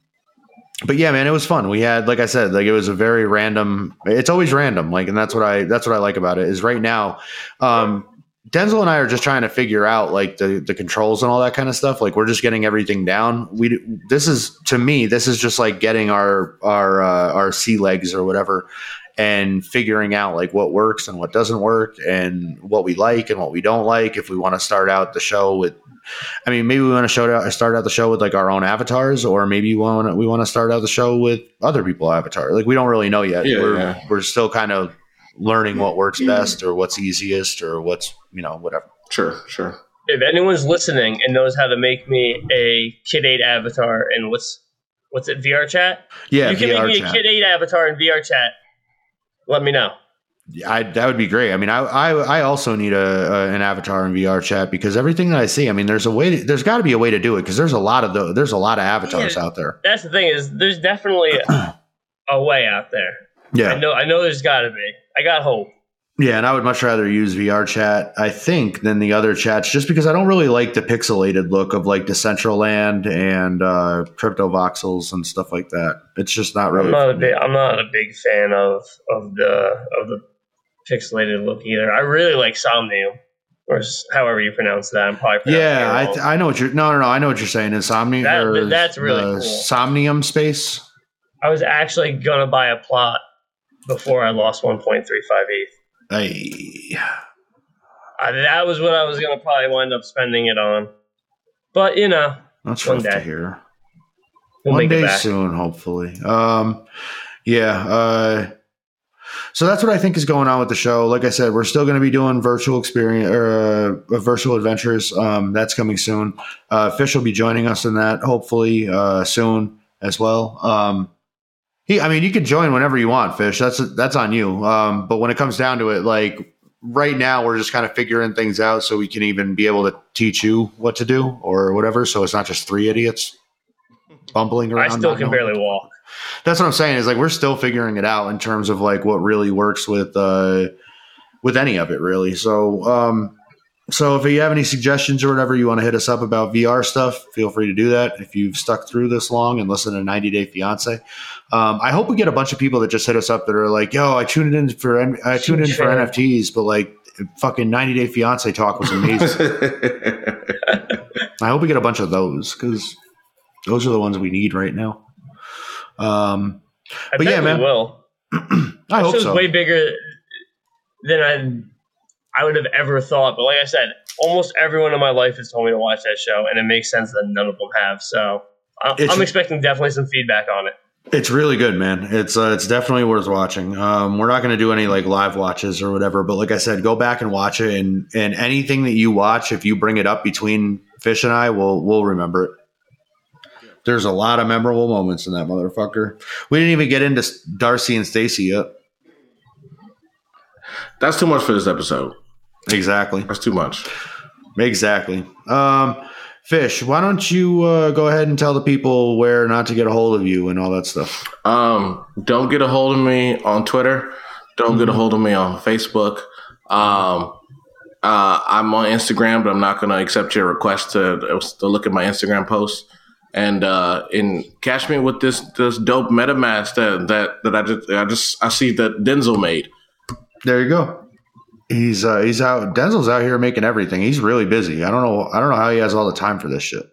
but yeah, man, it was fun. We had, like I said, like it was a very random. It's always random, like, and that's what I that's what I like about it. Is right now, um, Denzel and I are just trying to figure out like the the controls and all that kind of stuff. Like we're just getting everything down. We this is to me this is just like getting our our uh, our sea legs or whatever and figuring out like what works and what doesn't work and what we like and what we don't like. If we want to start out the show with I mean, maybe we want to show out, start out the show with like our own avatars, or maybe we want to, we want to start out the show with other people avatar. Like we don't really know yet. Yeah, we're yeah. we're still kind of learning what works mm. best, or what's easiest, or what's you know whatever. Sure, sure. If anyone's listening and knows how to make me a Kid 8 avatar and what's what's it, VR chat? Yeah, you can VR make me chat. a Kid 8 avatar in VR chat. Let me know. I, that would be great. I mean, I I, I also need a, a an avatar in VR chat because everything that I see, I mean, there's a way. To, there's got to be a way to do it because there's a lot of the there's a lot of avatars Yeah. out there. That's the thing is there's definitely a way out there. Yeah, I know I know there's got to be. I got hope. Yeah, and I would much rather use VR chat, I think, than the other chats, just because I don't really like the pixelated look of like Decentraland and uh, crypto voxels and stuff like that. It's just not really. I'm not a big I'm not a big fan of of the of the pixelated look either. I really like Somnium, or however you pronounce that. I'm probably Yeah, I, th- I know what you're. No, no, no. I know what you're saying. Insomnia. That- that's really the cool. Somnium space. I was actually gonna buy a plot before I lost 1.35 ETH. I, Uh, that was what I was gonna probably wind up spending it on. But you know, that's One rough to day. hear. we'll One day soon, hopefully. Um, yeah. Uh, so that's what I think is going on with the show. Like I said, we're still going to be doing virtual experience or uh, virtual adventures. Um, that's coming soon. Uh, Fish will be joining us in that hopefully uh, soon as well. Um, he, I mean, you can join whenever you want, Fish. That's that's on you. Um, but when it comes down to it, like right now, we're just kind of figuring things out so we can even be able to teach you what to do or whatever. So it's not just three idiots bumbling around. I still can barely walk. That's what I'm saying is like we're still figuring it out in terms of like what really works with uh with any of it really. So um so if you have any suggestions or whatever you want to hit us up about VR stuff, feel free to do that. If you've stuck through this long and listened to 90 Day Fiance, um, I hope we get a bunch of people that just hit us up that are like, "Yo, I tuned in for I tuned in for NFTs, but like fucking 90 Day Fiance talk was amazing." I hope we get a bunch of those because those are the ones we need right now. Um, I But yeah, man. will. I That hope so. way bigger than I I would have ever thought. But like I said, almost everyone in my life has told me to watch that show, and it makes sense that none of them have. So I, I'm expecting definitely some feedback on it. It's really good, man. It's uh, it's definitely worth watching. Um, we're not going to do any like live watches or whatever, but like I said, go back and watch it, and and anything that you watch, if you bring it up between Fish and I, we'll we'll remember it. There's a lot of memorable moments in that motherfucker. We didn't even get into Darcy and Stacy yet. That's too much for this episode. Exactly. That's too much. Exactly. Um, Fish, why don't you uh, go ahead and tell the people where not to get a hold of you and all that stuff? Um, don't get a hold of me on Twitter. Don't get a hold of me on Facebook. Um, uh, I'm on Instagram, but I'm not going to accept your request to, to look at my Instagram posts. And uh, and catch me with this this dope MetaMask that that that I just I just I see that Denzel made. There you go. He's uh, he's out. Denzel's out here making everything. He's really busy. I don't know. I don't know how he has all the time for this shit.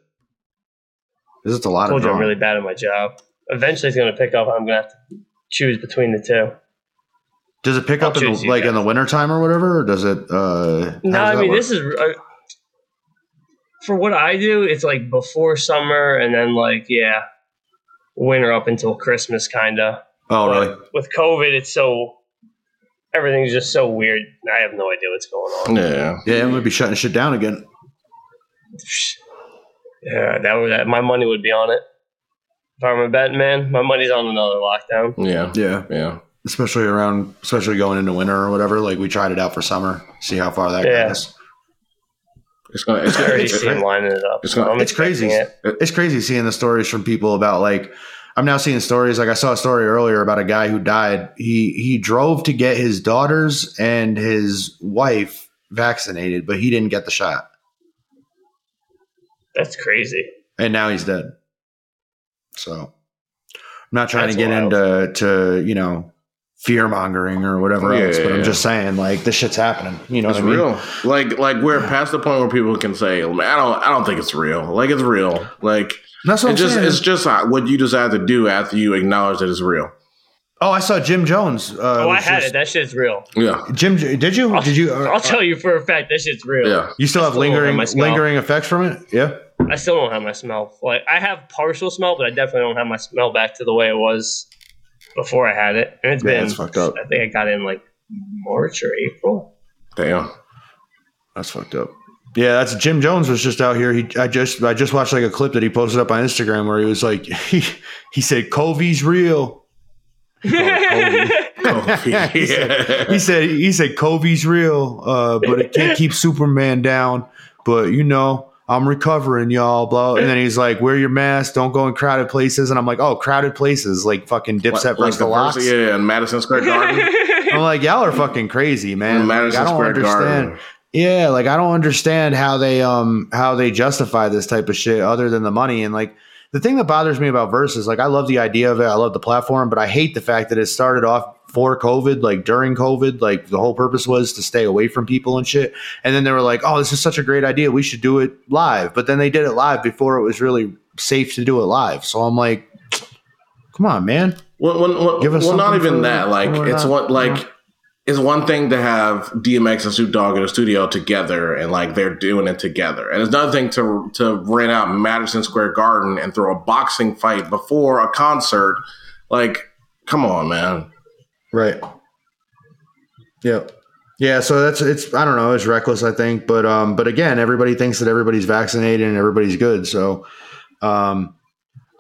This is a lot I of told you I'm really bad at my job. Eventually, it's going to pick up. I'm going to have to choose between the two. Does it pick I'll up in choose the, you like in guys. the wintertime or whatever, or does it? Uh, No, I mean this is uh, for what I do. It's like before summer, and then like yeah, winter up until Christmas, kind of. Oh, But really? With COVID, it's so everything's just so weird. I have no idea what's going on. Yeah, Yeah, I'm gonna be shutting shit down again. Yeah, that would that, my money would be on it. If I'm a betting man, my money's on another lockdown. yeah, Yeah, yeah. especially around, especially going into winter or whatever. Like we tried it out for summer, see how far that Yeah. goes. It's gonna. It's, I already it's, see him lining it up. it's gonna- it's crazy. it. It's crazy seeing the stories from people about like I'm now seeing stories. Like I saw a story earlier about a guy who died. He he drove to get his daughters and his wife vaccinated, but he didn't get the shot, That's crazy. and now he's dead. So I'm not trying That's to get wild. into to you know fear mongering or whatever Yeah, else, but yeah, I'm just saying like this shit's happening. You know It's what I mean? real. Like like we're past the point where people can say, I don't I don't think it's real." Like it's real. Like That's what it I'm just saying. it's just uh, what you just have to do after you acknowledge that it's real. oh, I saw Jim Jones. Uh, Oh, I had just- it. That shit's real. Yeah. Jim, did you? Did you? uh, I'll tell you for a fact that shit's real. Yeah. you still I have still don't have lingering lingering effects from it? Yeah. I still don't have my smell. Like I have partial smell, but I definitely don't have my smell back to the way it was before I had it. And it's Yeah, been it's fucked up. I think I got in like March or April. Damn. That's fucked up. Yeah, that's Jim Jones was just out here. He I just I just watched like a clip that he posted up on Instagram where he was like he he said Covey's real. Oh, yeah. He said he said Covey's real, uh, but it can't keep Superman down. But you know, I'm recovering, y'all. Blah. And then he's like, "Wear your mask. Don't go in crowded places." And I'm like, "Oh, crowded places like fucking Dipset like versus the the Lox." first, yeah, in Madison Square Garden. I'm like, y'all are fucking crazy, man. Like, Madison I don't Square understand. Garden. Yeah, like I don't understand how they um how they justify this type of shit other than the money and like the thing that bothers me about Verzuz, like I love the idea of it, I love the platform, but I hate the fact that it started off for COVID, like during COVID, like the whole purpose was to stay away from people and shit. And then they were like, "Oh, this is such a great idea. We should do it live." But then they did it live before it was really safe to do it live. So I'm like, "Come on, man." Well, well, well, Give us well not even that. Like it's that, one like know? it's one thing to have DMX and Snoop Dogg in a studio together and like they're doing it together, and it's another thing to to rent out Madison Square Garden and throw a boxing fight before a concert. Like, come on, man. Right. Yep. Yeah, so that's it's I don't know, it's reckless I think, but um but again, everybody thinks that everybody's vaccinated and everybody's good. So um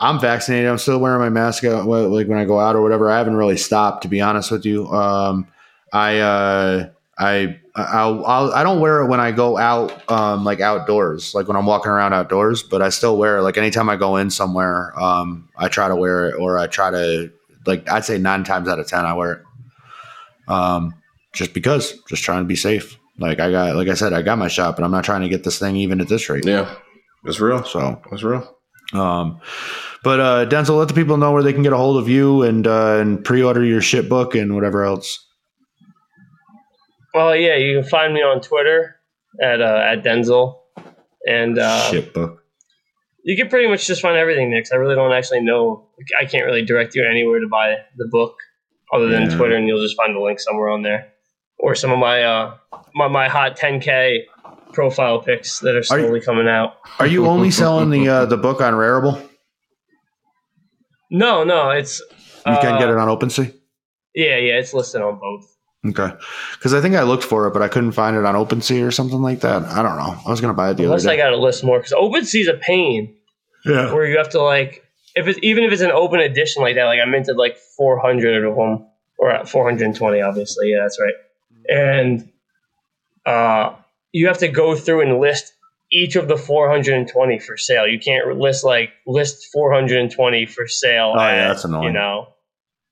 I'm vaccinated. I'm still wearing my mask out, like when I go out or whatever. I haven't really stopped to be honest with you. Um I uh I I'll, I'll I don't wear it when I go out um like outdoors, like when I'm walking around outdoors, but I still wear it like anytime I go in somewhere, um I try to wear it or I try to like I'd say 9 times out of 10 I wear it. Um just because, just trying to be safe. Like I got, like I said, I got my shot, but I'm not trying to get this thing even at this rate. Yeah, it's real. So, It's real. um, but uh, Denzel, let the people know where they can get a hold of you and uh, and pre-order your shit book and whatever else. well, yeah, you can find me on Twitter at uh, at Denzel, and uh, shit book. You can pretty much just find everything. 'cause I really don't actually know. I can't really direct you anywhere to buy the book other than Yeah. Twitter, and you'll just find the link somewhere on there, or some of my uh my, my hot 10k profile pics that are Are you- slowly coming out. Are you only selling the uh, the book on Rarible? No, no, it's You can uh, get it on OpenSea. Yeah, yeah, it's listed on both. Okay, because I think I looked for it, but I couldn't find it on OpenSea or something like that. I don't know. I was gonna buy it the Unless other I got to list more because OpenSea's a pain yeah. where you have to like if it's even if it's an open edition like that. Like I minted like 400 of them or 420, obviously. Yeah, that's right. And uh, you have to go through and list each of the 420 for sale. You can't list like list 420 for sale. Oh, yeah, that's annoying. You know,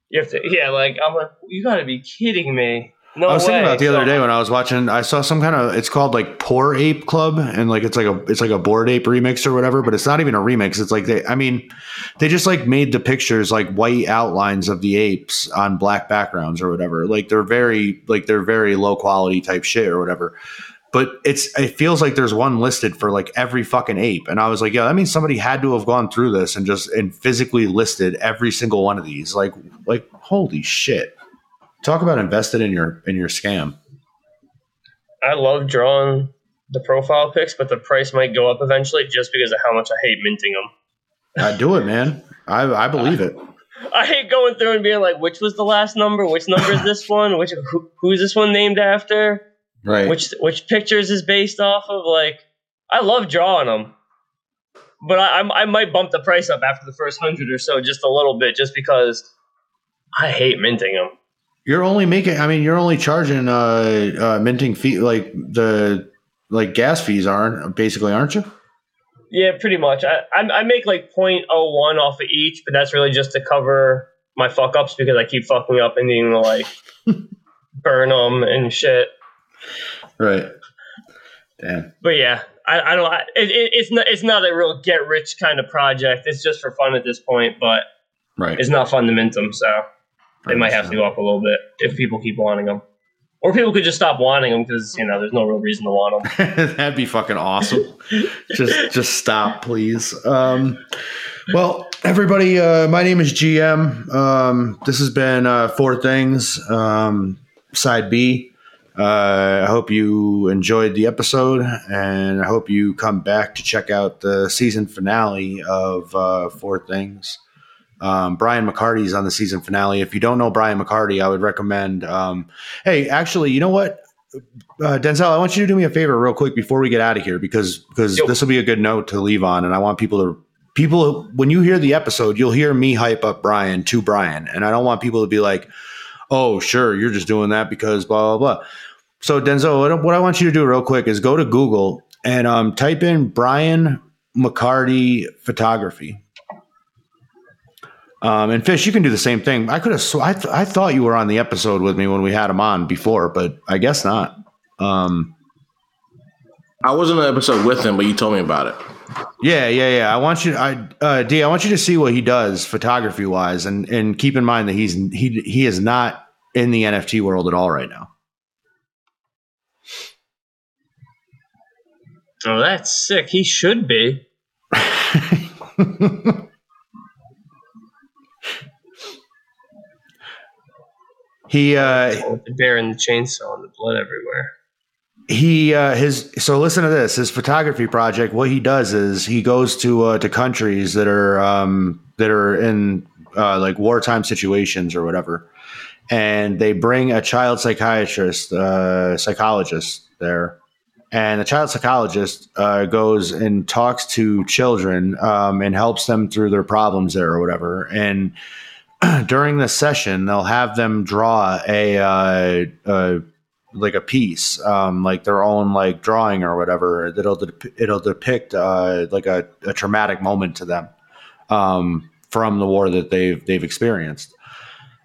you have to. Yeah, like I'm like, you got to be kidding me. No I was thinking way. about the other So- day when I was watching. I saw some kind of. It's called like Poor Ape Club, and like it's like a it's like a Bored Ape remix or whatever. But it's not even a remix. It's like they. I mean, they just like made the pictures like white outlines of the apes on black backgrounds or whatever. Like they're very like they're very low quality type shit or whatever. But it's it feels like there's one listed for like every fucking ape, and I was like, yeah, that means somebody had to have gone through this and just and physically listed every single one of these. Like like holy shit. Talk about invested in your in your scam. I love drawing the profile pics, but the price might go up eventually just because of how much I hate minting them. I do it, man. I I believe it. I hate going through and being like, which was the last number? Which number is this one? Which who, who's this one named after? Right. Which which pictures is based off of? Like, I love drawing them, but I I'm- I might bump the price up after the first hundred or so, just a little bit, just because I hate minting them. You're only making. I mean, you're only charging uh, uh minting fee like the like gas fees aren't basically, aren't you? Yeah, pretty much. I, I I make like 0.01 off of each, but that's really just to cover my fuck ups because I keep fucking up and needing to like burn them and shit. Right. Damn. But yeah, I, I don't. I, it, it, it's not. It's not a real get rich kind of project. It's just for fun at this point, but Right. it's not fun to mint them. So they might have to go up a little bit if people keep wanting them, or people could just stop wanting them because you know there's no real reason to want them. That'd be fucking awesome. just just stop, please. Um, well, everybody, uh, my name is GM. Um, this has been uh, Four Things, um, Side B. Uh, I hope you enjoyed the episode, and I hope you come back to check out the season finale of uh, Four Things. Um, Brian McCarty's on the season finale. If you don't know Brian McCarty, I would recommend. Um, hey, actually, you know what? uh, Denzel, I want you to do me a favor real quick before we get out of here because because this will be a good note to leave on, and I want people to people when you hear the episode, you'll hear me hype up Brian to Brian, and I don't want people to be like, "Oh, sure, you're just doing that because blah blah blah." So Denzel, what, I- what I want you to do real quick is go to Google and um, type in Brian McCarty photography. Um, and Fish, you can do the same thing. I could have. Sw- I, th- I thought you were on the episode with me when we had him on before, but I guess not. Um, I was in the episode with him, but you told me about it. yeah, yeah, yeah. I want you. I uh, D. I want you to see what he does photography wise, and and keep in mind that he's he he is not in the NFT world at all right now. Oh, that's sick. He should be. he uh, the bear and the chainsaw and the blood everywhere. he uh, his so listen to this his photography project what he does is he goes to uh, to countries that are um, that are in uh, like wartime situations or whatever. And they bring a child psychiatrist uh, psychologist there. And the child psychologist uh, goes and talks to children um, and helps them through their problems there or whatever. And during the session they'll have them draw a uh, like a piece, um, like their own like drawing or whatever. That'll dep- it'll depict uh, like a, a traumatic moment to them um, from the war that they've they've experienced.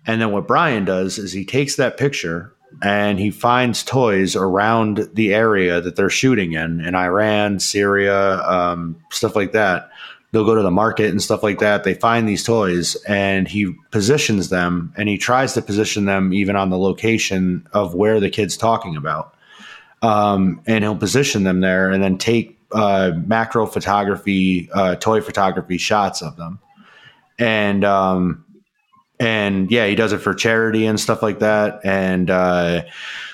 And then what Brian does is he takes that picture and he finds toys around the area that they're shooting in, in Iran, Syria, um, stuff like that. They'll go to the market and stuff like that. They find these toys and he positions them and he tries to position them even on the location of where the kid's talking about. Um, and he'll position them there and then take uh, macro photography, uh, toy photography shots of them. And, um, and yeah, he does it for charity and stuff like that. And, uh,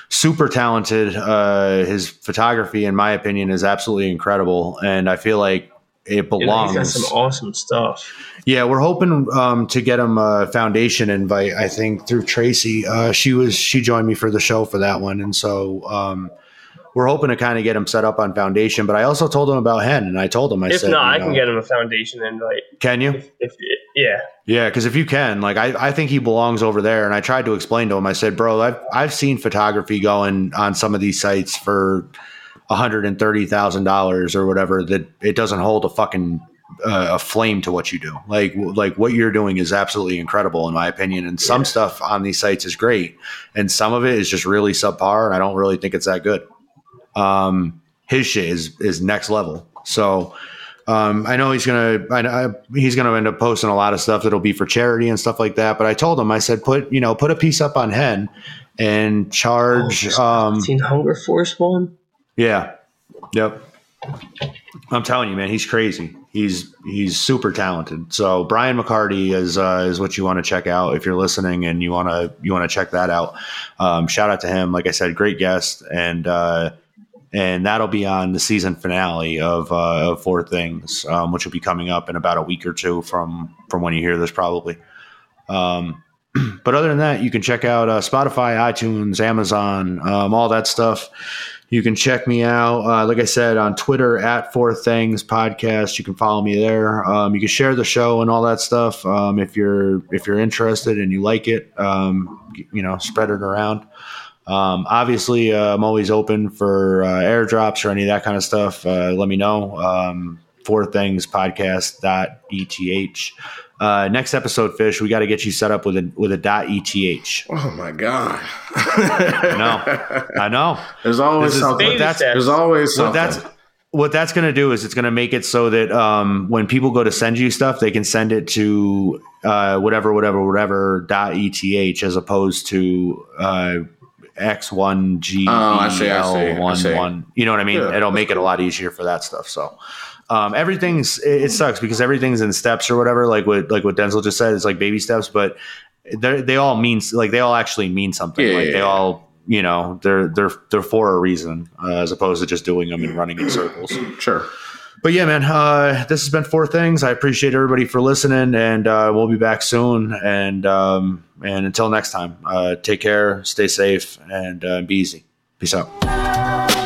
super talented. Uh, his photography, in my opinion, is absolutely incredible. And I feel like it You know, belongs. he's got some awesome stuff. Yeah, we're hoping um, to get him a foundation invite. I think through Tracy. Uh, she was she joined me for the show for that one, and so um, we're hoping to kind of get him set up on foundation. But I also told him about Hen, and I told him I If said, not, you I can get him a foundation invite. Can you? If, if yeah, Yeah, because if you can, like, I, I think he belongs over there. And I tried to explain to him. I said, bro, I've I've seen photography going on some of these sites for one hundred and thirty thousand dollars or whatever. That it doesn't hold a fucking uh, a flame to what you do. Like like what you're doing is absolutely incredible in my opinion. And some stuff on these sites is great, and some of it is just really subpar. And I don't really think it's that good. Um, his shit is is next level. So. Um, I know he's gonna. I, I, he's gonna end up posting a lot of stuff that'll be for charity and stuff like that. But I told him, I said, put you know, put a piece up on Hen and charge. Oh, um, Teen Hunger Force one. Yeah, yep. I'm telling you, man, he's crazy. He's he's super talented. So Brian McCarty is uh, is what you want to check out if you're listening and you want to you want to check that out. Um, shout out to him. Like I said, great guest and. Uh, and that'll be on the season finale of, uh, of Four Things, um, which will be coming up in about a week or two from from when you hear this, probably. Um, but other than that, you can check out uh, Spotify, iTunes, Amazon, um, all that stuff. You can check me out, uh, like I said, on Twitter at Four Things Podcast. You can follow me there. Um, you can share the show and all that stuff um, if you're if you're interested and you like it. Um, you know, spread it around. Um, obviously, uh, I'm always open for uh, airdrops or any of that kind of stuff. Uh, let me know. Um, four things podcast.eth. Uh, next episode, Fish, we got to get you set up with a with a dot eth. Oh my god! I know, I know. There's always This something. Baby that's- There's always What something. that's what that's going to do is it's going to make it so that um, when people go to send you stuff, they can send it to uh, whatever, whatever, whatever dot eth as opposed to uh, x one g Oh, I see, I see, one one. You know what I mean? Yeah, It'll make it a lot easier for that stuff. So. Um, everything's it, it sucks because everything's in steps or whatever. Like what like what Denzel just said, it's like baby steps, but they they all mean like they all actually mean something. Yeah, like yeah, they yeah. all you know they're they're they're for a reason uh, as opposed to just doing them and running in circles. sure. But yeah, man, uh, this has been four things. I appreciate everybody for listening, and uh, we'll be back soon. And um, and until next time, uh, take care, stay safe, and uh, be easy. Peace out.